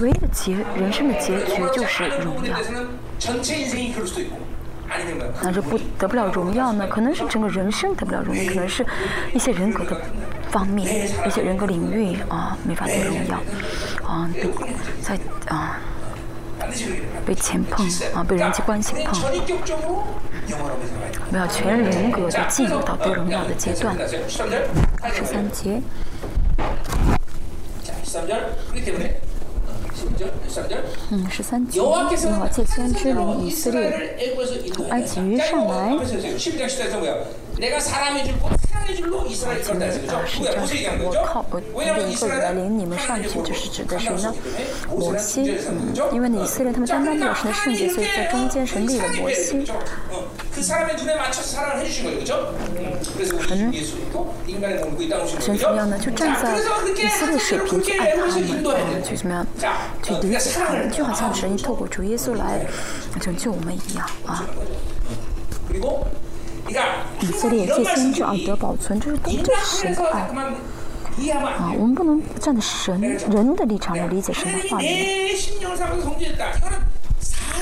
唯一的结人生的结局就是荣耀。那这不得不了荣耀呢？可能是整个人生得不了荣耀，可能是一些人格的方面，一些人格领域啊，没法得荣耀啊。被啊，被钱碰啊，被人际关系 碰，我们要全人格都进入到得荣耀的阶段。十三节。嗯，十三集《死亡借司之灵》以色列。埃及上来。12장 14절에서 뭐야? 내가 사람의 줄고 사랑의 줄로 이스라엘 今 이끌다 天 했죠. 啊是 누구야? 这样 모세 子 얘기한 的，我 거죠. 靠我我的 왜냐면 一个人来 이스라엘은 领你们上去，就是指的谁呢？摩西，嗯，因为以色列他们担当不了神的圣洁，所以在中间神立了摩西。 그 사람의 눈에 맞춰서 사랑을 해주신 거예요, 그렇죠? 그래서 우리 주 예수님도 인간의 몸 입고 이 땅 오신 神 거죠. 怎么样呢？就站在以色列水平去爱他们，啊，去怎么样去理解他们，就好像神透过主耶稣来拯救我们一样啊！ 以色列最先知而得保存，这是这是神的爱。啊，我们不能站在神人的立场来理解神的话语。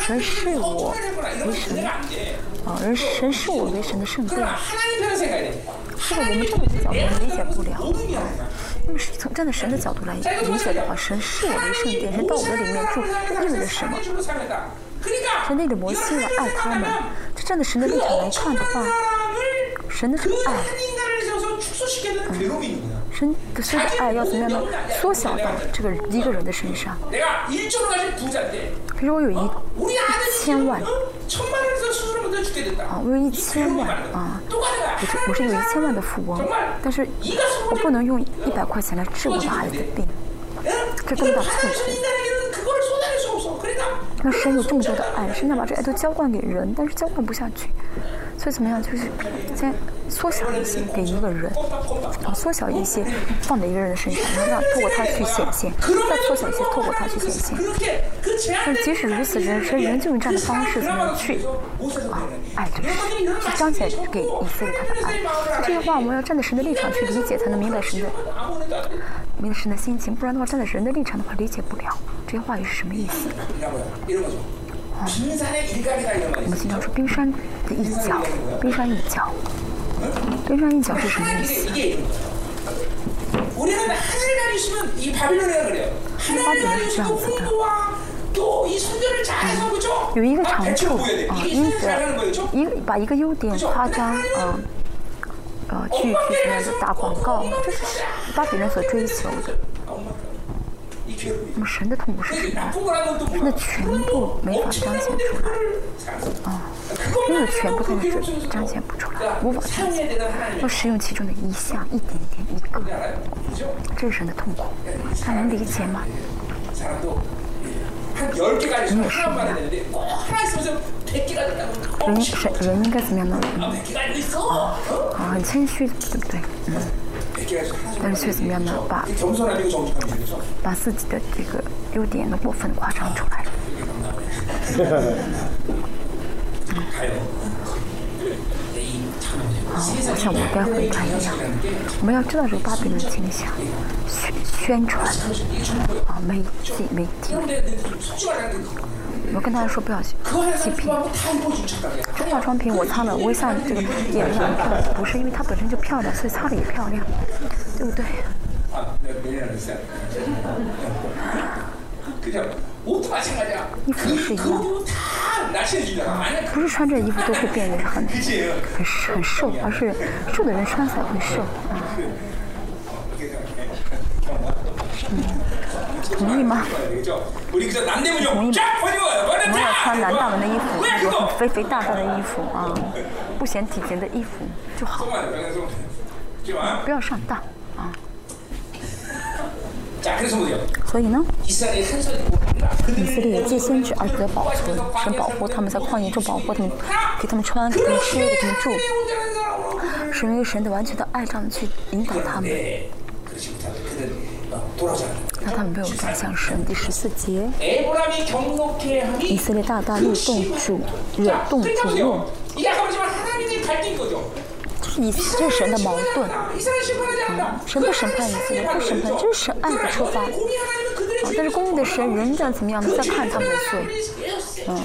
神是我为神啊，人神是我为神的圣殿。这个我们站在角度理解不了。因为从站在神的角度来理解的话，神是我为圣殿，神到我的里面住，意味着什么？神那个摩西来爱他们。站在神的立场来看的话神的这个爱嗯神的这个爱要怎么样呢？缩小到这个一个人的身上。比如我有一一千万。啊我有一千万啊我是我是有一千万的富翁但是我不能用一百块钱来治我的孩子的病这多么大错觉让神有这么多的爱神想把这爱都浇灌给人但是浇灌不下去。所以怎么样就是先缩小一些给一个人缩小一些放在一个人的身上然后让透过他去显现再缩小一些透过他去显现。但即使如此人生仍就用这样的方式怎么样去啊爱对神去彰显给以色列他的爱。这些话我们要站在神的立场去理解才能明白神的没得事的心情，不然的话，站在人的立场的话，理解不了这些话语是什么意思。嗯，我们经常说冰山的一角，冰山一角，冰山一角是什么意思？说话怎这样子的？有一个长处啊，一个，一把一个优点夸张啊。呃剧剧里面的大广告，这是把别人所追求的。那么神的痛苦是什么？神的全部没法彰显出来啊！没有全部的彰显不出来，无法彰显，要使用其中的一项，一点点一个，这是神的痛苦，他能理解吗？사람도 한 10개가 있으면 하나만 해야 되는데 꼭 하나 있으면서 100개가 된다고 人 꼭 神人应该怎么样呢？ 아, 100개가 알고 있어. 어? 啊，很谦虚，对不对？ 100개가 있어. 하나 但是却怎么样呢？把 좀 겸손하고 정직한 일이죠. 把自己的这个优点呢过分地夸张出来。 哦像我该回传一样我们要知道这个芭比的形象宣宣传啊媒体媒体我跟大家说不要去细品这化妆品我擦了微笑这个也一漂亮不是因为它本身就漂亮所以擦了也漂亮对不对衣服也是一样不是穿这衣服都会变得很很瘦而是瘦的人穿才会瘦。嗯。同意吗？同意吗？我要穿男大门的衣服那种很肥肥大大的衣服啊不显体型的衣服就好。不要上当。所以呢，以色列借先知而得保存，神保护他们在旷野中，保护他们，给他们穿，给他们吃，给他们住，是为神的完全的爱杖去引导他们，让他们被我转向神。第十四节，以色列大大怒动，主惹动主怒。以这是神的矛盾，嗯、神不审判以色列，不审判，这是神爱的出发。啊，但是公义的神仍然怎么样呢？在判他们的罪，嗯，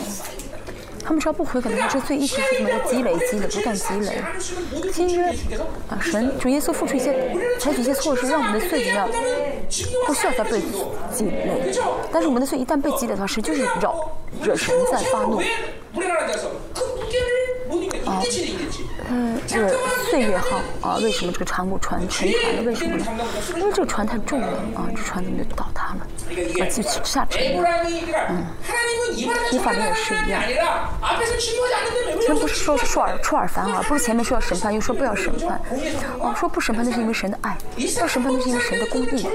他们只要不悔改的话，这罪一直是怎么的积累、积累、不断积累。新约啊，神主耶稣付出一些，采取一些措施，让我们的罪怎么样，不需要再被积累。但是我们的罪一旦被积累的话，神就是扰惹神在发怒。哦嗯这个岁月号啊为什么这个船不沉沉船了为什么呢？因为这个船太重了啊这船怎么就倒塌了。自己去下了。嗯，你反面也是一样。前不是说出尔出尔反尔，不是前面说要审判，又说不要审判。哦，说不审判那是因为神的爱，要审判那是因为神的公义。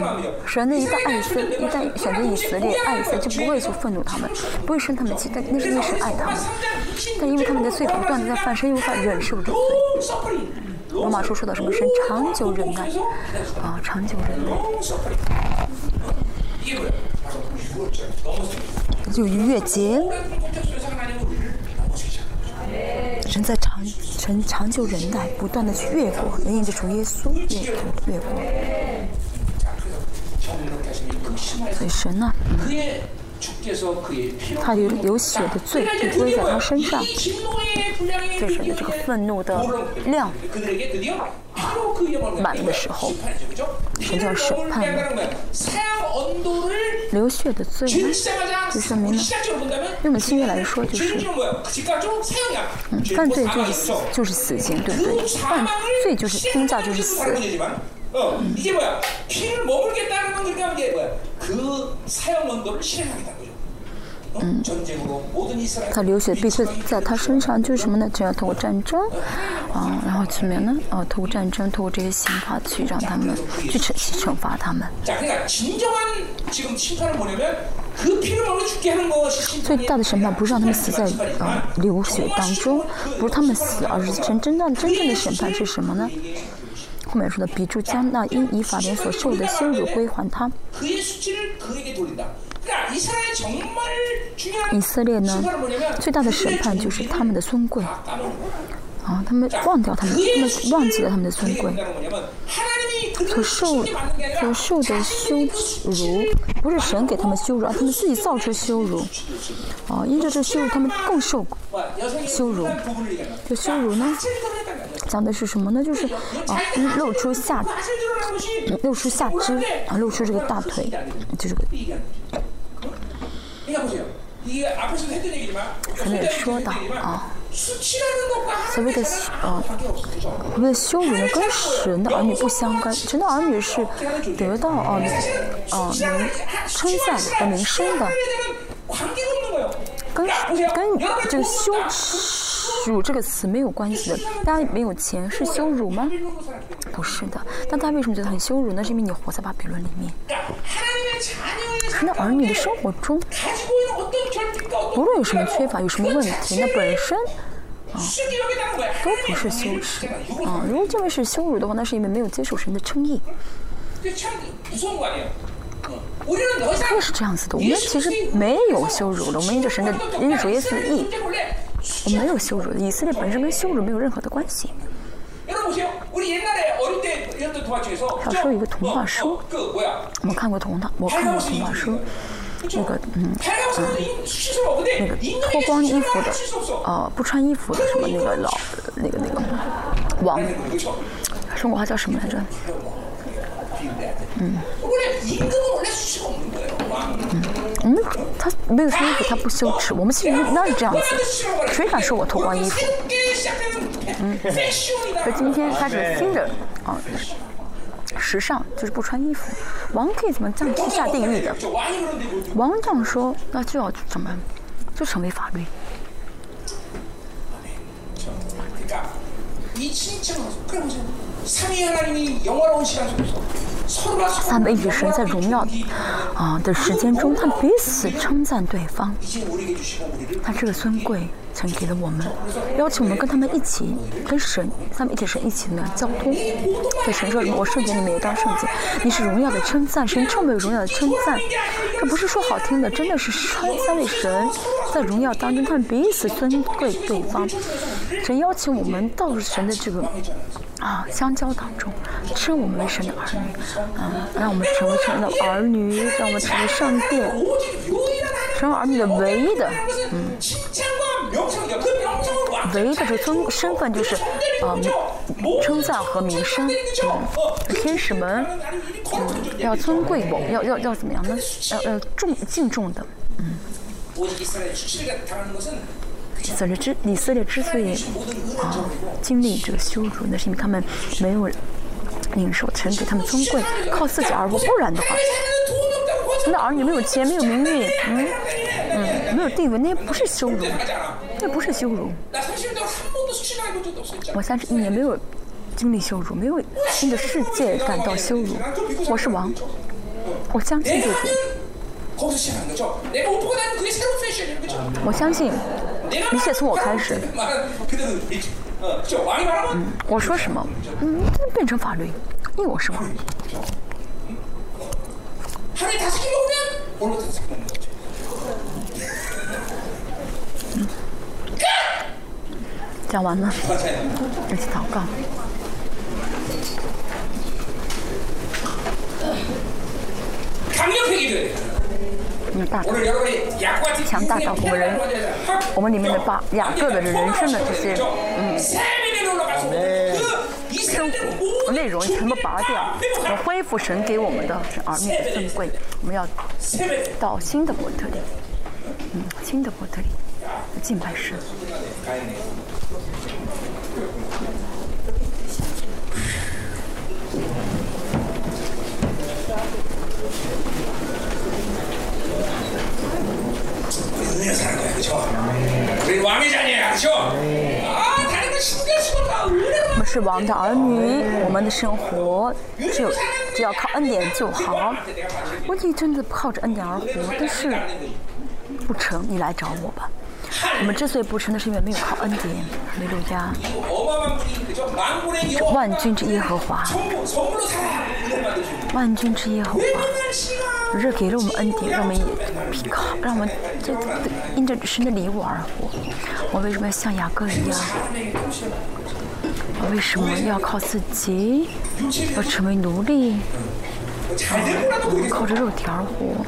嗯、神的一旦爱死，一旦选择以色列爱死，就不会去愤怒他们，不会生他们气，但那是因为神爱他们。但因为他们的罪不断的在犯，神无法忍受这罪。罗马书说到什么神长久忍耐啊，长久忍耐。就逾越节，人在长神长久忍耐，不断的去越过，能因着主耶稣越越过。所以神呢、他有有血的罪就归在他身上，这是的这个愤怒的量。满的时候，神叫审判呢。流血的罪呢，就说明呢，用我们新约来说就是，嗯，犯罪就是死，就是死刑，对不对？犯罪就是宗教就是死。嗯他流血必须在他身上就是什么呢就要通过战争啊然后怎么样呢啊通过战争通过这些刑法去让他们去去惩罚他们最大的审判不是让他们死在啊流血当中不是他们死而是真真正真正的审判是什么呢后面说的，比须将那因以法莲所受的羞辱归还他。以色列呢，最大的审判就是他们的尊贵。啊，他们忘掉他们，他们忘记了他们的尊贵，所受所受的羞辱，不是神给他们羞辱，而他们自己造出羞辱。啊，因着这羞辱，他们更受羞辱。这羞辱呢？讲的是什么呢？就是啊，露出下，露出下肢啊，露出这个大腿，就是。前面也说到啊，所谓的啊，所谓的羞辱呢，跟神的儿女不相干。神的儿女是得到啊啊能称赞和名声的，跟跟这个羞耻。辱这个词没有关系的。大家没有钱是羞辱吗？不是的。那大家为什么觉得很羞辱那？是因为你活在巴比伦里面。那儿女的生活中，无论有什么缺乏，有什么问题，那本身。啊，都不是羞耻啊！如果认为是羞辱的话，那是因为没有接受神的称义。他是这样子的，我们其实没有羞辱的，我们因着神的因着主耶稣的义。我没有羞辱以色列本身跟羞辱没有任何的关系。小时候一个童话书。我看过童话我看过童话书。那个嗯那个脱光衣服的呃不穿衣服的什么那个老那个那个王。中国话叫什么来着？嗯嗯。嗯，他没有穿衣服，他不羞耻。我们其实那是这样子，谁敢说我脱光衣服？嗯，可今天开始新的啊，时尚就是不穿衣服。王帝怎么这样去下定义的？王将说，那就要怎么，就成为法律。三位女神在荣耀的啊的时间中，他们彼此称赞对方，她这个尊贵。神给了我们，邀请我们跟他们一起，跟神他们一起神一起呢交通，在神这里，我圣洁里面有当圣洁，你是荣耀的称赞，神称为荣耀的称赞，这不是说好听的，真的是三三位神在荣耀当中，他们彼此尊贵对方，神邀请我们到神的这个。啊，相交当中，称我们为神的儿女，啊，让我们成为神的儿女，让我们成为上殿，成为儿女的唯一的，嗯。唯一的这个尊身份就是嗯称赞和名声嗯天使们嗯要尊贵我要要要怎么样呢？要要重敬重的嗯。所以之以色列之所以啊经历这个羞辱那是因为他们没有领受臣给他们尊贵靠自己而活不然的话那儿女没有钱没有名誉嗯对我位，那不是羞辱，那不是羞辱。我三十一年没有经历羞辱，没有新的世界感到羞辱。我是王，我相信自己。我相信一切从我开始。嗯，我说什么，嗯，变成法律，因为我是王。讲完了，这是祷告。强大，强大到我们人，我们里面的把雅各的人生的这些嗯。生活内容全部拔掉，恢复神给我们的儿女的尊贵。我们要到新的伯特里，嗯，新的伯特里。近拍摄我们是王的儿女我们的生活就只要靠恩典就好。我一阵子靠着恩典而活但是不成你来找我吧。我们之所以不称，那是因为没有靠恩典，没有靠万军之耶和华，万军之耶和华，不是给了我们恩典，让我们依靠，让我们因着神的礼物而活。我为什么要像雅各一样？我为什么要靠自己？要成为奴隶？啊，靠着肉条活？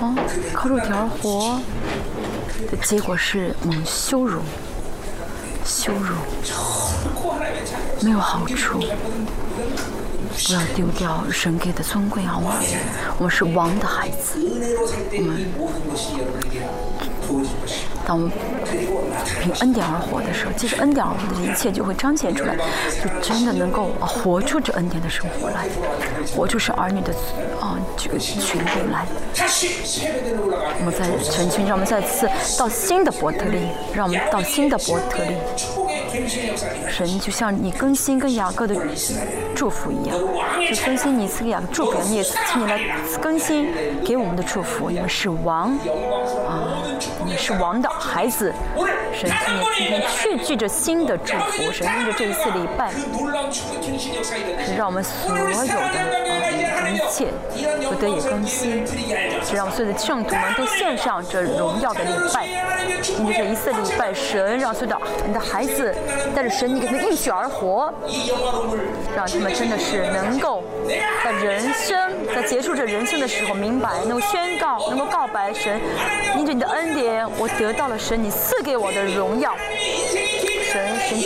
啊，靠肉条活？的结果是我们羞辱羞辱没有好处不要丢掉神给的尊贵好吗？我们是王的孩子我们当我们凭恩典而活的时候其实恩典我们的一切就会彰显出来就真的能够活出这恩典的生活来活出是儿女的啊就群体来。我们再全新让我们再次到新的伯特利让我们到新的伯特利。神就像你更新跟雅各的祝福一样，就更新你赐给雅各祝福，你也请你来更新给我们的祝福。你们是王啊，你们是王的孩子。神今天确据着新的祝福，神因着这一次礼拜，是让我们所有的、啊、一切不得以更新，是让我们所有的圣徒们都献上这荣耀的礼拜。因着这一次礼拜，神让所有的你的孩子。但是神，你给他们应许而活，让他们真的是能够在人生在结束这人生的时候，明白，能够宣告，能够告白神，因着你的恩典，我得到了神你赐给我的荣耀，神神，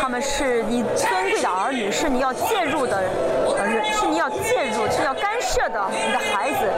他们是你尊贵的儿女，是你要介入的人，是你要介入，是要干涉的你的孩子，